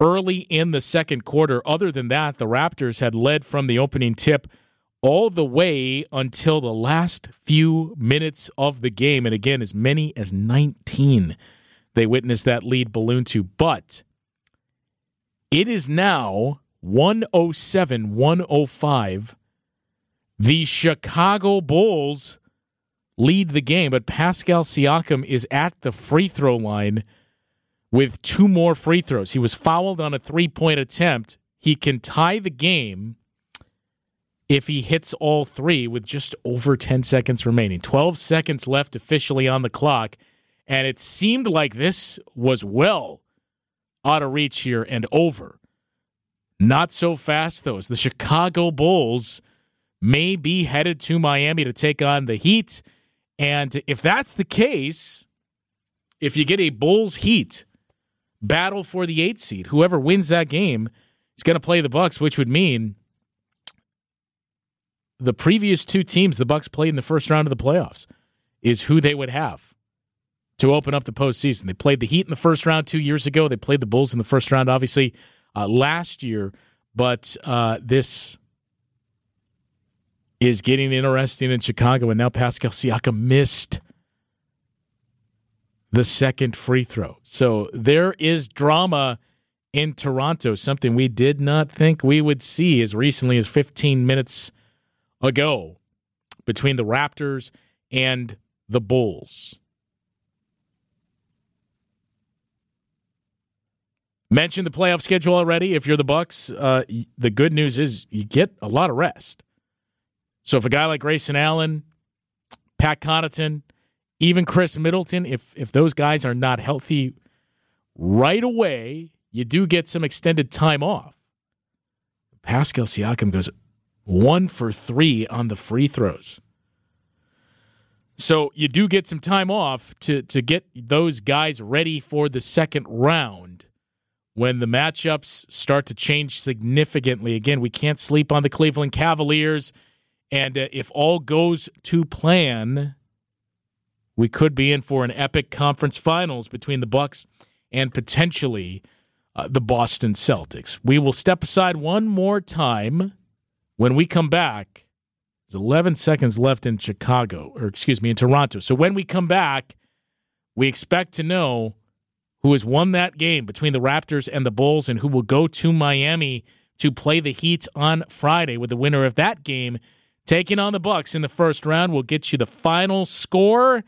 early in the second quarter. Other than that, the Raptors had led from the opening tip all the way until the last few minutes of the game. And again, as many as 19 they witnessed that lead balloon to. But it is now 107 105. The Chicago Bulls lead the game, but Pascal Siakam is at the free throw line with two more free throws. He was fouled on a three point attempt. He can tie the game if he hits all three with just over 10 seconds remaining. 12 seconds left officially on the clock. And it seemed like this was well out of reach here and over. Not so fast, though, as the Chicago Bulls may be headed to Miami to take on the Heat. And if that's the case, if you get a Bulls Heat battle for the eight seed, whoever wins that game is going to play the Bucks, which would mean the previous two teams the Bucks played in the first round of the playoffs is who they would have to open up the postseason. They played the Heat in the first round two years ago. They played the Bulls in the first round, obviously, uh, last year. But uh, this is getting interesting in Chicago, and now Pascal Siakam missed the second free throw. So there is drama in Toronto, something we did not think we would see as recently as 15 minutes ago between the Raptors and the Bulls. Mentioned the playoff schedule already. If you're the Bucks, uh, the good news is you get a lot of rest. So if a guy like Grayson Allen, Pat Connaughton, even Khris Middleton, if if those guys are not healthy right away, you do get some extended time off. Pascal Siakam goes one for three on the free throws. So you do get some time off to to get those guys ready for the second round when the matchups start to change significantly. Again, we can't sleep on the Cleveland Cavaliers, and uh, if all goes to plan, we could be in for an epic conference finals between the Bucks and potentially uh, the Boston Celtics. We will step aside one more time when we come back. There's 11 seconds left in Chicago, or excuse me, in Toronto. So when we come back, we expect to know who has won that game between the Raptors and the Bulls and who will go to Miami to play the Heat on Friday with the winner of that game taking on the Bucks in the first round. We'll get you the final score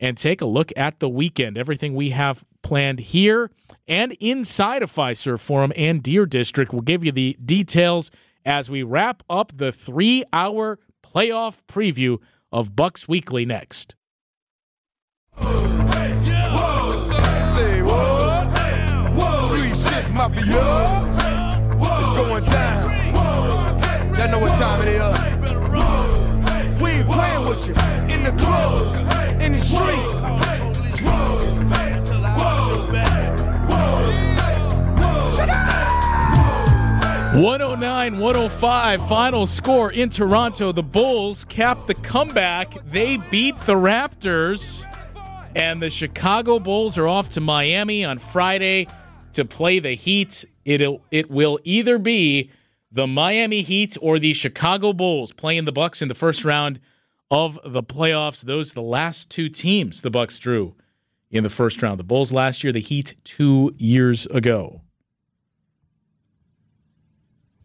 and take a look at the weekend. Everything we have planned here and inside of Fiserv Forum and Deer District. We'll give you the details as we wrap up the three-hour playoff preview of Bucks Weekly next. Three. It's going down. Y'all know what time it is. We ain't playing with you. In the club, in the street. 109 105 final score in Toronto. The Bulls capped the comeback. They beat the Raptors. And the Chicago Bulls are off to Miami on Friday to play the Heat. It'll, it will either be the Miami Heat or the Chicago Bulls playing the Bucks in the first round of the playoffs. Those the last two teams the Bucks drew in the first round. The Bulls last year, the Heat two years ago.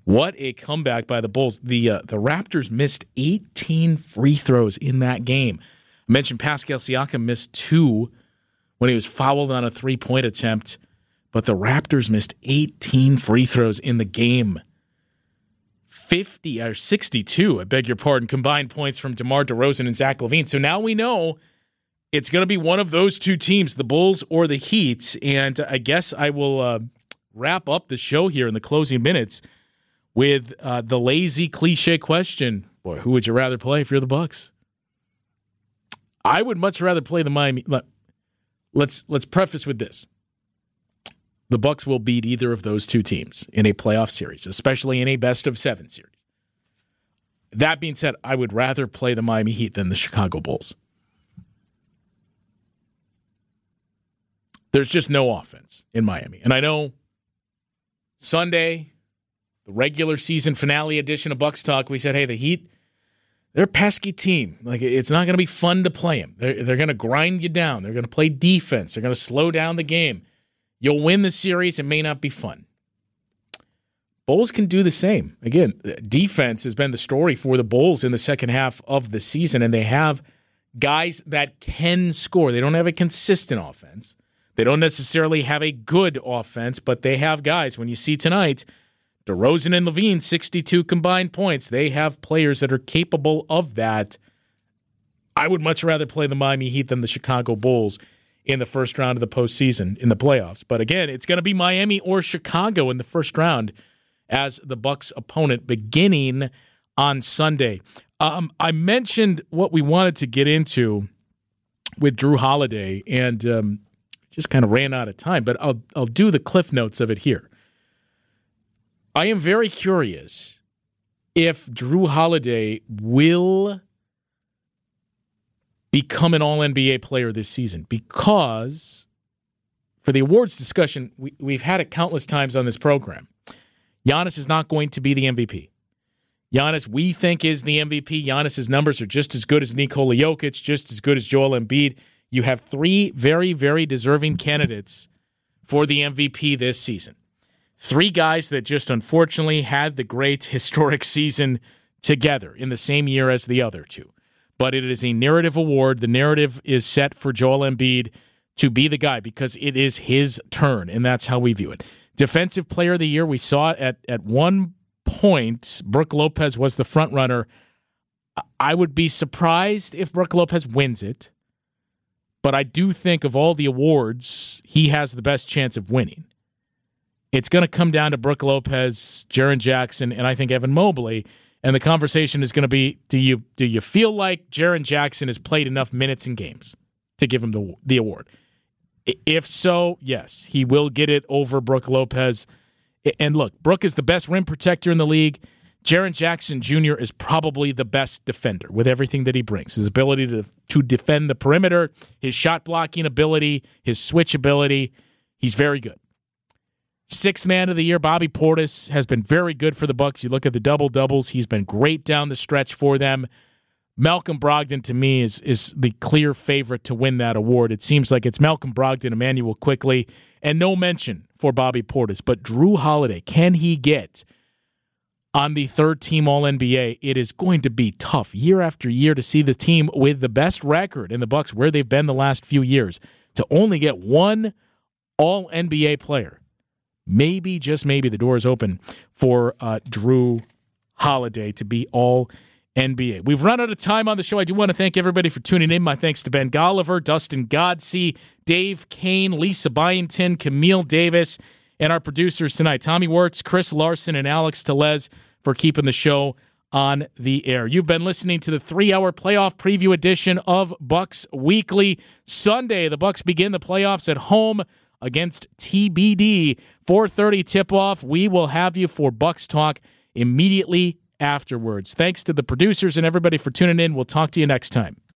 What a comeback by the Bulls. The uh, the Raptors missed 18 free throws in that game. I mentioned Pascal Siakam missed two when he was fouled on a three point attempt, but the Raptors missed 18 free throws in the game. 50 or 62, I beg your pardon, combined points from DeMar DeRozan and Zach LaVine. So now we know it's going to be one of those two teams, the Bulls or the Heat. And I guess I will uh, wrap up the show here in the closing minutes with uh, the lazy cliche question: Boy, who would you rather play if you're the Bucks? I would much rather play the Miami. Let's let's preface with this: the Bucks will beat either of those two teams in a playoff series, especially in a best of seven series. That being said, I would rather play the Miami Heat than the Chicago Bulls. There's just no offense in Miami. And I know Sunday, the regular season finale edition of Bucks Talk, we said, hey, the Heat, they're a pesky team. Like it's not going to be fun to play them. They're, they're going to grind you down. They're going to play defense. They're going to slow down the game. You'll win the series. It may not be fun. Bulls can do the same. Again, defense has been the story for the Bulls in the second half of the season, and they have guys that can score. They don't have a consistent offense. They don't necessarily have a good offense, but they have guys. When you see tonight, DeRozan and LaVine, 62 combined points. They have players that are capable of that. I would much rather play the Miami Heat than the Chicago Bulls in the first round of the postseason in the playoffs. But again, it's going to be Miami or Chicago in the first round as the Bucks' opponent beginning on Sunday. Um, I mentioned what we wanted to get into with Jrue Holiday, and um, just kind of ran out of time. But I'll I'll do the cliff notes of it here. I am very curious if Jrue Holiday will become an all NBA player this season because for the awards discussion, we, we've had it countless times on this program. Giannis is not going to be the MVP. Giannis, we think, is the MVP. Giannis's numbers are just as good as Nikola Jokic, just as good as Joel Embiid. You have three very, very deserving candidates for the MVP this season. Three guys that just unfortunately had the great historic season together in the same year as the other two. But it is a narrative award. The narrative is set for Joel Embiid to be the guy because it is his turn, and that's how we view it. Defensive Player of the Year, we saw at at one point, Brook Lopez was the front runner. I would be surprised if Brook Lopez wins it, but I do think of all the awards, he has the best chance of winning. It's going to come down to Brook Lopez, Jaren Jackson, and I think Evan Mobley. And the conversation is going to be: Do you do you feel like Jaren Jackson has played enough minutes in games to give him the the award? If so, yes, he will get it over Brook Lopez. And look, Brook is the best rim protector in the league. Jaren Jackson Jr. is probably the best defender with everything that he brings. His ability to, to defend the perimeter, his shot blocking ability, his switch ability. He's very good. Sixth man of the year, Bobby Portis has been very good for the Bucks. You look at the double doubles; he's been great down the stretch for them. Malcolm Brogdon to me is is the clear favorite to win that award. It seems like it's Malcolm Brogdon, Immanuel Quickley, and no mention for Bobby Portis. But Jrue Holiday, can he get on the third team All NBA? It is going to be tough year after year to see the team with the best record in the Bucks where they've been the last few years to only get one All NBA player maybe, just maybe, the door is open for uh, Jrue Holiday to be all NBA. We've run out of time on the show. I do want to thank everybody for tuning in. My thanks to Ben Golliver, Dustin Godsey, Dave Koehn, Lisa Byington, Camille Davis, and our producers tonight, Tommy Wirtz, Chris Larson, and Alex Telez for keeping the show on the air. You've been listening to the three-hour playoff preview edition of Bucks Weekly. Sunday, the Bucks begin the playoffs at home against TBD. 4:30 tip-off. We will have you for Bucks Talk immediately afterwards. Thanks to the producers and everybody for tuning in. We'll talk to you next time.